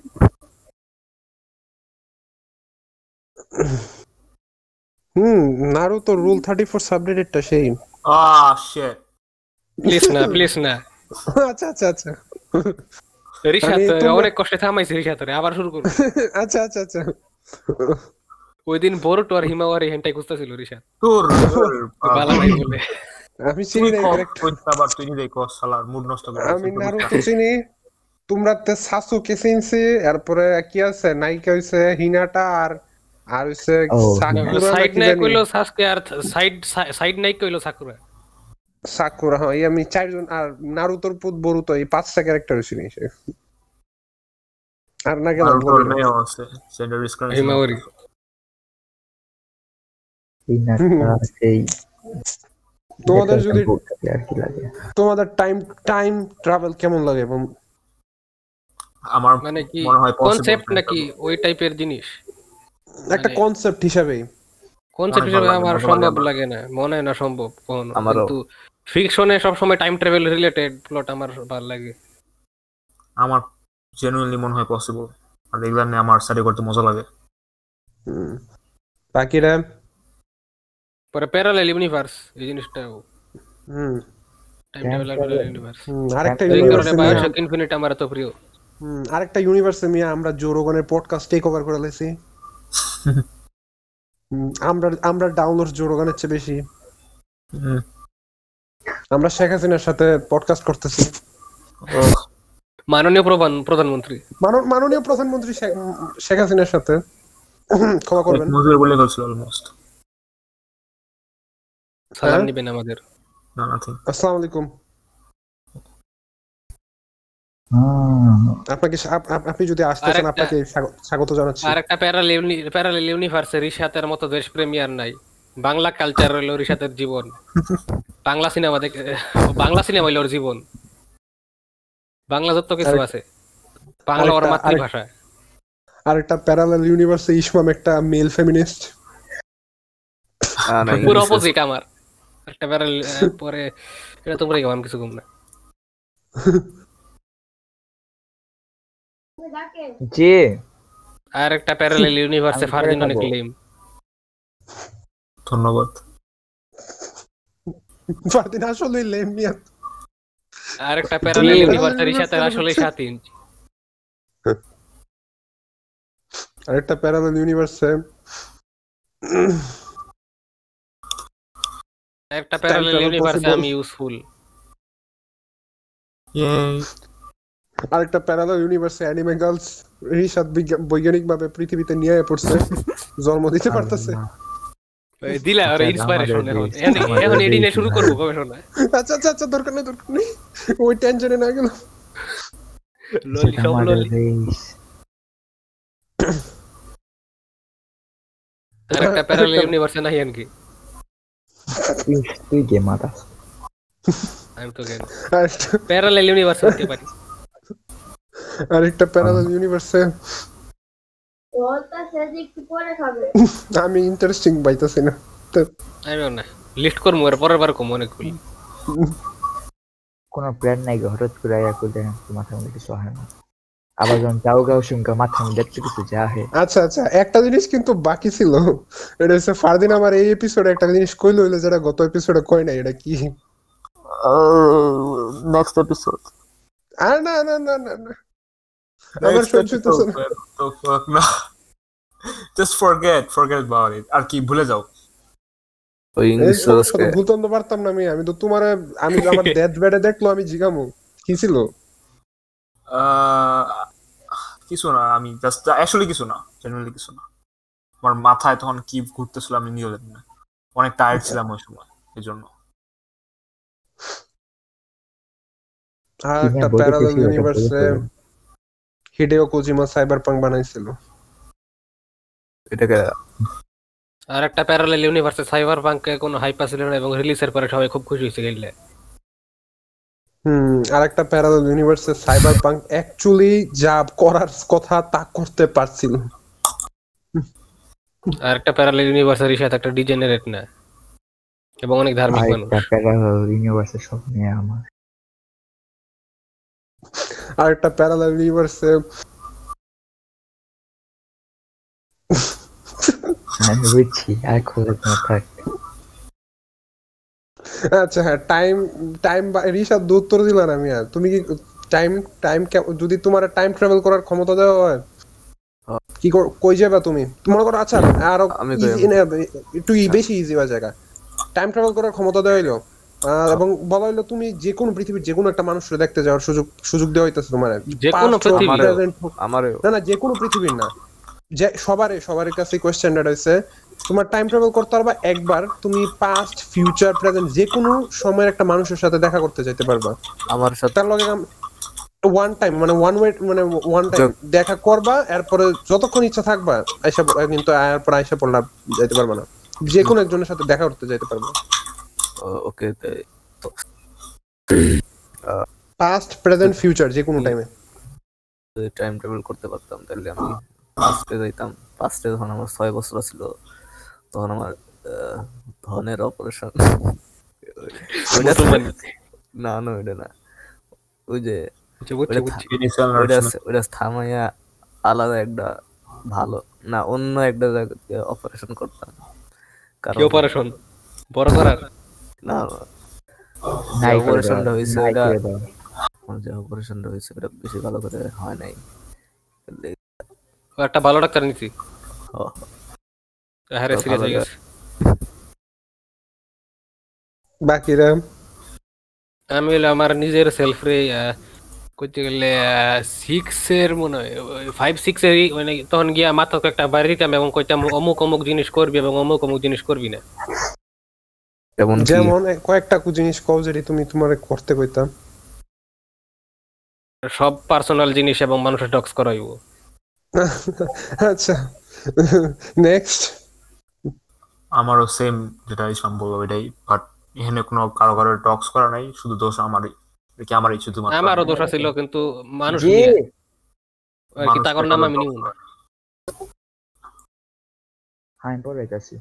হুম নারুতো রুল থার্টি ফোর সাবরেডিটটা সেই। আহ শিট প্লিজ না প্লিজ না। আচ্ছা আচ্ছা আচ্ছা। আমি অনেক কষ্টে থামাইছে রিশাদ রে আবার শুরু করব। আচ্ছা আচ্ছা আচ্ছা। ওই দিন বড়টো আর হিমাওয়ারি হেনটাই খুঁজতেছিল রিশাদ তোর বালা নাই বলে। আমি চিনি না আবার তুই নিজেই কস শালার মুড নষ্ট করে আমি নারুতো চিনি। তোমরা তে সাসুকে চিনছি এরপরে কি আছে? নায়িকা হইছে হিনাটা আর আর হইছে সাকুরা সাইড নাকি নাই কইলো সাসকে আর সাইড সাইড নাই কইলো সাকুরা। সাকুরা হ্যাঁ এই আমি চারজন আর নারুতোর পুত বরুতো এই পাঁচটা ক্যারেক্টার চিনি। আর না কেন আছে ডিসক্রিমিনেশন হিমাওয়ারি এই নাচটা সেই তোমাদের যদি আর কি লাগে। তোমাদের টাইম টাইম ট্রাভেল কেমন লাগে এবং আমার মানে কি মনে হয় কনসেপ্ট নাকি ওই টাইপের জিনিস? একটা মানে- কনসেপ্ট হিসাবেই। কনসেপ্ট অনেক হিসেবে আমার সম্ভব লাগে না মনে হয় না সম্ভব। কিন্তু ফিকশনে সব সময় টাইম ট্রাভেল রিলেটেড প্লট আমার ভালো লাগে। আমার জেনুইনলি মনে হয় পসিবল আর এগুলো নিয়ে আমার স্টাডি করতে মজা লাগে। হুম। বাকিরা পরে প্যারালাল ইউনিভার্স এই জিনিসটা হুম টাইম Time ট্রাভেল ইউনিভার্স হুম, আরেকটা ইউনিভার্সে বায়োশক ইনফিনিট আমার এত প্রিয় হুম, আরেকটা ইউনিভার্সে মিয়া আমরা জোরোগনের পডকাস্ট টেক ওভার করে লাইছি হুম, আমরা আমরা ডাউনলোড জোরোগনের চেয়ে বেশি আমরা শেখ হাসিনার সাথে পডকাস্ট করতেছি মাননীয় প্রধান প্রধানমন্ত্রী মানন- মাননীয় প্রধানমন্ত্রী শেখ শেখ হাসিনার সাথে ক্ষমা করবেন মজুর বলে অলমোস্ট সালাম হ্যাঁ? নিবেন আমাদের। আসসালামু আলাইকুম। আপনাকে আপ- আপ- আপনি যদি আসতে চান আপনাকে স্বাগত জানাচ্ছি। আর একটা প্যারাল প্যারালেল ইউনিভার্সে রিশাতের মতো দেশপ্রেমী আর নাই। বাংলা কালচার হলো রিশাতের জীবন। বাংলা সিনেমা দেখে বাংলা সিনেমা হইল ওর জীবন। বাংলা যত কিছু আছে। বাংলা ওর আরেকটা- মাতৃভাষা। আরেকটা প্যারালাল ইউনিভার্সে ইসমাম একটা মেল ফেমিনিস্ট পুরো অপোজিট আমার। একটা প্যারাল পরে এটা তোমরা কেমন কিছু কম না যে আর একটা প্যারালেল ইউনিভার্সে ফারদিন অনেক। লেম ধন্যবাদ ফারদিন আসলে লেম আর একটা প্যারালেল জি। ইউনিভার্সে রিশাতের আসলে সাত ইঞ্চ আরেকটা প্যারালাল ইউনিভার্সে একটা প্যারালেল travel ইউনিভার্সে possible. আমি ইউজফুল Yay. আরেকটা প্যারালাল ইউনিভার্সে অ্যানিমে গার্লস রিশাদ বৈজ্ঞানিক ভাবে পৃথিবীতে নিয়ে পড়ছে জন্ম দিতে পারতেছে। দিলা ওর আচ্ছা, ইন্সপিরেশন আমাদের এখন। দেশ, এখন- আমাদের এখন এডি নিয়ে দেশ, শুরু হ্যাঁ। করব গবেষণা। আচ্ছা আচ্ছা আচ্ছা দরকার নেই দরকার নেই। ওই টেনশনে না গেল ললি সব আমাদের ললি। দেশ আর একটা প্যারালেল ইউনিভার্সে নাই আর কি তুই- প্যারালেল ইউনিভার্সে হতে পারি আরেকটা প্যারালাল ইউনিভার্সে ওটা সেদিক একটু পরে খাবে আমি ইন্টারেস্টিং পাইতেছি না আমিও না লিস্ট করব এর পরের বার কম অনেকগুলি কোনো প্ল্যান নাই হঠাৎ করে আয়া করলে মাথার মধ্যে কিছু হয় না মাথার মধ্যে কিছু যা হে। আচ্ছা আচ্ছা একটা জিনিস কিন্তু বাকি ছিল। এটা হচ্ছে ফারদিন আমার এই এপিসোডে একটা জিনিস কইলো হইল যেটা গত এপিসোডে কই নাই এটা কি? নেক্সট এপিসোড আর না না না না না। আমার শুনছি তো শোনো। তো fuck না just forget forget about it আর কি ভুলে যাও। ওই ইংলিশ তো ভুলতাম তো পারতাম না আমি আমি তো তোমার আমি আমার ডেথ বেডে দেখল আমি জিগামু। কি ছিল? আহ, কিছু না আমি জাস্ট অ্যাকচুয়ালি কিছু না জেনুইনলি কিছু না। আমার মাথায় তখন কি ঘুরতেছিল আমি জানি না। অনেক টায়ার্ড ছিলাম ওই সময় এই জন্য। আর একটা প্যারালাল ইউনিভার্সে বলে হিডেও কোজিমা সাইবার পাঙ্ক বানাইছিল। এটাকে আর একটা প্যারালেল ইউনিভার্সে সাইবার পাঙ্কে কোনো হাইপা ছিল না এবং রিলিজের পরে সবাই খুব খুশি হয়েছে গেলে হুম আর একটা প্যারালাল ইউনিভার্সে সাইবার পাঙ্ক অ্যাকচুয়ালি যা করার কথা তা করতে পারছিল। আর একটা প্যারালেল ইউনিভার্সের সাথে একটা ডিজেনারেট না। এবং অনেক ধার্মিক মানুষ। আরেকটা প্যারালাল ইউনিভার্সের সব নিয়ে আমার। আর একটা প্যারালাল ইউনিভার্সে আমি বুঝছি আর তোমার থাক। আচ্ছা হ্যাঁ টাইম টাইম রিসাদ দু উত্তর দিলা না মিয়া তুমি কি টাইম টাইম যদি তোমার টাইম ট্রাভেল করার ক্ষমতা দেওয়া হয় হ্যাঁ। কি কই যাবে তুমি? মনে করো আচ্ছা আরও আমি একটু বেশি ইজি জায়গা। টাইম ট্রাভেল করার ক্ষমতা দেওয়া হইল। এবং বলা হইল তুমি যে কোনো পৃথিবীর যে কোনো একটা মানুষকে দেখতে যাওয়ার সুযোগ সুযোগ দেওয়া হইতেছে তোমার। যে কোনো পৃথিবী। না না যে কোনো পৃথিবীর না। যে সবারই সবার কাছে কোয়েশ্চেনটা রয়েছে তোমার টাইম ট্রাভেল করতে পারবা একবার তুমি পাস্ট ফিউচার প্রেজেন্ট যে কোনো সময়ের একটা মানুষের সাথে দেখা করতে যাইতে পারবা। আমার সাথে তার লগে ওয়ান টাইম মানে ওয়ান ওয়ে মানে ওয়ান টাইম দেখা করবা এরপরে যতক্ষণ ইচ্ছা থাকবা আইসা কিন্তু এরপর আইসা পড়লা যাইতে পারবা না। যে কোনো একজনের সাথে দেখা করতে যাইতে পারবা। ওকে পাস্ট প্রেজেন্ট ফিউচার যে কোনো টাইমে টাইম ট্রাভেল করতে পারতাম তাহলে আমি ফার্স্টে যাইতাম। ফার্স্টে যখন আমার ছয় বছর ছিল তখন আমার আহ, ধনের অপারেশন না না ওইটা না। ওই যে ওইটা থামাইয়া আলাদা একটা ভালো না অন্য একটা জায়গাতে অপারেশন করতাম। কি অপারেশন বড় করার? না অপারেশনটা হয়েছে। আমার যে অপারেশনটা হয়েছে ওটা বেশি ভালো করে হয় নাই। একটা ভালো ডাক্তার নিছি। হ্যাঁ সিরিয়াস হয়ে গেছে। বাকিরা? আমি হলো আমার নিজের সেলফ রে গেলে সিক্স এর মনে হয় ফাইভ সিক্স এর মানে তখন গিয়া মাথা একটা বাড়ি দিতাম এবং কইতাম অমুক অমুক জিনিস করবি এবং অমুক অমুক জিনিস করবি না। যেমন যেমন কয়েকটা কু জিনিস কও যেটি তুমি তোমার করতে কইতাম। সব পার্সোনাল জিনিস এবং মানুষের ডক্স করাইব। আচ্ছা। নেক্সট আমারও সেম যেটা ইসলাম বলল এটাই বাট এখানে কোনো কারও কারও টক্স করা নাই শুধু দোষ আমারই এটা কি আমারই শুধুমাত্র। আমারও দোষ ছিল কিন্তু মানুষ আর কি তাকর নাম আমি নিব না। পরে যাইতাছি।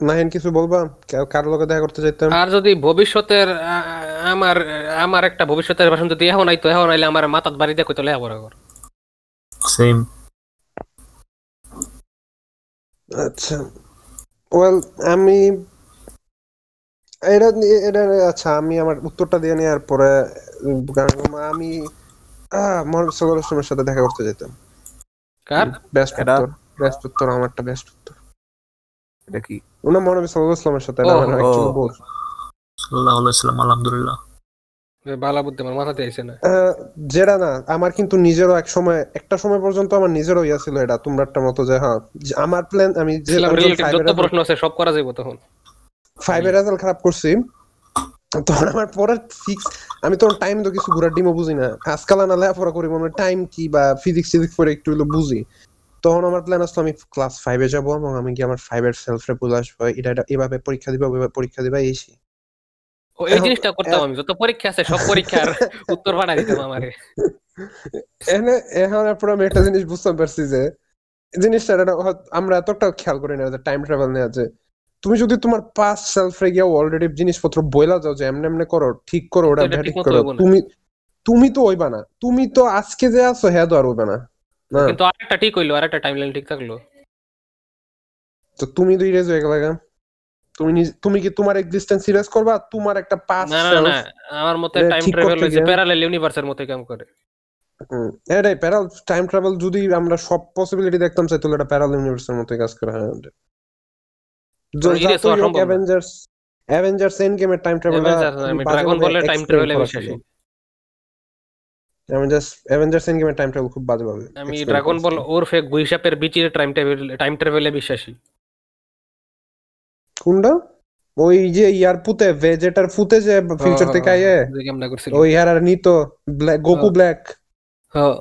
নাহিন কিছু বলবা? কা- কার লগে দেখা করতে চাইতাম আর যদি ভবিষ্যতের আমার আমার একটা ভবিষ্যতের ভাষণ যদি এখন আইতো এখন আইলে আমার মাথাত বাড়ি দেখো তো লেখাপড়া কর সেম আচ্ছা। ওয়েল আমি এটা এটা আচ্ছা আমি আমার উত্তরটা দিয়ে নেওয়ার পরে আমি মোহাম্মদ সাথে দেখা করতে যেতাম। কার? বেস্ট উত্তর বেস্ট উত্তর আমারটা বেস্ট উত্তর। এটা কি? সাল্লাহ আসলামের সাথে আমার ভুল। সাল্লাহ আলহামদুলিল্লাহ। বালা বুদ্ধি আমার মাথাতে আইছে না। যেটা না আমার কিন্তু নিজেরও এক সময় একটা সময় পর্যন্ত আমার নিজেরও ইয়া ছিল এটা তোমরাটা মতো যে হ্যাঁ আমার প্ল্যান আমি যে যত প্রশ্ন আছে সব করা যাইব তখন। ফাইভের রেজাল্ট খারাপ করছি। তখন আমার পরে সিক্স আমি তখন টাইম তো কিছু ঘোরার ডিমও বুঝি না। আজকাল না লেখাপড়া করি মনে টাইম কি বা ফিজিক্স ফিজিক্স পরে একটু হলো বুঝি। তখন আমার প্ল্যান আসতো আমি ক্লাস ফাইভে যাব এবং আমি কি আমার ফাইভের সেলফ রে বুঝে আসব এটা এভাবে পরীক্ষা দিবা পরীক্ষা দিবা এসি এই এখন- জিনিসটা করতাম আমি যত পরীক্ষা আছে সব পরীক্ষার উত্তর পাঠা দিতাম আমারে। এখানে এখন এরপর আমি একটা জিনিস বুঝতে পারছি যে জিনিসটা আমরা এতটা খেয়াল করি না যে টাইম ট্রাভেল তুমি যদি তোমার পাস সেলফ রে গিয়ে অলরেডি জিনিসপত্র বইলা যাও যে এমনি এমনি করো ঠিক করো ওটা ঠিক করো তুমি তুমি তো হইবা না। তুমি তো আজকে যে আছো হ্যাঁ তো আর হইবে না। না। কিন্তু আরেকটা ঠিক হইল আরেকটা টাইমলাইন ঠিক থাকল। তো তুমি দুই রেজ হয়ে গেলে তুমি তুমি কি তোমার এক্সিস্টেন্স সিরিয়াস করবা? তোমার একটা পাস না না না আমার মতে টাইম ট্রাভেল হইছে প্যারালাল ইউনিভার্সের মতো কাম করে। এটাই প্যারাল টাইম ট্রাভেল যদি আমরা সব পসিবিলিটি দেখতাম চাই তাহলে এটা প্যারাল ইউনিভার্সের মতো কাজ করে হ্যাঁ অ্যাভেঞ্জার্স অ্যাভেঞ্জার্স এন্ড গেমের টাইম ট্রাভেল ড্রাগন বলে টাইম ট্রাভেলে বিশ্বাসী অ্যাভেঞ্জার্স অ্যাভেঞ্জার্স এন্ড গেমের টাইম ট্রাভেল খুব বাজে ভাবে আমি ড্রাগন বল ওরফে গুইসাপের বিচির টাইম ট্রাভেল টাইম ট্রাভেলে বিশ্বাসী। কোনটা ওই যে ইয়ার পুতে ভেজেটার ফুতে যে ফিউচার থেকে আইয়ে যে কেমন করছিল। ওই ইয়ার আর নিত গোকু ব্ল্যাক। হ্যাঁ।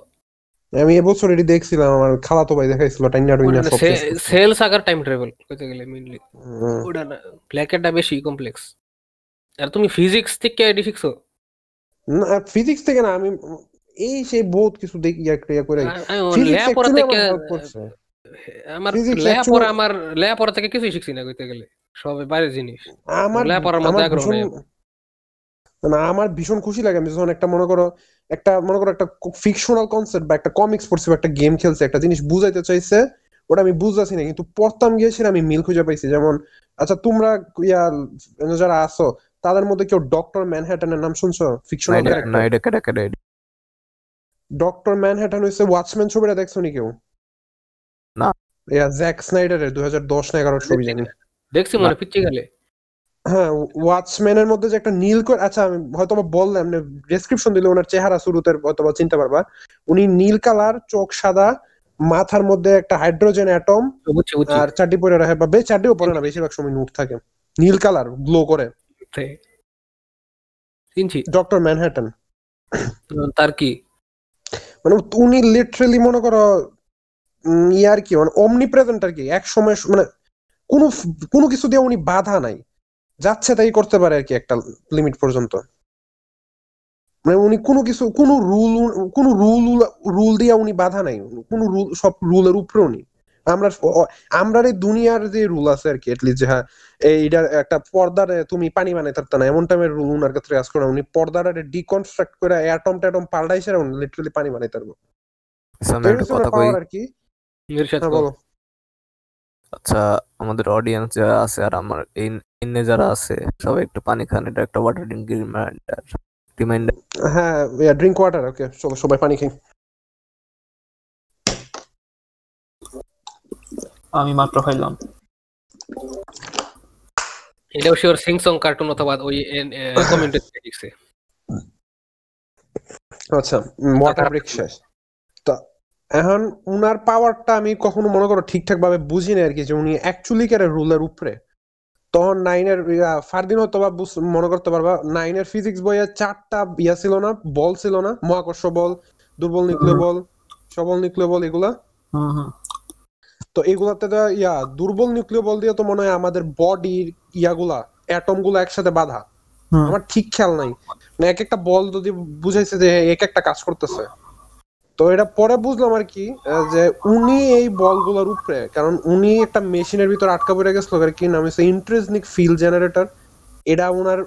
আমি এবছর এটি দেখছিলাম আমার খালাতো ভাই দেখাইছিল টাইনা রুইনা সব। সেল সাগার টাইম ট্রাভেল কইতে গেলে মেইনলি। ওটা না ব্ল্যাকেরটা বেশি কমপ্লেক্স আর তুমি ফিজিক্স থেকে এডি শিখছো? না ফিজিক্স থেকে না আমি এই সেই বহুত কিছু দেখি ইয়া ক্রিয়া করে actually থেকে আমার help করছে। আমার আমার লেয়াপড়া থেকে কিছুই শিখছি না কইতে গেলে। সব বাইরের জিনিস। আমার ভীষণ। না আমার ভীষণ খুশি লাগে আমি যখন একটা মনে করো একটা মনে করো একটা ফিকশনাল কনসেপ্ট বা একটা কমিক্স পড়ছি বা একটা গেম খেলছে একটা জিনিস বুঝাইতে চাইছে ওটা আমি বুঝতেছি না কিন্তু পড়তাম গিয়েছিল আমি মিল খুঁজে পাইছি। যেমন আচ্ছা তোমরা ইয়া যারা আছো তাদের মধ্যে কেউ ডক্টর ম্যানহ্যাটনের নাম শুনছো? ফিকশনাল ক্যারেক্টার ডক্টর ম্যানহ্যাটন হইছে ওয়াচম্যান ছবিটা দেখছ নি কেউ? না। ইয়া জ্যাক স্নাইডারের দুই হাজার দশ না এগারো ছবি জানি। দেখছি মনে পিচ্ছি গেলে। হ্যাঁ ওয়াচম্যানের মধ্যে যে একটা নীল করে আচ্ছা আমি হয়তো বা বললাম ডেসক্রিপশন দিলে ওনার চেহারা শুরুতে হয়তো বা চিনতে পারবা। উনি নীল কালার চোখ সাদা মাথার মধ্যে একটা হাইড্রোজেন অ্যাটম আর চারটি পরে রাখে বা বে- চারটিও পরে না বেশিরভাগ সময় নুট থাকে। নীল কালার গ্লো করে। চিনছি। ডক্টর ম্যানহাটন তার কি? মানে উনি লিটারেলি মনে করো উম, ইয়ে আর কি মানে অমনি প্রেজেন্ট আর কি এক সময় মানে কোনো কোনো কিছু দিয়ে উনি বাধা নাই। যাচ্ছে তাই করতে পারে আর কি একটা লিমিট পর্যন্ত। মানে উনি কোনো কিছু কোনো রুল কোনো রুল রুল দিয়ে উনি বাধা নাই। কোনো রুল সব রুলের উপরে উনি আমরা আমরা এই দুনিয়ার যে রুল আছে আর কি এটলিস্ট যে হ্যাঁ এইটা একটা পর্দার তুমি পানি বানাইতে পারত না এমন টাইমের রুল উনার ক্ষেত্রে আজ করে উনি পর্দার ডিকনস্ট্রাক্ট করে অ্যাটম ট্যাটম পাল্টাইছে উনি লিটারালি পানি বানাইতে পারব আমি তো এই একটা হচ্ছে কথা ওনার কই। power আর কি। হ্যাঁ বলো। আচ্ছা আমাদের অডিয়েন্স যারা আছে আর আমার এই ইন্নে যারা আছে সবাই একটু পানি খান এটা একটা ওয়াটার ড্রিঙ্ক রিমাইন্ডার রিমাইন্ডার হ্যাঁ ড্রিঙ্ক ওয়াটার ওকে চলো সবাই পানি খাই আমি মাত্র খাইলাম। এটাও শিওর সিং সং কার্টুন অথবা ওই কমেন্টে লিখছে আচ্ছা ওয়াটার ব্রেক শেষ। তা এখন উনার পাওয়ারটা আমি কখনো মনে করো ঠিকঠাক ভাবে বুঝি না আর কি যে উনি অ্যাকচুয়ালি কেন রুলের উপরে। তখন নাইনের ফারদিন হয়তো বা মনে করতে পারবা নাইনের ফিজিক্স বইয়ে চারটা ইয়া ছিল না বল ছিল না মহাকর্ষ বল দুর্বল নিউক্লিয় বল সবল নিউক্লিয় বল এগুলা। তো এগুলাতে তো ইয়া দুর্বল নিউক্লিয় বল দিয়ে তো মনে হয় আমাদের বডির ইয়াগুলা অ্যাটমগুলো একসাথে বাঁধা। আমার ঠিক খেয়াল নাই। মানে এক একটা বল যদি বুঝাইছে যে এক একটা কাজ করতেছে। তো এটা পরে বুঝলাম আর কি যে উনি এই বলগুলোর উপরে কারণ উনি একটা মেশিনের ভিতর আটকা পড়ে গেছিল আর কি নাম হচ্ছে ইন্ট্রেসনিক ফিল জেনারেটর এটা উনার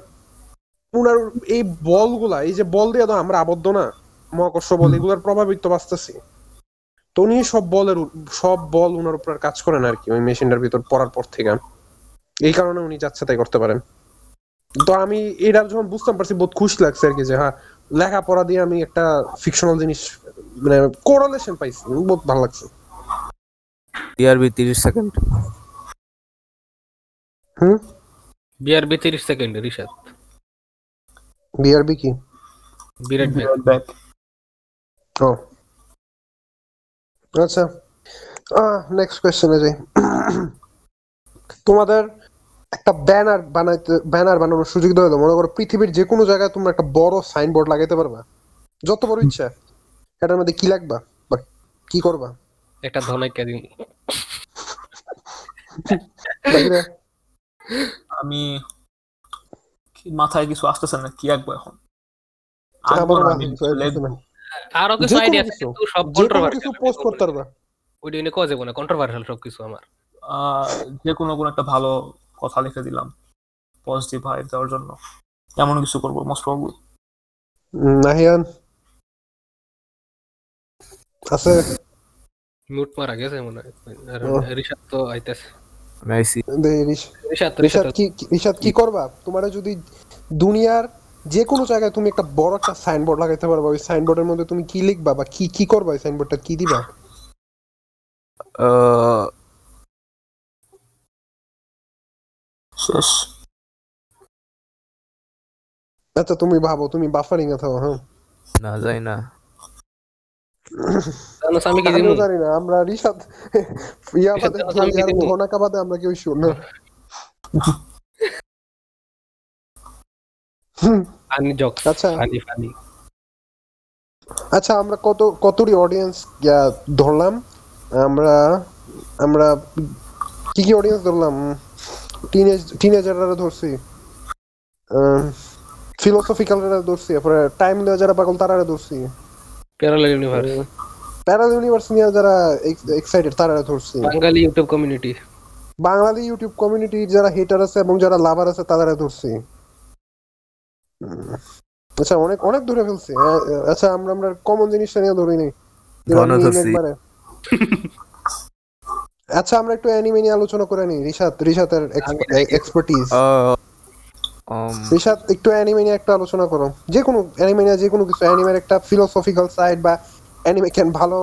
উনার এই বলগুলা এই যে বল দিয়ে তো আমরা আবদ্ধ না মহাকর্ষ বল এগুলোর প্রভাবিত বাঁচতেছি। তো উনি সব বলের সব বল উনার উপর কাজ করেন আর কি ওই মেশিনটার ভিতর পড়ার পর থেকে। এই কারণে উনি যাচ্ছে তাই করতে পারেন। তো আমি এটা যখন বুঝতে পারছি বহুত খুশি লাগছে আর কি যে হ্যাঁ লেখাপড়া দিয়ে আমি একটা ফিকশনাল জিনিস মানে কোরালেশন পাইছি বহুত ভালো লাগছে। টিআরবি তিরিশ সেকেন্ড। হুম? বিআরবি তিরিশ সেকেন্ড রিশাদ। বিআরবি কি? বিরাট ব্যাক ও। আচ্ছা নেক্সট কোয়েশ্চেনে যাই। তোমাদের একটা ব্যানার বানাইতে ব্যানার বানানোর সুযোগ দেওয়া হলো। মনে করো পৃথিবীর যে কোনো জায়গায় তোমরা একটা বড় সাইনবোর্ড লাগাইতে পারবা। যত বড় ইচ্ছা। এটার মধ্যে কি লাগবা? বা কি করবা? একটা ধনাইকা দিন আমি মাথায় কিছু আসতেছে না কি আঁকবো এখন। না। আরও কিছু আইডিয়া আছে সব কোনো পোস্ট করতে পারবা। ওইটা নিয়ে কওয়া যাবে না কন্ট্রোভার্সিয়াল সব কিছু আমার। আহ, যে কোনো কোনো একটা ভালো কথা লিখে দিলাম পজিটিভ ভাইব দেওয়ার জন্য। এমন কিছু করব মোস্ট প্রবলি নাহিয়ান? আছে। মিউট মারা গেছে মনে হয়। আর রিশাদ তো আইতাছে। আমি আইসি দে, রিশ- রিশাদ রিশাদ রিশাদ কি কি- রিশাদ কি করবা? তোমার যদি দুনিয়ার যে কোনো জায়গায় তুমি একটা বড় একটা সাইনবোর্ড লাগাইতে পারবা ওই সাইনবোর্ডের মধ্যে তুমি কি লিখবা বা কি কি করবা ওই সাইনবোর্ডটা কি দিবা? আহ, শেষ। আচ্ছা তুমি ভাবো তুমি বাফারিং এ থাকো হ্যাঁ। না যাই না। আমি কি দিমু। জানি না আমরা রিশাদ ইয়া বাদে রিশাদ, আমি কি ইয়ার দিবো? ঘনাকা বাদে আমরা কেউ শুন না। ফানি জকস আচ্ছা। ফানি ফানি আচ্ছা আমরা কত কতটি অডিয়েন্স ধরলাম? আমরা আমরা কি কি অডিয়েন্স ধরলাম? টিনেজ টিনেজাররা ধরছি ফিলোসফিক্যালরা ধরছি তারপরে টাইম যারা পাগল তারা ধরছি। প্যারালাল ইউনিভার্স প্যারাল ইউনিভার্স নিয়ে যারা এক্সাইটেড তারা ধরছি। Bangali YouTube community Bangali YouTube কমিউনিটির যারা হেটার আছে এবং যারা লাভার আছে তারা ধরছি। আচ্ছা অনেক অনেক দূরে ফেলছি। আচ্ছা আমরা আমরা কমন জিনিসটা নিয়ে ধরি নাই। একবারে। আচ্ছা আমরা একটু অ্যানিমে নিয়ে আলোচনা করে নিই রিশাদ রিশাতের এক্সপার্টিজ উম, রিশাদ একটু অ্যানিমে নিয়ে একটা আলোচনা করো। যে কোনো অ্যানিমে নিয়ে যে কোনো কিছু অ্যানিমের একটা ফিলোসফিক্যাল সাইড বা অ্যানিমে কেন ভালো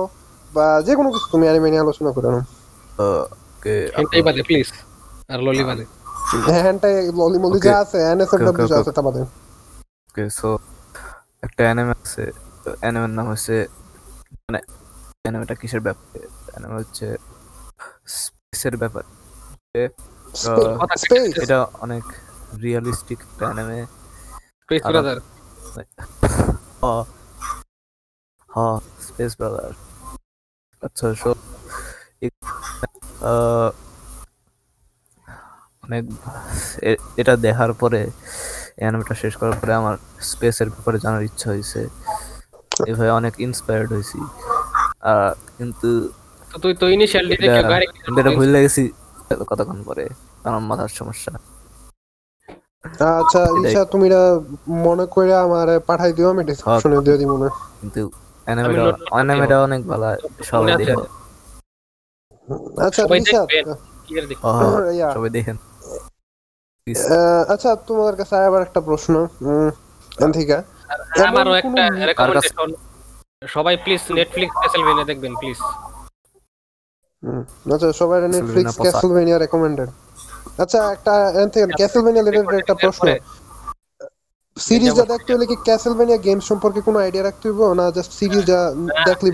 বা যে কোনো কিছু তুমি অ্যানিমে নিয়ে আলোচনা করো না এটাই বাদে প্লিজ আর ললি বাদে। হ্যান্ডটাই ললি মলি যা আছে এনএসএফডব্লিউ যা আছে তা বাদে। okay, so একটা অ্যানিমে আছে অ্যানিমের নাম হচ্ছে মানে অ্যানিমেটা কিসের ব্যাপারে? অ্যানিমে হচ্ছে স্পেসের ব্যাপার। এটা অনেক রিয়েলিস্টিক অ্যানিমে প্লিজ আবার- ব্রাদার হ্যাঁ স্পেস ব্রাদার আচ্ছা সো অনেক এটা দেখার পরে অ্যানিমেটা শেষ করার পরে আমার স্পেসের ব্যাপারে জানার ইচ্ছা হয়েছে। এভাবে অনেক ইন্সপায়ার্ড হয়েছি। কিন্তু তো তুই তো ইনিশিয়াল ডি এটা দেখে গাড়ি ভুলে গেছি কতক্ষণ পরে আমার মাথার সমস্যা। আচ্ছা এটাই। তুমি মনে করে আমার পাঠাই দিও আমি ডিসক্রিপশনে দিয়ে দিব না। কিন্তু অ্যানিমেটা অ্যানিমেটা অনেক ভালো সবাই আছে? আচ্ছা দেখি হ্যাঁ, সবাই দেখেন। আহ, আচ্ছা তোমার কাছে আবার একটা প্রশ্ন উম, আমারও একটা রেকমেন্ডেশন সবাই প্লিজ নেটফ্লিক্স ক্যাসেলভেনিয়া দেখবেন প্লিজ হুম, আচ্ছা সবাই নেটফ্লিক্স। ক্যাসেলভেনিয়া রেকমেন্ডেড আচ্ছা একটা ক্যাসেলভেনিয়া রিলেটেড একটা প্রশ্ন। সিরিজটা দেখতে হলে কি ক্যাসেলভেনিয়া গেম সম্পর্কে কোনো আইডিয়া রাখতে হইব না জাস্ট সিরিজটা দেখলি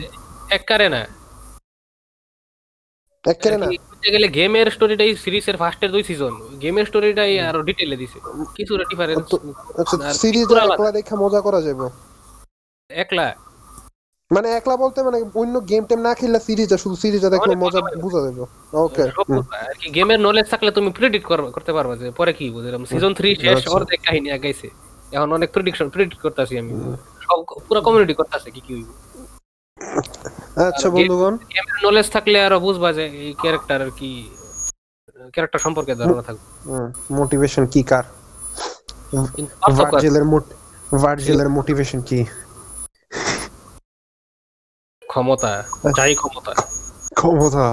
এককারে না। একেবারে না। গেলে গেমের স্টোরিটাই সিরিজের ফার্স্টের দুই সিজন গেমের স্টোরিটাই আরও ডিটেইলে দিছে। কিছুটা ডিফারেন্স আচ্ছা আর সিরিজটা একলা দেখে মজা করা যাবে একলা? মানে একলা বলতে মানে অন্য গেম টেম না খেললে সিরিজটা শুধু সিরিজটা দেখলে মজা বুঝা। যাবে। ওকে আর কি গেমের নলেজ থাকলে তুমি প্রেডিক্ট করতে পারবে যে পরে কি বুঝলাম সিজন 3 শেষ আচ্ছা। অর্ধেক কাহিনী আগাইছে। এখন অনেক প্রেডিকশন প্রেডিক্ট করতেছি আমি। সব পুরো কমিউনিটি করতেছে কি কি হইব। আচ্ছা বন্ধুগণ। গেমের নলেজ থাকলে আরও বুঝবা যে এই ক্যারেক্টার আর কি ক্যারেক্টার সম্পর্কে ধারণা থাকবে। মোটিভেশন কি কার? ভার্জিলের মোটিভেশন কি? ক্ষমতা চাই ক্ষমতা। ক্ষমতা?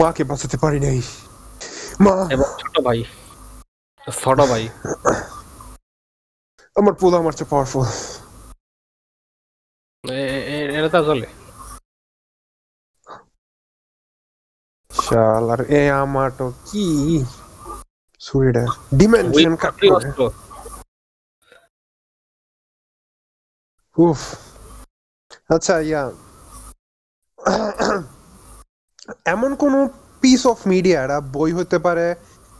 মাকে বাঁচাতে পারি নাই। মা! এবং ছোট ভাই ছোট ভাই। আমার পোলা আমার চেয়ে পাওয়ারফুল এটা তো চলে। শাল আর এ আমার তো কি সুইডার ডিমেনশন কাট করে। উফ। আচ্ছা ইয়া। এমন কোন পিস অফ মিডিয়া বই হতে পারে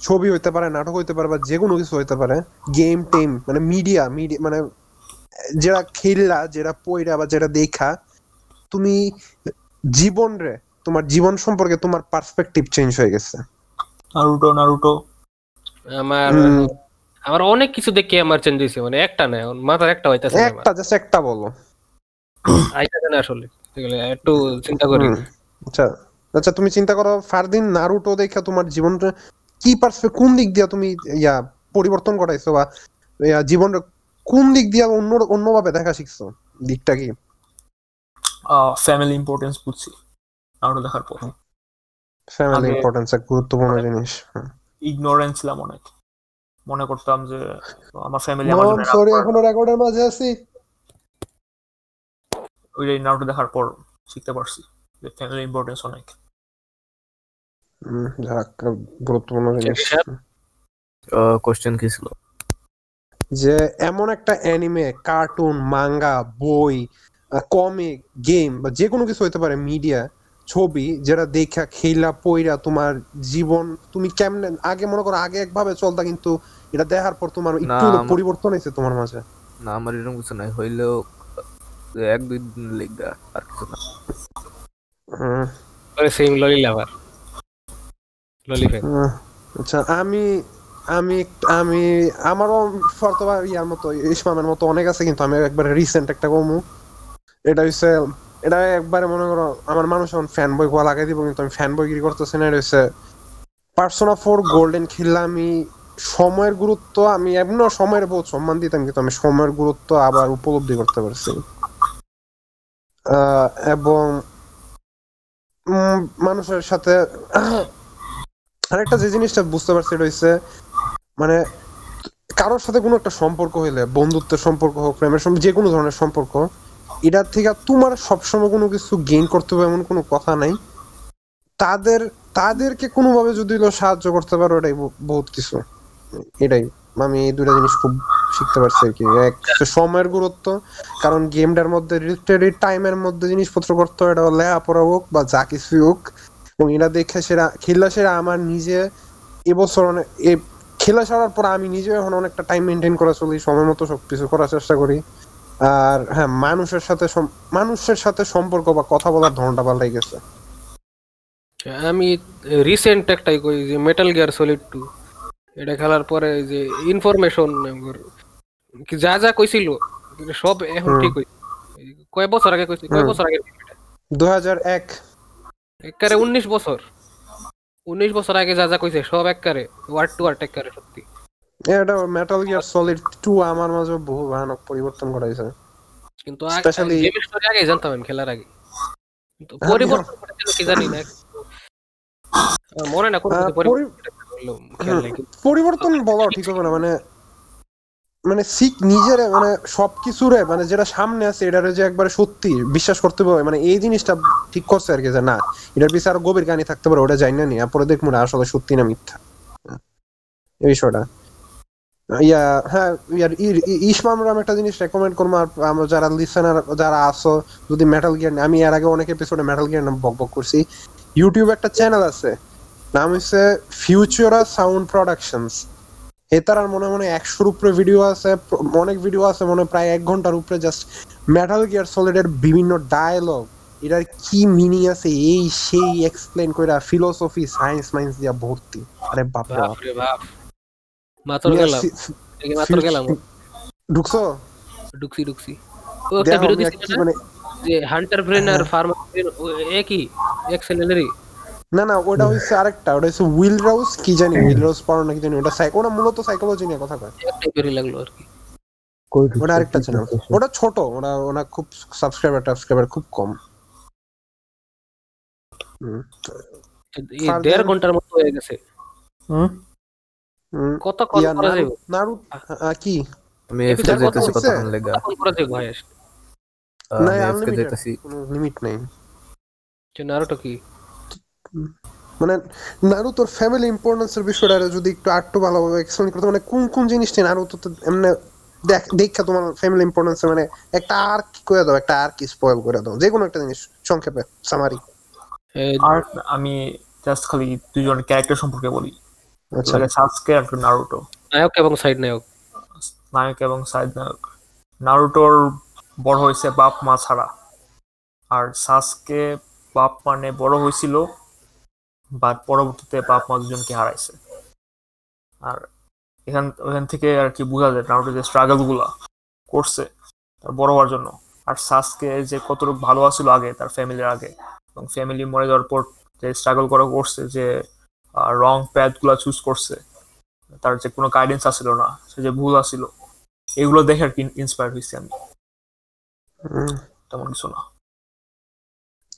ছবি হতে পারে নাটক হতে পারে বা যে কোনো কিছু হতে পারে গেম টেম মানে মিডিয়া মিডিয়া মানে যেটা খেললা যেটা পইরা বা যেটা দেখা তুমি জীবন রে তোমার জীবন সম্পর্কে তোমার পার্সপেক্টিভ চেঞ্জ হয়ে গেছে। নারুটো নারুটো আমার। আমার অনেক কিছু দেখে আমার চেঞ্জ হয়েছে মানে একটা না মাথার একটা হইতাছে একটা জাস্ট একটা বলো। আইতাছে না আসলে। একটু চিন্তা করি। আচ্ছা আচ্ছা তুমি চিন্তা করো ফারদিন নারুটো দেখে তোমার জীবনটা কি পারছে কোন দিক দিয়া তুমি ইয়া পরিবর্তন করাইছো বা ইয়া জীবনটা কোন দিক দিয়ে অন্য অন্যভাবে দেখা শিখছো? দিকটা কি? ফ্যামিলি ইম্পর্টেন্স বুঝছি। নারুটো দেখার পর। ফ্যামিলি ইম্পর্টেন্স এক গুরুত্বপূর্ণ জিনিস ইগনোরেন্স ছিলাম অনেক। মনে করতাম যে আমার ফ্যামিলি আমার জন্য সরি এখনও রেকর্ডের মাঝে আছি। ওই নারুটো দেখার পর শিখতে পারছি যে ফ্যামিলি ইম্পর্টেন্স অনেক। যাক, গুরুত্বপূর্ণ জিনিস। কোশ্চেন কি ছিল? যে এমন একটা অ্যানিমে কার্টুন মাঙ্গা বই কমিক গেম বা যে কোনো কিছু হতে পারে মিডিয়া ছবি যেটা দেখা খেলা পইরা তোমার জীবন তুমি কেমনে আগে মনে করো আগে একভাবে চলতা কিন্তু এটা দেখার পর তোমার একটু পরিবর্তন হয়েছে তোমার মাঝে। না আমার এরকম কিছু নাই। হইলেও এক দুই দিন লিখা আর কিছু না। সেম ললি লাভার। ললি ফ্যান আচ্ছা আমি আমি আমি আমারও ফর্তবা ইয়ার মতো ইসমামের মতো অনেক আছে কিন্তু আমি একবারে রিসেন্ট একটা কমু। এটা হচ্ছে এটা একবারে মনে করো আমার মানুষ এখন ফ্যান বই গোয়া লাগাই দিব কিন্তু আমি ফ্যান বই গিরি করতেছি না এটা হচ্ছে পার্সোনা ফোর গোল্ডেন খেললে আমি সময়ের গুরুত্ব আমি এমনিও সময়ের বহুত সম্মান দিতাম কিন্তু আমি সময়ের গুরুত্ব আবার উপলব্ধি করতে পারছি। এবং মানুষের সাথে আরেকটা যে জিনিসটা বুঝতে পারছি এটা হচ্ছে মানে কারোর সাথে কোনো একটা সম্পর্ক হইলে, বন্ধুত্বের সম্পর্ক হোক, প্রেমের সম্পর্ক, যে কোনো ধরনের সম্পর্ক এটার থেকে তোমার সবসময় কোনো কিছু গেইন করতে হবে এমন কোনো কথা নাই। তাদের, তাদেরকে কোনোভাবে যদি সাহায্য করতে পারো, এটাই বহু- বহুত কিছু। এটাই, আমি এই দুটা জিনিস খুব শিখতে পারছি আর কি। এক সময়ের গুরুত্ব কারণ গেমটার মধ্যে রিলেটেড টাইমের মধ্যে জিনিসপত্র করতে হয় এটা লেখাপড়া হোক বা যা কিছুই হোক। এবং এটা দেখে সেরা খেলা সেরা আমার নিজে এবছর অনেক খেলা ছাড়ার পর আমি নিজে এখন অনেকটা টাইম মেনটেন করে চলি সময় মতো সবকিছু করার চেষ্টা করি। আর হ্যাঁ মানুষের সাথে মানুষের সাথে সম্পর্ক বা কথা বলার ধরনটা পাল্টাই গেছে। আমি রিসেন্ট একটাই কই যে মেটাল গিয়ার সলিড টু এটা খেলার পরে যে ইনফরমেশন যা যা কইছিল সব এখন। ঠিক হইছে কয় বছর আগে কইছিল কয় বছর আগে দু হাজার এক। একবারে উনিশ বছর উনিশ বছর আগে যা যা কইছে সব একবারে ওয়ার্ড টু ওয়ার্ড একবারে সত্যি। এটা মেটাল গিয়ার সলিড টু আমার মাঝে বহু ভয়ানক পরিবর্তন ঘটাইছে। কিন্তু Especially- গেমের স্টোরি আগে জানতাম আমি খেলার আগে। কিন্তু পরিবর্তন করেছিল কি জানি না মনে না কোনো পরিবর্তন বলা ঠিক হবে না মানে মানে শিখ নিজের মানে সবকিছুরে মানে যেটা সামনে আছে, এটারে যে একবারে সত্যি বিশ্বাস করতে হবে মানে এই জিনিসটা ঠিক করছে আর কি যে না, এটার পিছনে আরও গভীর কাহিনী থাকতে পারে, ওটা জানি না নি পরে দেখব না আসলে সত্যি না মিথ্যা। এই বিষয়টা। ইয়া হ্যাঁ ইয়ার ই- ই- ইসমাম রাম একটা জিনিস রেকমেন্ড করব, আর আমরা যারা লিসেনার যারা আসো যদি মেটাল গিয়ার আমি এর আগে অনেক এপিসোডে মেটাল গিয়ার নাম বক বক করছি। ইউটিউবে একটা চ্যানেল আছে, নাম হচ্ছে ফিউচারা সাউন্ড প্রোডাকশনস এ তার মনে মনে একশোর উপরে ভিডিও আছে অনেক ভিডিও আছে মনে প্রায় এক ঘণ্টার উপরে জাস্ট মেটাল গিয়ার সলিডের বিভিন্ন ডায়লগ এটার কি মিনিং আছে এই সেই এক্সপ্লেন কইরা ফিলোসফি সায়েন্স মাইন্স দিয়া ভর্তি। আরে বাপ রে বাপ। মাত্র গেলাম। মাত্র গেলাম। ঢুকছো? ঢুকছি ঢুকছি। ও একটা ভিডিও দিছিল মানে যে হান্টার ব্রেন আর ফার্মার ব্রেন একই এক চ্যানেলেরই না না ওটা হচ্ছে আরেকটা ওটা হচ্ছে উইল রাউস কি জানি উইল রাউস পড়ো নাকি জানি ওটা সাইক ওটা মূলত সাইকোলজি নিয়ে কথা কয়। টাইপেরই লাগল আর কি। কই ওটা আরেকটা চ্যানেল ওটা ছোট ওটা ওনা খুব সাবস্ক্রাইবার টাবস্ক্রাইবার খুব কম। এই দেড় ঘণ্টার মতো হয়ে গেছে। হুম, কত কল করা নারু- যাবে? নারু- কি? আমি এফকে কত যাইতেছি হইছে? কতক্ষণ লেগা। কত করা যাবে ভাই? না আমি এফকে কোনো লিমিট নেই। যে নারুটো কি? মানে নারু তোর ফ্যামিলি ইম্পর্টেন্সের বিষয়টা যদি একটু আটটু ভালোভাবে এক্সপ্লেন করতে মানে কোন কোন জিনিসটা নারু তো এমনি দেখ দেখা তোমার ফ্যামিলি ইম্পর্টেন্স মানে একটা আর কি করে দাও একটা আর কি স্পয়েল করে দাও যে কোনো একটা জিনিস সংক্ষেপে সামারি আর আমি জাস্ট খালি দুজন ক্যারেক্টার সম্পর্কে বলি। আচ্ছা। সাসকে আর নারুটো নায়ক এবং সাইড নায়ক। নায়ক এবং সাইড নায়ক। নারুটোর বড় হয়েছে বাপ মা ছাড়া। আর সাসকে বাপ মানে বড় হয়েছিল বাট পরবর্তীতে বাপ মা দুজনকে হারাইছে। আর এখান ওখান থেকে আর কি বোঝা যায় নারুটো যে স্ট্রাগলগুলা করছে তার বড় হওয়ার জন্য। আর সাসকে যে কতটুকু ভালো আছিল আগে তার ফ্যামিলির আগে। এবং ফ্যামিলি মরে যাওয়ার পর যে স্ট্রাগল করা করছে যে রং প্যাথগুলা চুজ করছে তার যে কোনো গাইডেন্স আসছিল না সে যে ভুল আসছিল এগুলো দেখে আর কি ইন্সপায়ার হয়েছি আমি। তেমন কিছু না।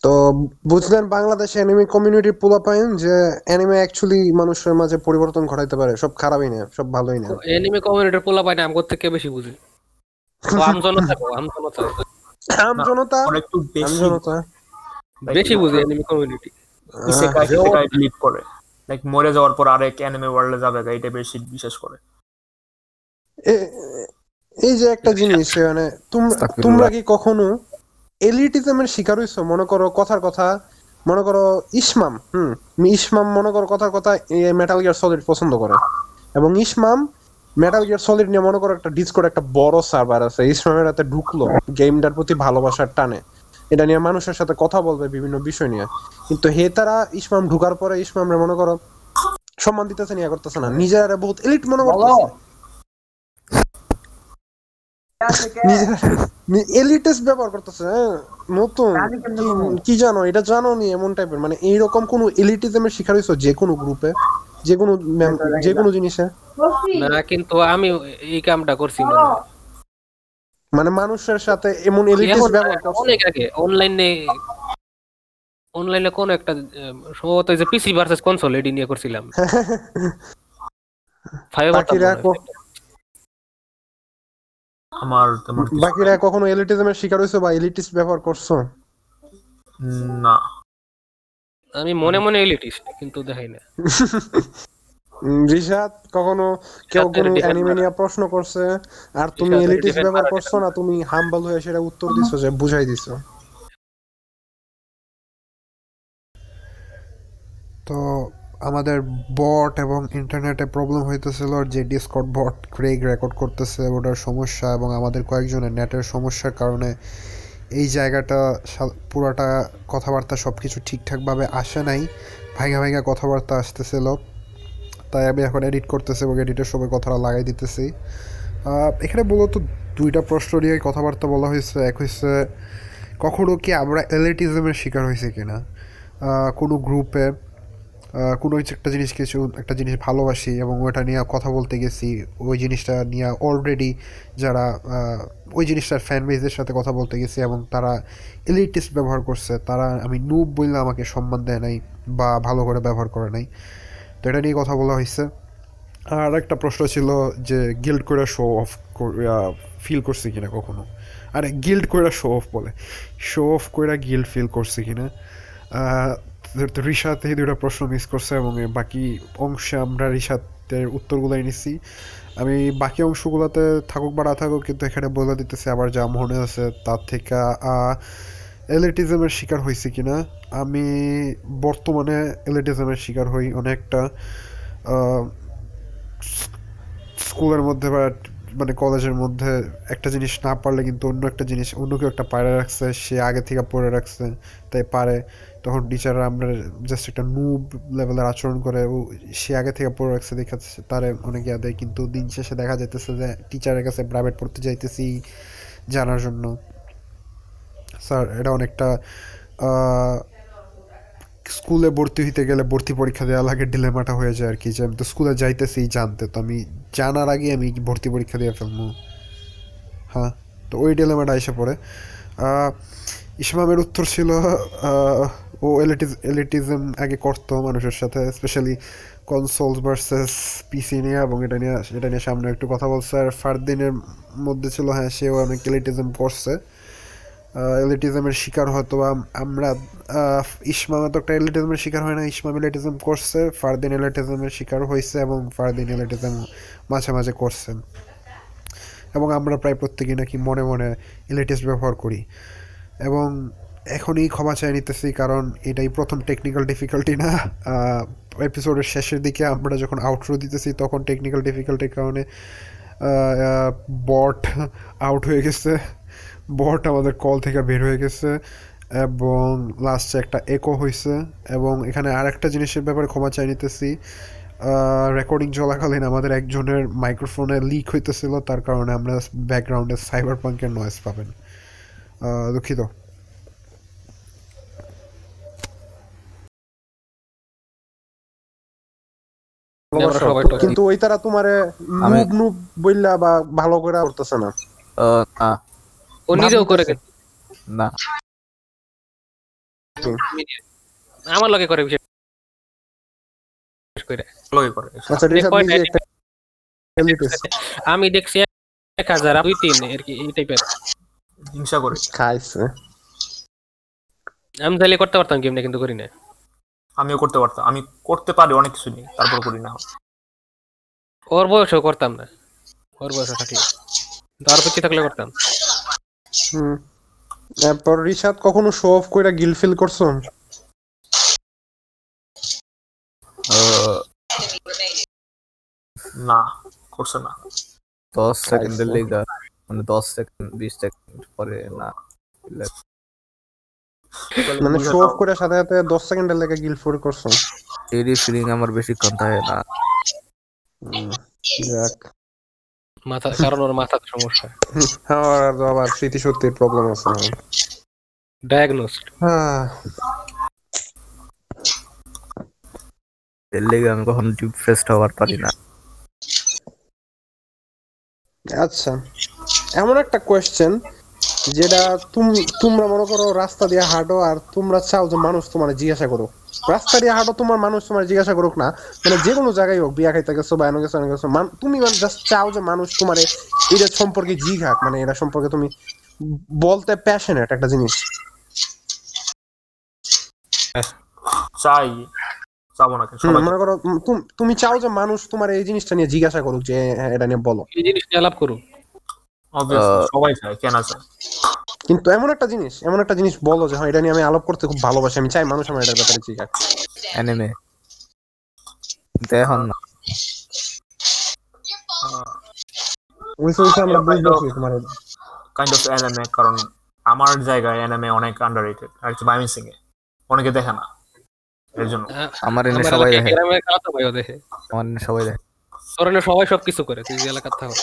তো বুঝলেন বাংলাদেশ অ্যানিমে কমিউনিটি পোলা পাইন যে অ্যানিমে অ্যাকচুয়ালি মানুষের মাঝে পরিবর্তন ঘটাইতে পারে। সব খারাপই না সব ভালোই না। এনিমে কমিউনিটির পোলা পায় না আমগর থেকে বেশি বুঝি। ও আমজনতা গো, আমজনতা আম জনতা? একটু আম বেশি। জনতা। বেশি বুঝি anime community isekai isekai believe করে। লাইক মরে যাওয়ার পর আরেক অ্যানিমে ওয়ার্ল্ডে যাবে এইটা বেশি বিশেষ করে। এ- এই যে একটা জিনিস মানে তোমরা তোমরা কি কখনো এলিটিজমের শিকার হইছো? মনে করো কথার কথা মনে করো ইসমাম হুম ইসমাম মনে করো কথার কথা মেটাল গিয়ার সলিড পছন্দ করে। এবং ইসমাম মেটাল গিয়ার সলিড নিয়ে মনে করো একটা ডিসকোড একটা বড় সার্ভার আছে ইসমামের হাতে ঢুকলো গেমটার প্রতি ভালোবাসার টানে। এটা নিয়ে মানুষের সাথে কথা বলবে বিভিন্ন বিষয় নিয়ে। কিন্তু হে তারা ইসমাম ঢুকার পরে ইসমাম মনে করো সম্মান দিতেছে নিয়ে করতেছে না। নিজের বহুত এলিট মনে করতেছে। এলিটেস ব্যবহার করতেছে হ্যাঁ? নতুন। কি- জানো এটা জানো নি এমন টাইপের মানে এইরকম কোন এলিটিজমের শিকার হইছো যে কোনো গ্রুপে যে কোনো যে কোনো জিনিসে? না কিন্তু আমি এই কামটা করছি মানে। মানুষের সাথে এমন এলিটিস ব্যবহার করছে? অনেক আগে অনলাইনে অনলাইনে কোন একটা সম্ভবত যে পিসি ভার্সেস কনসোল এডি নিয়ে করছিলাম। ক- আমার তেমন বাকিরা কখনো এলিটিজমের শিকার হয়েছো বা এলিটিস্ট ব্যবহার করছ? না। আমি মনে মনে এলিটিস্ট কিন্তু দেখাই না। রিশাদ কখনো কেউ কোনো অ্যানিমে নিয়ে প্রশ্ন করছে আর তুমি এলিটিস্ট ব্যবহার করছ না তুমি হাম্বল হয়ে সেটা উত্তর দিছো যে বুঝাই দিছো? তো আমাদের বট এবং ইন্টারনেটে প্রবলেম হইতেছিল যে ডিসকর্ড বট ক্রেগ রেকর্ড করতেছে ওটার সমস্যা এবং আমাদের কয়েকজনের নেটের সমস্যার কারণে এই জায়গাটা পুরাটা কথাবার্তা সব কিছু ঠিকঠাকভাবে আসে নাই, ভাইগা ভাইগা কথাবার্তা আসতেছিল। তাই আমি এখন এডিট করতেছি এবং এডিটের সময় কথাটা লাগাই দিতেছি। এখানে মূলত দুইটা প্রশ্ন নিয়ে কথাবার্তা বলা হয়েছে। এক হয়েছে কখনও কি আমরা এলিটিজমের শিকার হয়েছে কিনা? কোনো গ্রুপে কোনো একটা জিনিস কিছু, একটা জিনিস ভালোবাসি এবং ওটা নিয়ে কথা বলতে গেছি, ওই জিনিসটা নিয়ে অলরেডি যারা ওই জিনিসটার ফ্যান বেজের সাথে কথা বলতে গেছি এবং তারা এলিটিস্ট ব্যবহার করছে, তারা, আমি নুব বললে আমাকে সম্মান দেয় নাই বা ভালো করে ব্যবহার করে নাই। তো এটা নিয়ে কথা বলা হয়েছে। আর একটা প্রশ্ন ছিল যে গিল্ড করে শো অফ ফিল করছে কিনা কখনো? আরে গিল্ড করে শো অফ বলে। শো অফ করে গিল্ড ফিল করছে কিনা? রিশাত এই দুটো প্রশ্ন মিস করছে এবং বাকি অংশে আমরা রিশাতের উত্তরগুলাই নিচ্ছি আমি বাকি অংশগুলোতে থাকুক বা না থাকুক কিন্তু এখানে বলে দিতেছি আবার যা মনে আছে তার থেকে এলিটিজমের শিকার হয়েছি কিনা। আমি বর্তমানে এলিটিজমের শিকার হই অনেকটা স্কুলের মধ্যে বা মানে কলেজের মধ্যে একটা জিনিস না পারলে কিন্তু অন্য একটা জিনিস, অন্য কেউ একটা পারে রাখছে, সে আগে থেকে পড়ে রাখছে, তাই পারে। তখন টিচাররা আমরা জাস্ট একটা নুব লেভেলের আচরণ করে, ও সে আগে থেকে পড়ে রাখছে, দেখা তারে অনেক ইয়া দেয়, কিন্তু দিন শেষে দেখা যাইতেছে যে টিচারের কাছে প্রাইভেট পড়তে যাইতেছি জানার জন্য। স্যার এটা অনেকটা স্কুলে ভর্তি হইতে গেলে ভর্তি পরীক্ষা দেওয়া লাগে ডিলেমাটা হয়ে যায় আর কি, যে আমি তো স্কুলে যাইতেছি জানতে, তো আমি জানার আগে আমি ভর্তি পরীক্ষা দিয়ে ফেলব। হ্যাঁ তো ওই ডিলেমাটা এসে পড়ে। ইসমামের উত্তর ছিল ও এলিটিজ এলিটিজম আগে করতো মানুষের সাথে স্পেশালি কনসোলস ভার্সেস পিসি নিয়ে এবং এটা নিয়ে এটা নিয়ে সামনে একটু কথা বলছে। আর ফারদিনের মধ্যে ছিল হ্যাঁ সেও অনেক এলিটিজম করছে। এলিটিজমের শিকার হয়তো আম- আমরা ইসমামে তো একটা এলিটিজমের শিকার হয় না ইসমাম এলিটিজম করছে, ফারদিন এলিটিজমের শিকার হয়েছে এবং ফারদিন এলিটিজম মাঝে মাঝে করছে। এবং আমরা প্রায় প্রত্যেকেই নাকি মনে মনে এলিটিস্ট ব্যবহার করি। এবং এখনই ক্ষমা চাই নিতেছি, কারণ এটাই প্রথম টেকনিক্যাল ডিফিকাল্টি না। এপিসোডের শেষের দিকে আমরা যখন আউটরো দিতেছি, তখন টেকনিক্যাল ডিফিকাল্টির কারণে বট আউট হয়ে গেছে। বট আমাদের কল থেকে বের হয়ে গেছে, এবং লাস্টে একটা একো হয়েছে, এবং এখানে আর একটা জিনিসের ব্যাপারে ক্ষমা চাই নিতেছি। রেকর্ডিং চলাকালীন আমাদের একজনের মাইক্রোফোনে লিক হইতেছিল, তার কারণে আমরা ব্যাকগ্রাউন্ডে সাইবার পাঙ্কের নয়েজ পাবেন দুঃখিত আমরা সবাই তো- কিন্তু ওই তারা তোমারে আমি- নুব নুব বললা বা ভালো করে করতেছে না। ও নিজেও করে না। আমার লগে করে বিশেষ করে। ভালোই করে। আচ্ছা। আমি দেখছি এক হাজার দুই তিন আর কি এই টাইপের হিংসা করে। খাইছে। আমি তাহলে করতে পারতাম গেমটা কিন্তু করি না আমিও করতে পারতাম। আমি করতে পারি অনেক কিছু নিয়ে তারপর করি না। ওর বয়সেও করতাম না। ওর বয়সে থাকলে আর পিছিয়ে থাকলে করতাম। হুম। তারপর রিশাদ কখনো শো অফ কইরা গিল ফিল করছ? আহ, না করছে না। দশ সেকেন্ডের খাইছে। লেগা মানে দশ সেকেন্ড বিশ সেকেন্ড পরে না। মানে শো অফ করে সাথে সাথে দশ সেকেন্ডের লেগে গিল ফোর করছ। এরই ফিলিং আমার বেশি বেশিক্ষণ থাকে না যাক। মাথা কারণ ওর মাথাতে সমস্যা। আমার আর আবার স্মৃতিশক্তির প্রবলেম আছে আমার। ডায়াগনোস্ট হ্যাঁ। এর লেগে আমি কখনো ডিপ ফেস্ট হওয়ার পারি না। আচ্ছা এমন একটা কোয়েশ্চেন যেটা তুম- তোমরা মনে করো রাস্তা দিয়ে হাঁটো আর তোমরা চাও যে মানুষ তোমার জিজ্ঞাসা করুক। রাস্তা দিয়ে হাঁটো তোমার মানুষ তোমার জিজ্ঞাসা করুক না। মানে যে কোনো জায়গায় হোক বিয়া খাইতে গেছো বা এনে গেছো এনে গেছো তুমি মানে জাস্ট চাও যে মানুষ তোমার এটা সম্পর্কে জিঘাক মানে এটা সম্পর্কে তুমি বলতে প্যাশনেট একটা জিনিস। চাই চাবো না কেন হুম, সবাই মনে করো তুমি চাও যে মানুষ তোমার এই জিনিসটা নিয়ে জিজ্ঞাসা করুক যে হ্যাঁ, এটা নিয়ে বলো। এই জিনিস নিয়ে আলাপ আহ, সবাই চায় কেন চায়। কিন্তু এমন একটা জিনিস এমন একটা জিনিস বলো যে হ্যাঁ এটা নিয়ে আমি আলাপ করতে খুব ভালোবাসি আমি চাই মানুষ আমার এটার ব্যাপারে জিজ্ঞাসা অ্যানিমে দেখুন না। ওইসব ওইসব আমরা বুঝতেছি তোমার কাইন্ড অফ অ্যানিমে কারণ আমার জায়গায় অ্যানিমে অনেক আন্ডাররেটেড আর এ অনেকে দেখে না এর জন্য। আমার এনে সবাই দেখে। গ্রামের খালাতো ভাইও দেখে। আমার এনে সবাই দেখে। তোর এনে সবাই সবকিছু করে তুই এলাকার থাকো।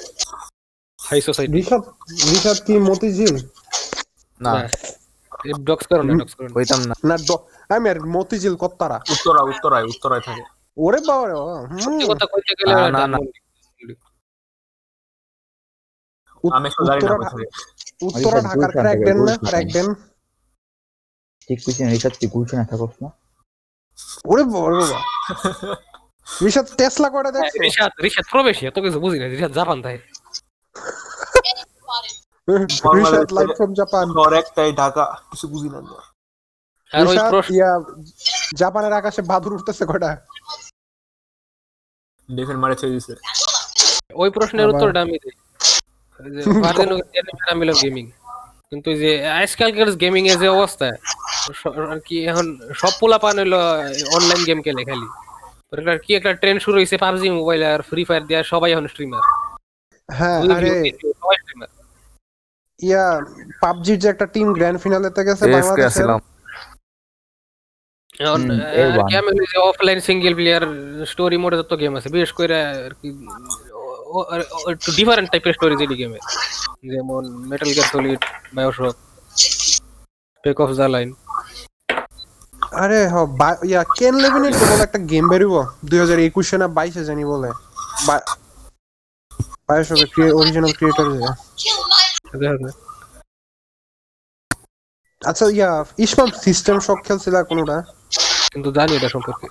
হাই সোসাইটি ঋষভ ঋষভ কি মতিঝিল? না। ডক্স করো না ডক্স করো কইতাম না। না ড- আমি আর মতিঝিল কত্তারা। উত্তরা উত্তরায় উত্তরায় থাকে। ওরে বাবা রে সত্যি কথা কইতে গেলে না, না, না। ধানমন্ডি। উত- আমি একটু জানি না উত্তরা কোথায়। উত্তরা ঢাকার ক্র্যাক দেন না? ক্র্যাক দেন ঠিক কইছেন রিসার্চ তুই গুলশানে থাকস না। ওরে বাবা রে বাবা। ঋষভ টেসলা কয়টা দেখছ রিশাদ রিশাদ প্রবেশী এত কিছু বুঝি না রিশাদ জাপান থাকে ঋষভ লাইভ ফ্রম জাপান ঘর একটাই ঢাকা কিছু বুঝি না আর ওই প্রশ্ন ইয়া জাপানের আকাশে বাদুর উঠতেছে কয়টা? দেখেন মারে ছেড়ে দিছে। ওই প্রশ্নের উত্তরটা আমি দিই। যে ভার্জিন মিল গেমিং কিন্তু যে আজকালকার গেমিং এর যে অবস্থা আর কি এখন সব পোলা পান হইল অনলাইন গেম খেলে খালি। কি একটা ট্রেন্ড শুরু হয়েছে পাবজি মোবাইল আর ফ্রি ফায়ার দেওয়া সবাই এখন স্ট্রিমার হ্যাঁ আরে স্ট্রিমার ইয়া পাবজির যে একটা টিম গ্র্যান্ড ফিনালেতে গেছে বাংলাদেশে আসছিলাম। এখন হুম, A1 গেম যে অফলাইন সিঙ্গেল প্লেয়ার স্টোরি মোডে যত গেম আছে বিশেষ করে আর কি একটু ডিফারেন্ট টাইপের স্টোরি যেটি গেমে যেমন Metal Gear Solid BioShock spec ops the line আরে হ ইয়া কেন লেভিনের তো বলে একটা গেম বেরোবো দুই হাজার একুশে না বাইশে জানি বলে। বায়োশকের অরিজিনাল ক্রিয়েটর যে। আচ্ছা ইয়া ইসমাম সিস্টেম শক খেলছিল কোনোটা কিন্তু জানি এটা সম্পর্কে।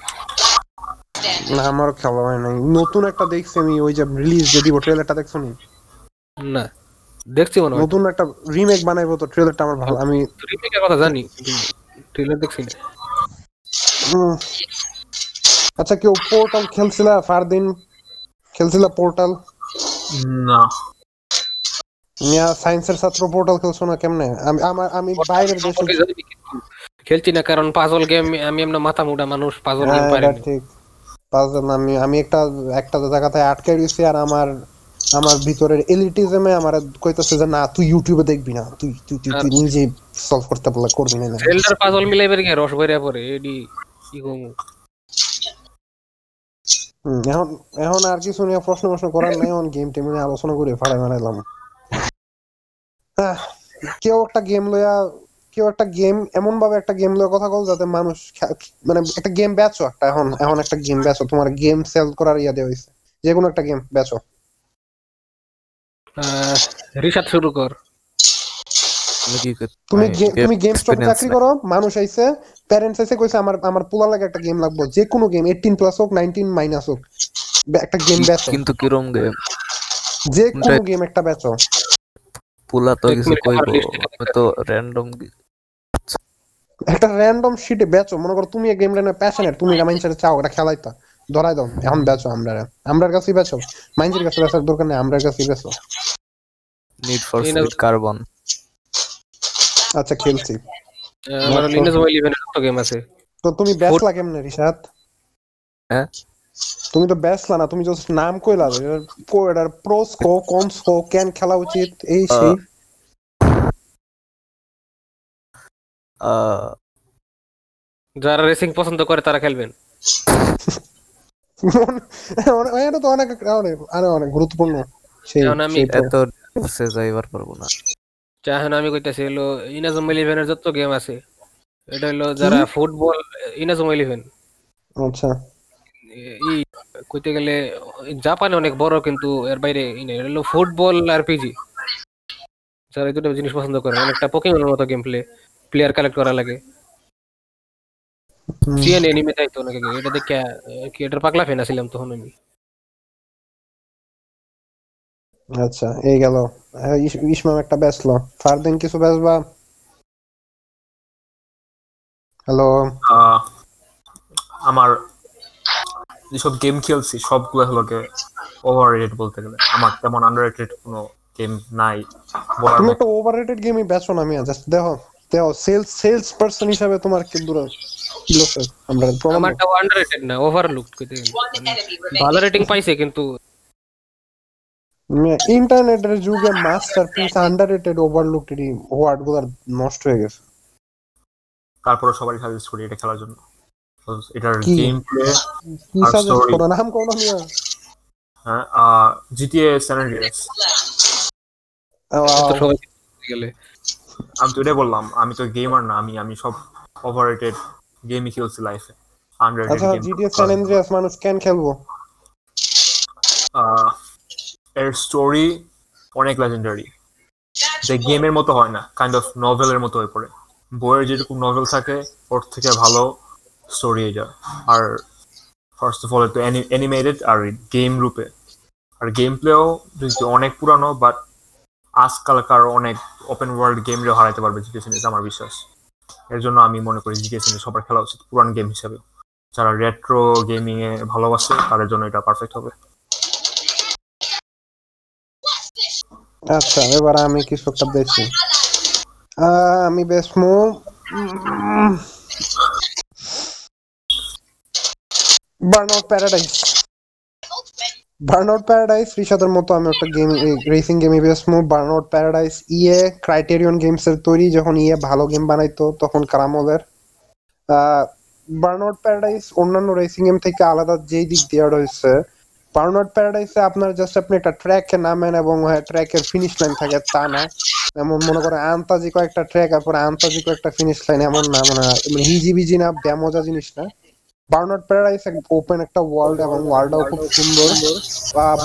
না আমারও খেলা হয় নাই। নতুন একটা দেখছি আমি ওই যে রিলিজ যে দিব ট্রেলারটা দেখছ নি? না দেখছি মনে নতুন একটা রিমেক বানাইবো তো ট্রেলারটা আমার ভালো আমি রিমেকের কথা জানি ট্রেলার দেখছি না। আচ্ছা কেউ পোর্টাল খেলছিল? ফারদিন? খেলছিল পোর্টাল না। মিয়া সায়েন্সের ছাত্র পোর্টাল খেলছো না কেমনে? আমি আমার আমি বাইরের দেশে খেলছি না কারণ পাজল গেম আমি এমন মাথা মুড়া মানুষ পাজল গেম হ্যাঁ, পারি এটা ঠিক। পাজল আমি আমি একটা একটা জায়গাতে আটকে রয়েছি আর আমার আমার ভিতরের এলিটিজমে আমার কইতাছে যে না তুই ইউটিউবে দেখবি না। তুই তুই তুই তুই নিজে সলভ করতে পারলে করবি না পাজল মিলাইবার রস ভরিয়া পড়ে এডি কি কমু? এখন এখন আর কিছু নিয়ে প্রশ্ন প্রশ্ন করার নাই এখন গেম টেম নিয়ে আলোচনা করে ফাড়াই মারাইলাম কেউ একটা গেম লইয়া কেউ একটা গেম এমন ভাবে একটা গেম লইয়া কথা বল যাতে মানুষ মানে একটা গেম বেচো একটা এখন এখন একটা গেম বেচো। তোমার গেম সেল করার ইয়া দেওয়া হয়েছে যে কোনো একটা গেম বেচো। রিসাদ শুরু কর। তুমি তুমি গেম স্টপে চাকরি। করো মানুষ আইছে প্যারেন্টস আইছে কইছে আমার আমার পোলা লাগে একটা গেম লাগবে। যে কোনো গেম 18 প্লাস হোক 19 মাইনাস হোক একটা গেম বেচো। কিন্তু কিরম গেম যে কোনো গেম একটা বেচো। পুলা তো কিছু কইব? তো র্যান্ডম একটা র্যান্ডম শিটে বেচো মনে করো তুমি এই গেম লাইনে প্যাশনেট তুমি এটা মাইন্ডসেটে চাও এটা খেলাইতা। ধরাই দাও এখন বেচো আমরা আমরার কাছেই বেচো। মাইন্ডের কাছে বেচার দরকার নেই আমরার কাছেই বেচো। নিড ফর স্পিড কার্বন আচ্ছা খেলছি। আমার লিনেজ মোবাইল ইভেন্টের কত গেম আছে। তো তুমি বেচলা কেমনে রিশাদ? হ্যাঁ? তুমি তো বেচলা না তুমি জাস্ট নাম কইলা এটার প্রোস কো কনস কো কেন খেলা উচিত এই সেই। যারা রেসিং পছন্দ করে তারা খেলবেন। অনেক- এটা তো অনেক আরও অনেক গুরুত্বপূর্ণ। সেই আমি- এত সে যাইবার পারব না। চাহান আমি কইতাছি হলো ইনাজম ইলেভেনের যত গেম আছে এটা হলো যারা ফুটবল ইনাজম ইলেভেন আচ্ছা। ই কইতে গেলে জাপানে অনেক বড় কিন্তু এর বাইরে হলো ফুটবল আর পিজি যারা এই দুটো জিনিস পছন্দ করে অনেকটা পোকেমনের মতো গেম প্লে প্লেয়ার কালেক্ট করা লাগে। সিএন এনিমে তাই তো নাকি এটা দেখে কি এটার পাগলা ফেন ছিলাম তখন আমি। আচ্ছা এই গেল। ইসমাম একটা বেচলো ফারদিন কিছু বেচবা হ্যালো আহ, আমার যেসব গেম খেলছি সবগুলো হলো ওভার রেটেড বলতে গেলে। আমার তেমন আন্ডার রেটেড কোনো গেম নাই। তুমি। একটা ওভাররেটেড গেমই বেচো না মিয়া জাস্ট দেখো দেখো সেলস সেলস পারসন হিসাবে তোমার কি দূর আমরা আমারটা আন্ডাররেটেড না ওভারলুক কইতে গেলে। ভালো রেটিং পাইছে কিন্তু ইন্টারনেটের যুগে মাস্টারপিস আন্ডাররেটেড ওভারলুকড ওয়ার্ডগুলো নষ্ট হয়ে গেছে। তারপরে সবাই সাজেস্ট করি এটা খেলার জন্য। তো এটার? গেম প্লে আর story? নাম কোন হ্যাঁ জিটিএ স্যান গেলে আমি তো এটাই বললাম আমি তো গেমার না আমি আমি সব ওভার রেটেড গেমই খেলছি লাইফে আচ্ছা জিটিএ স্যান অ্যান্ড্রিয়াস মানুষ কেন খেলব আহ, এর স্টোরি অনেক লেজেন্ডারি যে গেমের মতো হয় না কাইন্ড অফ নভেলের মতো হয়ে পড়ে বইয়ের যেরকম নভেল থাকে ওর থেকে ভালো স্টোরি এটা আর ফার্স্ট অফ অল একটু অ্যানিমেটেড আর গেম রূপে আর গেম প্লেও যদি অনেক পুরানো বাট আজকালকার অনেক ওপেন ওয়ার্ল্ড গেমরেও হারাইতে পারবে সিরিজ, আমার বিশ্বাস। এর জন্য আমি মনে করি সিরিজ সবার খেলা উচিত, পুরান গেম হিসেবে। যারা রেট্রো গেমিং এ ভালোবাসে, তাদের জন্য এটা পারফেক্ট হবে। আচ্ছা এবার আমি কিছু একটা বেশি আমি বেসমু বার্নআউট প্যারাডাইস বার্নআউট প্যারাডাইস রিশাদের মতো আমি একটা গেম রেসিং গেমে বেসমু বার্নআউট প্যারাডাইস ইয়ে ক্রাইটেরিয়ন গেমস এর তৈরি, যখন ইয়ে ভালো গেম বানাইতো, তখন কারামলের বার্নআউট প্যারাডাইস অন্যান্য রেসিং গেম থেকে আলাদা যেই দিক দেওয়া রয়েছে বার্নআউট প্যারাডাইসে আপনার জাস্ট আপনি একটা ট্র্যাকে নামেন এবং ট্র্যাকের ফিনিশ লাইন থাকে, তা না। এমন মনে করে আন্তাজি কয়েকটা ট্র্যাক আর পরে আন্তাজি কয়েকটা ফিনিশ লাইন এমন না মানে মানে হিজি বিজি না ব্যামজা জিনিস না। বার্নআউট প্যারাডাইস ওপেন একটা ওয়ার্ল্ড এবং ওয়ার্ল্ডটাও খুব সুন্দর।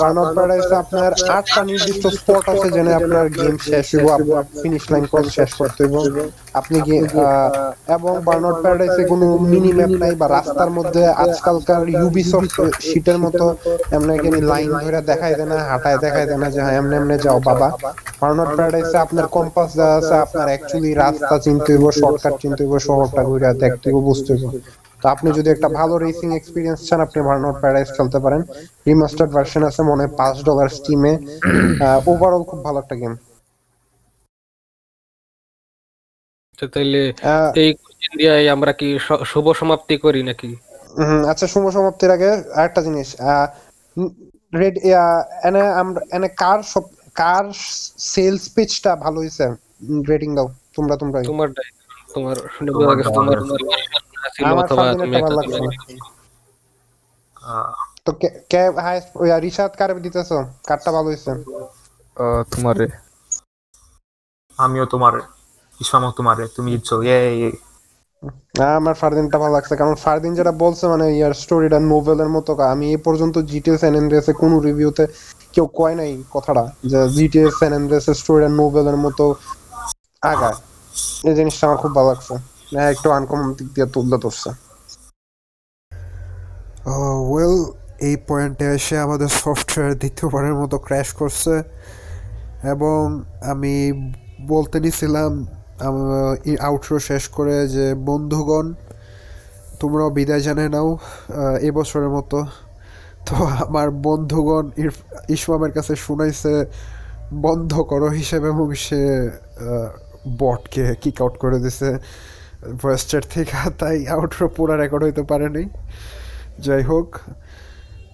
বার্নআউট প্যারাডাইসে আপনার আটটা নির্দিষ্ট স্পট আছে যেখানে আপনার গেম শেষ হইব ফিনিশ লাইন ক্রস শেষ করতে হইব। আপনি এবং বার্নআউট প্যারাডাইসে কোনো মিনি ম্যাপ নাই বা রাস্তার মধ্যে আজকালকার ইউবিসফট শীটের মতো এমনি এখানে লাইন ধরে দেখাই দেয় না, হাঁটায় দেখাই দেয় না যে হ্যাঁ এমনি এমনি যাও, বাবা। বার্নআউট প্যারাডাইসে আপনার কম্পাস দেওয়া আছে, আপনার অ্যাকচুয়ালি রাস্তা চিনতে হইব শর্টকাট চিনতে হইব, শহরটা ঘুরে দেখতে হইব, বুঝতে হইব। তো আপনি যদি একটা ভালো রেসিং এক্সপিরিয়েন্স চান আপনি বার্নআউট প্যারাডাইস খেলতে পারেন। রিমাস্টার্ড ভার্সন আছে মনে হয় পাঁচ ডলার স্টিমে ওভারঅল খুব ভালো একটা গেম তো তাইলে এই কোশ্চেন দিয়ে আমরা কি শুভ সমাপ্তি করি নাকি? আচ্ছা শুভ সমাপ্তির আগে আরেকটা জিনিস রেড এনে আমরা এনে কার সব কার সেলস পিচটা ভালো হইছে? রেটিং দাও তোমরা তোমরা তোমার তোমার শুনে বোঝা গেছে তোমার তোমার ছিল অথবা তুমি একটা ভালো লাগছে না। আহ, তো কে কে হাইস্ট রিশাদ কারে দিতেছো কারটা ভালো হইছে তোমারে আমিও তোমার ইসমামও তোমারে তুমি জিতছো না আমার ফারদিনটা ভালো লাগছে কারণ ফারদিন যেটা বলছে মানে ইয়ার স্টোরিটা নোভেলের মতো আমি এই পর্যন্ত এন্ড্রেসে কোনো রিভিউতে কেউ কয় নাই কথাটা যে এন্ড্রেসের স্টোরিটা নোভেলের মতো আগায় এই জিনিসটা আমার খুব ভালো লাগছে হ্যাঁ একটু আনকমন দিক দিয়ে তুললে ধরছে। ওয়েল এই পয়েন্টে এসে আমাদের সফটওয়্যার দ্বিতীয়বারের মতো ক্র্যাশ করছে এবং আমি বলতে নিছিলাম আউটরো শেষ করে যে, বন্ধুগণ, তোমরাও বিদায় জানিয়ে নাও এবছরের মতো। তো আমার বন্ধুগণ ইসমামের কাছে শুনাইছে, বন্ধ করো হিসেবে এবং সে বটকে কিক আউট করে দিছে। ভয়েস থেকে, তাই আউটরো পুরো রেকর্ড হইতে পারেনি। যাই হোক,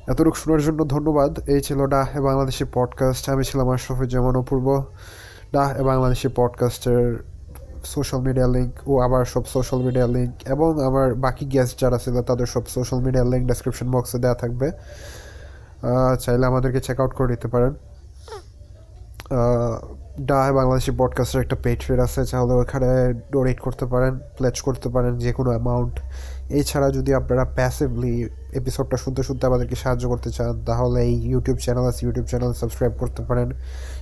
এতটুকু শোনার জন্য ধন্যবাদ। এই ছিল ডাহ বাংলাদেশি পডকাস্ট আমি ছিলাম আশরফুর জামান অপূর্ব। ডাহ বাংলাদেশি পডকাস্টের সোশ্যাল মিডিয়া লিঙ্ক ও আবার সব সোশ্যাল মিডিয়া লিঙ্ক এবং আমার বাকি গেস্ট যারা ছিল, তাদের সব সোশ্যাল মিডিয়া লিঙ্ক ডেসক্রিপশন বক্সে দেওয়া থাকবে। চাইলে আমাদেরকে চেক আউট করে নিতে পারেন। ডা বাংলাদেশি পডকাস্টের একটা পেট্রিয়ড আছে, তাহলে ওখানে ডোনেট করতে পারেন প্লেচ করতে পারেন যে কোনো অ্যামাউন্ট এছাড়া যদি আপনারা প্যাসিভলি এপিসোডটা শুনতে শুনতে আমাদেরকে সাহায্য করতে চান, তাহলে এই ইউটিউব চ্যানেল আছে ইউটিউব চ্যানেল সাবস্ক্রাইব করতে পারেন।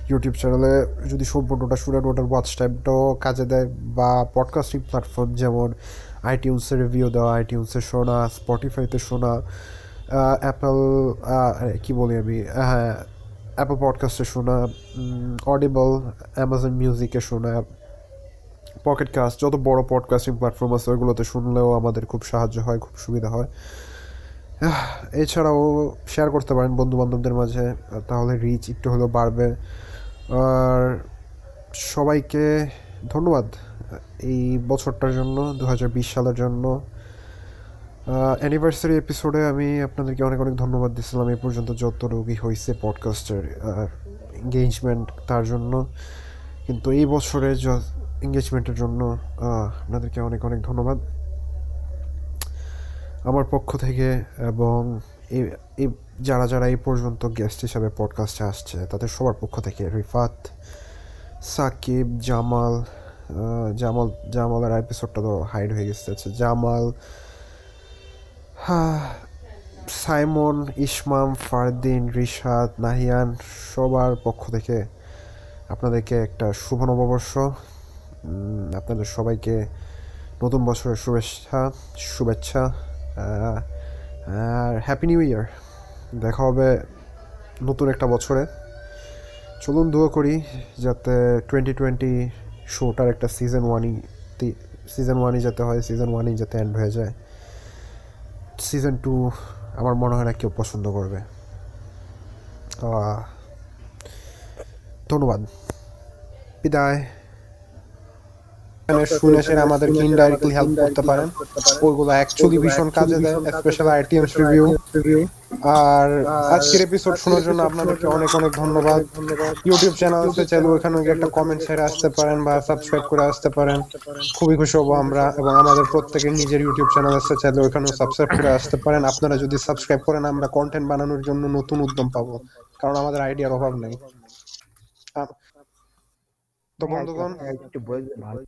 ইউটিউব চ্যানেলে যদি সম্পূর্ণটা শুনেন, ওটার ওয়াচ টাইমটাও কাজে দেয়। বা পডকাস্টিং প্ল্যাটফর্ম যেমন আইটিউন্সে রিভিউ দেওয়া আইটিউন্সে শোনা স্পটিফাইতে শোনা অ্যাপেল কী বলি আমি? হ্যাঁ অ্যাপল পডকাস্টে শোনা অডিবল অ্যামাজন মিউজিকে শোনা পকেট কাস্ট যত বড় পডকাস্টিং প্ল্যাটফর্ম আছে ওইগুলোতে শুনলেও আমাদের খুব সাহায্য হয়, খুব সুবিধা হয়। এছাড়াও শেয়ার করতে পারেন বন্ধু বান্ধবদের মাঝে, তাহলে রিচ একটু হলেও বাড়বে। আর সবাইকে ধন্যবাদ এই বছরটার জন্য দু হাজার বিশ সালের জন্য। অ্যানিভার্সারি এপিসোডে আমি আপনাদেরকে অনেক অনেক ধন্যবাদ দিচ্ছিলাম এই পর্যন্ত যত রোগী হয়েছে পডকাস্টের এঙ্গেজমেন্ট তার জন্য। কিন্তু এই বছরে এঙ্গেজমেন্টের জন্য আপনাদেরকে অনেক অনেক ধন্যবাদ। আমার পক্ষ থেকে এবং এই যারা যারা এই পর্যন্ত গেস্ট হিসাবে পডকাস্টে আসছে তাদের সবার পক্ষ থেকে রিফাত সাকিব জামাল জামাল জামালের এপিসোডটা তো হাইড হয়ে গেছে। আচ্ছা, জামাল সাইমন ইসমাম ফারদিন, রিশাদ, নাহিয়ান, সবার পক্ষ থেকে আপনাদেরকে একটা শুভ নববর্ষ। আপনাদের সবাইকে নতুন বছরের শুভেচ্ছা শুভেচ্ছা আর হ্যাপি নিউ ইয়ার দেখা হবে নতুন একটা বছরে। চলুন দোয়া করি যাতে টোয়েন্টি টোয়েন্টি শোটার একটা সিজন ওয়ানই সিজন ওয়ানই যাতে হয় সিজন ওয়ানই যাতে এন্ড হয়ে যায়। সিজন টু আমার মনে হয় না কেউ পছন্দ করবে। ধন্যবাদ। বিদায়। এখানে শুনে সেরে আমাদেরকে ইনডাইরেক্টলি হেল্প করতে পারেন। ওইগুলো অ্যাকচুয়ালি ভীষণ কাজে দেয় স্পেশাল আইটিএমস রিভিউ আর আজকের এপিসোড শোনার জন্য আপনাদেরকে অনেক অনেক ধন্যবাদ। ইউটিউব চ্যানেল আছে, চাইলে ওখানে একটা কমেন্ট ছেড়ে আসতে পারেন বা সাবস্ক্রাইব করে আসতে পারেন। খুবই খুশি হব আমরা এবং আমাদের প্রত্যেকের নিজের ইউটিউব চ্যানেল আছে, চাইলে ওখানেও সাবস্ক্রাইব করে আসতে পারেন। আপনারা যদি সাবস্ক্রাইব করেন, আমরা কন্টেন্ট বানানোর জন্য নতুন উদ্যম পাবো, কারণ আমাদের আইডিয়ার অভাব নেই। তো বন্ধুগণ, একটু বলবেন? ভালো